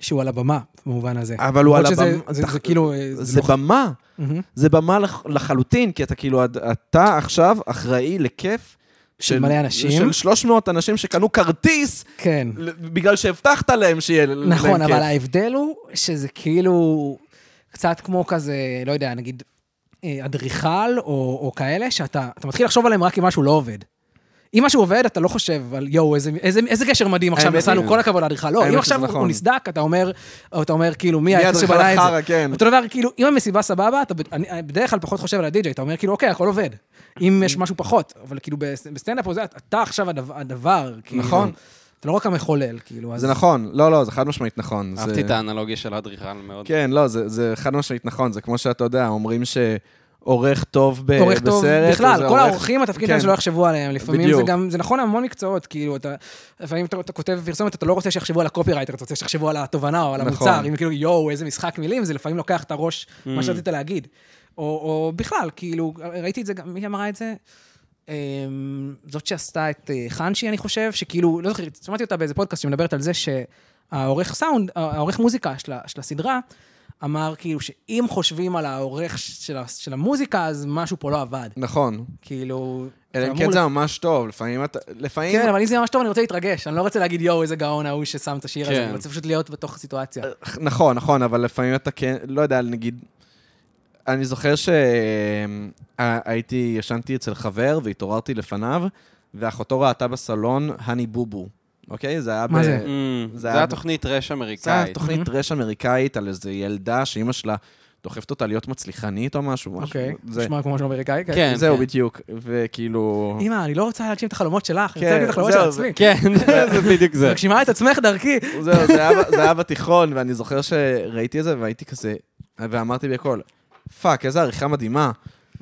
שהוא על הבמה, במובן הזה. אבל הוא על למרות שזה- הבמה- זה- תח- זה כאילו... אה, זה לא- במה, מהמם. זה במה לח- לחלוטין, כי אתה כאילו, אתה עכשיו אחראי לכיף של מלא אנשים. של 300 אנשים שקנו כרטיס כן. בגלל שהבטחת להם שיהיה להם כיף. נכון, אבל ההבדל הוא שזה כאילו קצת כמו כזה, לא יודע, נגיד אה, אדריכל או, או כאלה, שאתה אתה מתחיל לחשוב עליהם רק אם משהו לא עובד. אם משהו עובד, אתה לא חושב על יואו, איזה, איזה, איזה גשר מדהים עכשיו היא- כל הכבוד לאדריכל. לא, אם עכשיו נכון. הוא נסדק, אתה אומר, או אתה אומר, כאילו, מי האדריכל שבנה את זה? כן. אותו דבר, כאילו, אם המסיבה סבבה, אתה, ב- אני בדרך כלל פחות חושב על הדי-ג'יי, אתה אומר, כאילו, אוקיי, הכל עובד. אם יש משהו פחות, אבל כאילו, בס- בסטנדאפ או זה, אתה עכשיו הדבר, הדבר כאילו, נכון. אתה לא רק המחולל, כאילו, אז... זה נכון, לא, לא, זה חד משמעית נכון. זה- אהבתי את האנלוגיה של האדריכל מאוד. כן, לא, זה, זה חד משמעית נכון, זה כמו שאתה יודע, אומרים שעורך טוב ב- עורך טוב, בסרט, בכלל, זה כל עורך- האורחים, התפקיד כן. שלא יחשבו עליהם. לפעמים זה בדיוק. גם, זה נכון להמון מקצועות, כאילו, אתה, לפעמים אתה, אתה כותב פרסומת, אתה לא רוצה שיחשבו על הקופירייטר, אתה רוצה שיחשבו על התובנה או על נכון. המוצר. אם כאילו, יואו, איזה משחק מילים, זה לפעמים לוקח את הראש, מה שרצית להגיד. או, או בכלל, כאילו, ראיתי את זה, גם- מי אמרה את זה? אמ, זאת שעשתה את אה, חנשי, אני חושב, שכאילו, לא זוכר, שמעתי אותה באיזה פודקאסט שמדברת על זה שהעורך סאונד, העורך מוזיקה של, של הסדרה, אמר כאילו שאם חושבים על העורך של, של המוזיקה, אז משהו פה לא עבד. נכון. כאילו... אלא אם כן זה ממש טוב, לפעמים אתה... לפעמים... כן, אבל אם זה ממש טוב, אני רוצה להתרגש. אני לא רוצה להגיד, יואו, איזה גאון ההוא ששם את השיר הזה. כן. אני רוצה פשוט להיות בתוך הסיטואציה. נכון, נכון, אבל לפעמים אתה כן, לא יודע, נגיד, אני זוכר שהייתי, ישנתי אצל חבר והתעוררתי לפניו, ואחותו ראתה בסלון האני בובו, אוקיי? זה היה מה ב... זה? Mm, זה זה היה- תוכנית רש זה היה אמריקאית. תוכנית רש אמריקאית על איזו ילדה שאימא שלה דוחפת אותה להיות מצליחנית או משהו. אוקיי, זה- נשמע כמו משהו אמריקאי. כן. כן. זהו, בדיוק. וכאילו... אמא, אני לא רוצה להגשים את החלומות שלך, אני כן, רוצה להגשים את החלומות של עצמי. כן, זה בדיוק זה. מגשימה את עצמך דרכי. זהו, זה היה, זה היה בתיכון, ואני זוכר שראיתי את זה, והייתי כזה, ואמרתי בקול, fuck, איזה עריכה מדהימה.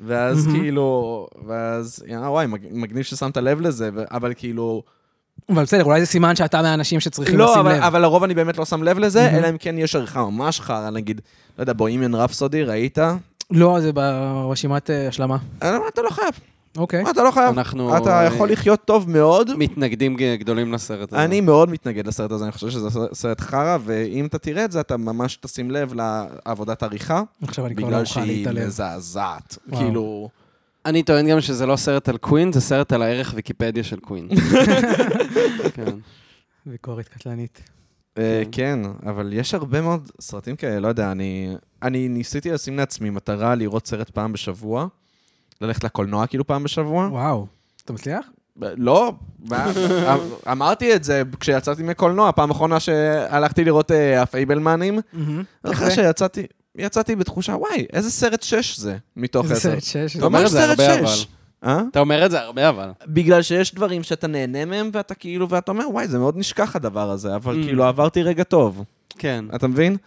ואז. כאילו, ואז, יא, וואי, מג- מגניב ששמת לב לזה, אבל כאילו... אבל בסדר, אולי זה סימן שאתה מהאנשים שצריכים לא, לשים אבל, לב. אבל לרוב אני באמת לא שם לב לזה, מהמם. אלא אם כן יש עריכה ממש חרא, נגיד, לא יודע, Bohemian Rhapsody, ראית? לא, זה ברשימת אה, השלמה. אה, אתה לא חייב, אוקיי. אתה לא חייב. אנחנו... אתה יכול לחיות טוב מאוד. מתנגדים גדולים לסרט הזה. אני מאוד מתנגד לסרט הזה, אני חושב שזה סרט חרא, ואם אתה תראה את זה, אתה ממש תשים לב לעבודת עריכה, עכשיו אני כבר לא בגלל מוכן שהיא להתעלם. מזעזעת. כאילו... אני טוען גם שזה לא סרט על קווין, זה סרט על הערך ויקיפדיה של קווין. כן. ביקורת קטלנית. אה, כן. כן, אבל יש הרבה מאוד סרטים כאלה, לא יודע, אני, אני ניסיתי לשים לעצמי מטרה לראות סרט פעם בשבוע, ללכת לקולנוע כאילו פעם בשבוע. וואו. אתה מצליח? לא, אמ- אמרתי את זה כשיצאתי מקולנוע, פעם אחרונה שהלכתי לראות אה, הפייבלמנים, איך אחרי זה? שיצאתי, יצאתי בתחושה, וואי, איזה סרט שש זה, מתוך איזה עשר. סרט שש. אתה אומר את זה סרט הרבה, שש. אה? אתה אומר את זה הרבה, אבל. בגלל שיש דברים שאתה נהנה מהם, ואתה כאילו, ואתה אומר, וואי, זה מאוד נשכח הדבר הזה, אבל Mm. כאילו עברתי רגע טוב, כן. אתה מבין?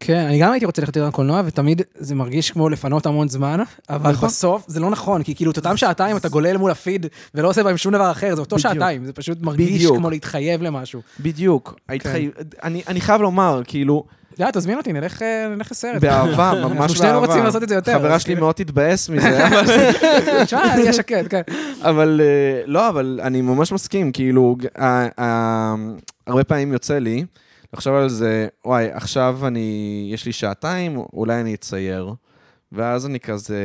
כן, אני גם הייתי רוצה ללכת לראות קולנוע, ותמיד זה מרגיש כמו לפנות המון זמן, אבל נכון. בסוף זה לא נכון, כי כאילו את אותם שעתיים אתה גולל מול הפיד ולא עושה בהם שום דבר אחר, זה אותו בדיוק. שעתיים, זה פשוט מרגיש בדיוק. כמו להתחייב למשהו. בדיוק. ההתחייב... אני, אני חייב לומר, כאילו, יאללה, תזמין אותי, נלך אה, לסרט. באהבה, ממש באהבה. אנחנו שנינו רוצים לעשות את זה יותר, חברה שלי. מאוד תתבאס מזה, תשמע, אני אהיה שקט, כן. אבל אה, לא, אבל אני ממש מסכים, כאילו, הרבה פעמים יוצא לי לחשוב על זה, וואי, עכשיו אני, יש לי שעתיים, אולי אני אצייר. ואז אני כזה,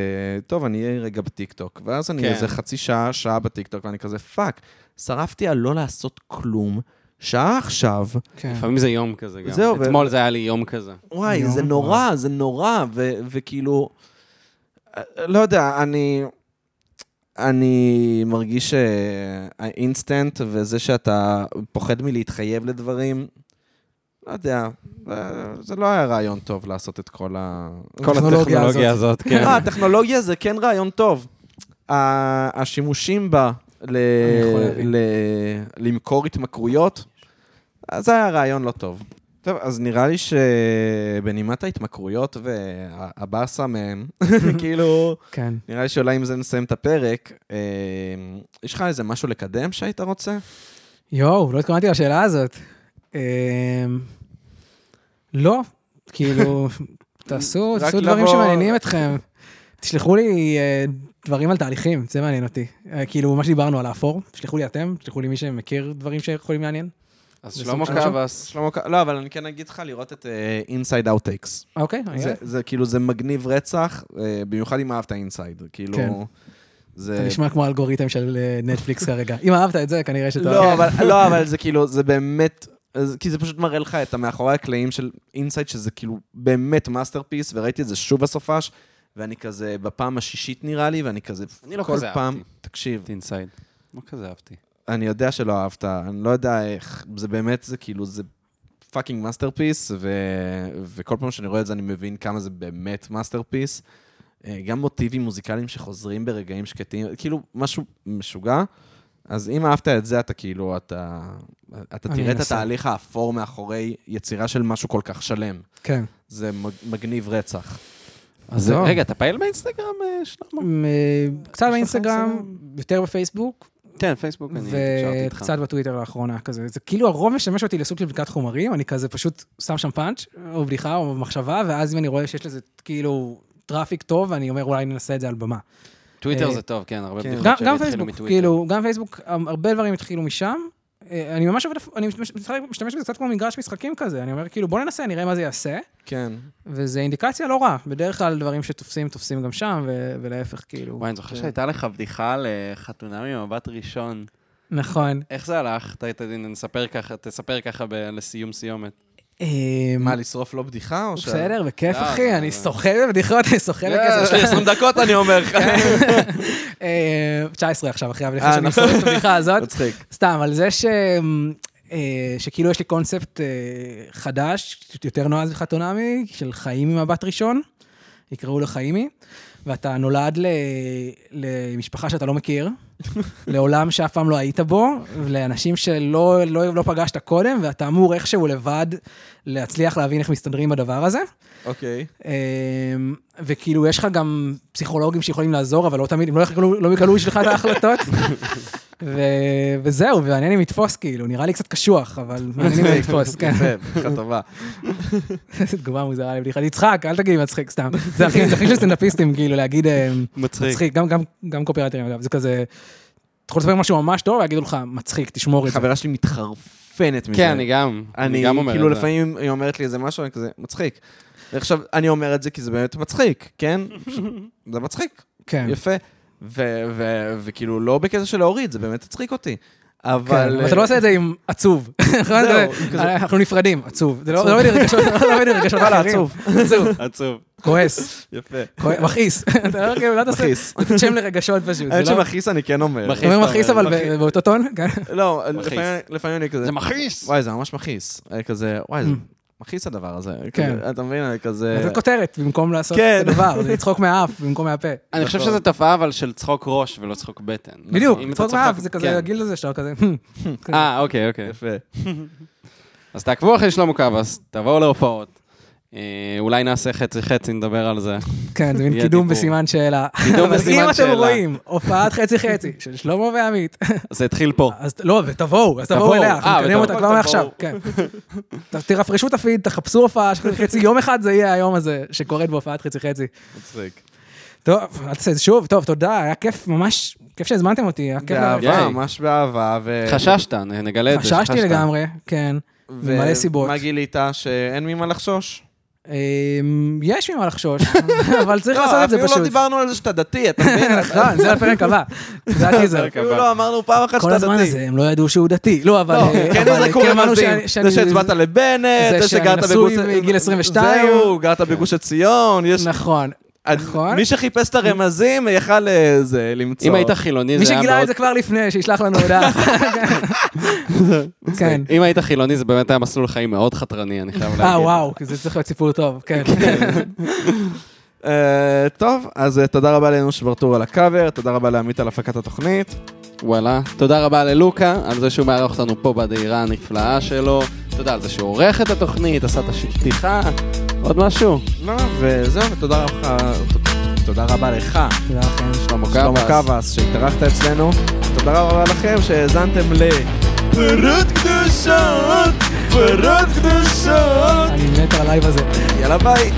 טוב, אני אהיה רגע בטיקטוק. ואז אני כן. איזה חצי שעה, שעה בטיקטוק, ואני כזה, fuck, שרפתי על לא לעשות כלום, שעה עכשיו, כן. לפעמים זה יום כזה גם. זהו, ו- אתמול זה היה לי יום כזה. וואי, יום, זה נורא, זה נורא, ו- וכאילו, אה, לא יודע, אני... אני מרגיש שהאינסטנט וזה שאתה פוחד מלהתחייב לדברים, לא יודע, אה, זה לא היה רעיון טוב לעשות את כל ה... כל הטכנולוגיה הטכנולוגיה הזאת, כן. אה, הטכנולוגיה זה כן רעיון טוב. השימושים בה ל-. ל- למכור התמכרויות, אז זה היה רעיון לא טוב. טוב, אז נראה לי שבנימת ההתמכרויות והבאסה מהם, כאילו, כן. נראה לי שאולי עם זה נסיים את הפרק. אה, יש לך איזה משהו לקדם שהיית רוצה? יואו, לא התכוונתי לשאלה הזאת. אמ, לא, כאילו, תעשו תעשו דברים לבוא- שמעניינים אתכם. תשלחו לי אה, דברים על תהליכים, זה מעניין אותי. אה, כאילו, מה שדיברנו על האפור, תשלחו לי אתם, תשלחו לי מי שמכיר דברים שיכולים לעניין. אז שלמה? קווס. שלמה, ק- לא, אבל אני כן אגיד לך לראות את Inside Outtakes. אוקיי, אני זה, זה כאילו, זה מגניב רצח, אה, במיוחד אם אהבת Inside. כאילו, כן. זה... אתה נשמע כמו האלגוריתם של אה, נטפליקס כרגע. אם אהבת את זה, כנראה שאתה... לא, אבל, לא, אבל זה כאילו, זה באמת, אז- כי זה פשוט מראה לך את המאחורי הקלעים של Inside, שזה כאילו באמת masterpiece, וראיתי את זה שוב בסופש, ואני כזה בפעם השישית נראה לי, ואני כזה, אני לא כל כזה פעם, אהבתי. תקשיב, Inside. לא כזה אהבתי. אני יודע שלא אהבת, אני לא יודע איך, זה באמת, זה כאילו, זה fucking masterpiece, ו... וכל פעם שאני רואה את זה אני מבין כמה זה באמת masterpiece. אה, גם מוטיבים מוזיקליים שחוזרים ברגעים שקטים, כאילו, משהו משוגע. אז אם אהבת את זה, אתה כאילו, אתה, אתה תראה את. התהליך האפור מאחורי יצירה של משהו כל כך שלם. כן. זה מג- מגניב רצח. אז. רגע, אתה פעיל באינסטגרם, אה, שלמה? אה, קצת באינסטגרם, אינסטגרם? יותר בפייסבוק, כן, פייסבוק, אני נשארתי איתך. וקצת בטוויטר לאחרונה, כזה. זה כאילו הרוב משמש אותי לסוג של בדיקת חומרים, אני כזה פשוט שם שם פאנץ', או בדיחה, או מחשבה, ואז אם אני רואה שיש לזה כאילו traffic טוב, אני אומר אולי ננסה את זה על במה. טוויטר אה, זה טוב, כן, הרבה כן. בדיחות גם, שלי גם פייסבוק, מטוויטר. כאילו, גם פייסבוק, הרבה דברים התחילו משם. אה, אני ממש עובד, אני משתמש- בזה קצת כמו מגרש משחקים כזה, אני אומר, כאילו, בוא ננסה, נראה מה זה יעשה, כן. וזה אינדיקציה לא רעה. בדרך כלל דברים שתופסים, תופסים גם שם, ו- ולהפך, כאילו. וואי, אני זוכר כן. שהייתה לך בדיחה על אה, חתונה ממבט ראשון. נכון. איך זה הלך? תספר ככה לסיום סיומת. אה, מה, לשרוף לו בדיחה או ש... בסדר, בכיף, לא, אחי, אני שוחה בבדיחות, אני שוחה יש לכסף. לי 20 דקות, אני אומר לך. אה, 19 עכשיו, אחרי הבדיחה אה, שאני נכון. שורף את הבדיחה הזאת. מצחיק. סתם, על זה ש... אה, שכאילו יש לי קונספט אה, חדש, יותר נועז וחתונמי, של חיים ממבט ראשון, יקראו לו חיימי, ואתה נולד. למשפחה שאתה לא מכיר, לעולם שאף פעם לא היית בו, לאנשים שלא לא, לא פגשת קודם, ואתה אמור איכשהו לבד להצליח להבין איך מסתדרים בדבר הזה. אוקיי. אמ, וכאילו, יש לך גם פסיכולוגים שיכולים לעזור, אבל לא תמיד, הם לא לא יגלו בשבילך את ההחלטות. ו- וזהו, ומעניין אם יתפוס, כאילו, נראה לי קצת קשוח, אבל מעניין אם יתפוס, כן. יפה, בדיחה טובה. איזו תגובה מוזרה לבדיחה. תצחק, אל תגיד לי מצחיק, סתם. זה הכי זה הכי של סטנדאפיסטים, כאילו, להגיד אמ, מצחיק. מצחיק, גם- גם- גם קופרייטרים, אגב, זה כזה, אתה יכול לספר משהו ממש טוב, ויגידו לך, מצחיק, תשמור את זה. חברה שלי מתחרפנת מזה. כן, אני גם. אני גם אומר כאילו את זה. לפעמים היא אומרת לי איזה משהו, אני כזה, מצחיק. ועכשיו, אני אומר את זה כי זה באמת מצחיק, כן? זה מצחיק, כן. יפה. ו- ו- וכאילו, לא בקטע של להוריד, זה באמת הצחיק אותי. כן, אבל... אבל אתה לא עושה את זה עם עצוב. כזה- אנחנו נפרדים, עצוב. זה לא זה לא מביא לי רגשות, לא רגשות וואלה, אחרים. עצוב. עצוב. כועס, יפה. מכעיס. לא לא מכעיס. שם לרגשות פשוט. האמת זה לא- שמכעיס אני כן אומר. מכעיס. אתה אומר מכעיס אבל באותו טון? כן. לא. לפעמים- אני כזה, זה מכעיס. וואי, זה ממש מכעיס. כזה, וואי, זה מכעיס הדבר הזה. כן. כזה, אתה מבין, אני כזה... זה כותרת במקום לעשות כן. את הדבר, זה לצחוק מהאף במקום מהפה. אני חושב. שזו תופעה אבל של צחוק ראש ולא צחוק בטן. בדיוק, לצחוק מהאף זה כן. כזה הגיל הזה שאתה כזה, אה, אוקיי, אוקיי. יפה. אז תעקבו אחרי שלמה קבס, תבואו להופעות. אה, אולי נעשה חצי-חצי, נדבר על זה. כן, זה מין קידום דיבור. בסימן שאלה. קידום אבל בסימן אם אתם שאלה. רואים הופעת חצי חצי של שלמה ועמית, זה התחיל פה. אז לא, ותבואו, אז תבואו. אליה, אה, אנחנו נקדם ותבואו. אותה כבר מעכשיו, כן. תרפרשו את הפיד, תחפשו הופעה של חצי חצי, יום אחד זה יהיה היום הזה שקורית בהופעת חצי חצי. מצחיק. טוב, אל תעשה את זה שוב, טוב, תודה, היה כיף, ממש, כיף שהזמנתם אותי, היה כיף. באהבה. ממש באהבה. ו- חששת, נגלה את זה. חששתי. לגמרי, כן. ו- ממלא סיבות. מה גילית? שאין ממה לחשוש? אמ, יש ממה לחשוש, אבל צריך לעשות את זה אפילו פשוט. לא דיברנו על זה שאתה דתי, אתה מבין? נכון, זה לפרק הבא. זה הטיזר. אפילו לא אמרנו פעם אחת כל שאתה הזמן דתי. הזה, הם לא ידעו שהוא דתי. לא, אבל... לא, אה, כן אבל יזרקו כן אמרנו רמזים. שאני- שאני- זה שהצבעת לבנט, זה זה שגרת בגוש... מגיל 22. זהו, גרת בגוש עציון. יש... נכון. נכון. מי שחיפש את הרמזים יכל אה, זה, למצוא. אם היית חילוני, מי זה היה שגילה מאוד... את זה כבר לפני, שישלח לנו הודעה. כן. אם היית חילוני, זה באמת היה מסלול חיים מאוד חתרני, אני חייב להגיד. אה, וואו, כי זה צריך להיות סיפור טוב, כן. אה, טוב, אז אה, תודה רבה לאנוש ברטור על הקאבר, תודה רבה לעמית על הפקת התוכנית. וואלה. תודה רבה ללוקה על זה שהוא מארח אותנו פה בדהירה הנפלאה שלו. תודה על זה שהוא עורך את התוכנית, עשה את הפתיחה. עוד משהו? לא, וזהו, ותודה רבה, תודה רבה לך, תודה לכם. שלמה שלמה קווס. שהתארחת אצלנו. תודה רבה לכם שהאזנתם ל... פרות קדושות, פרות קדושות. אני מת על ה live הזה. יאללה ביי.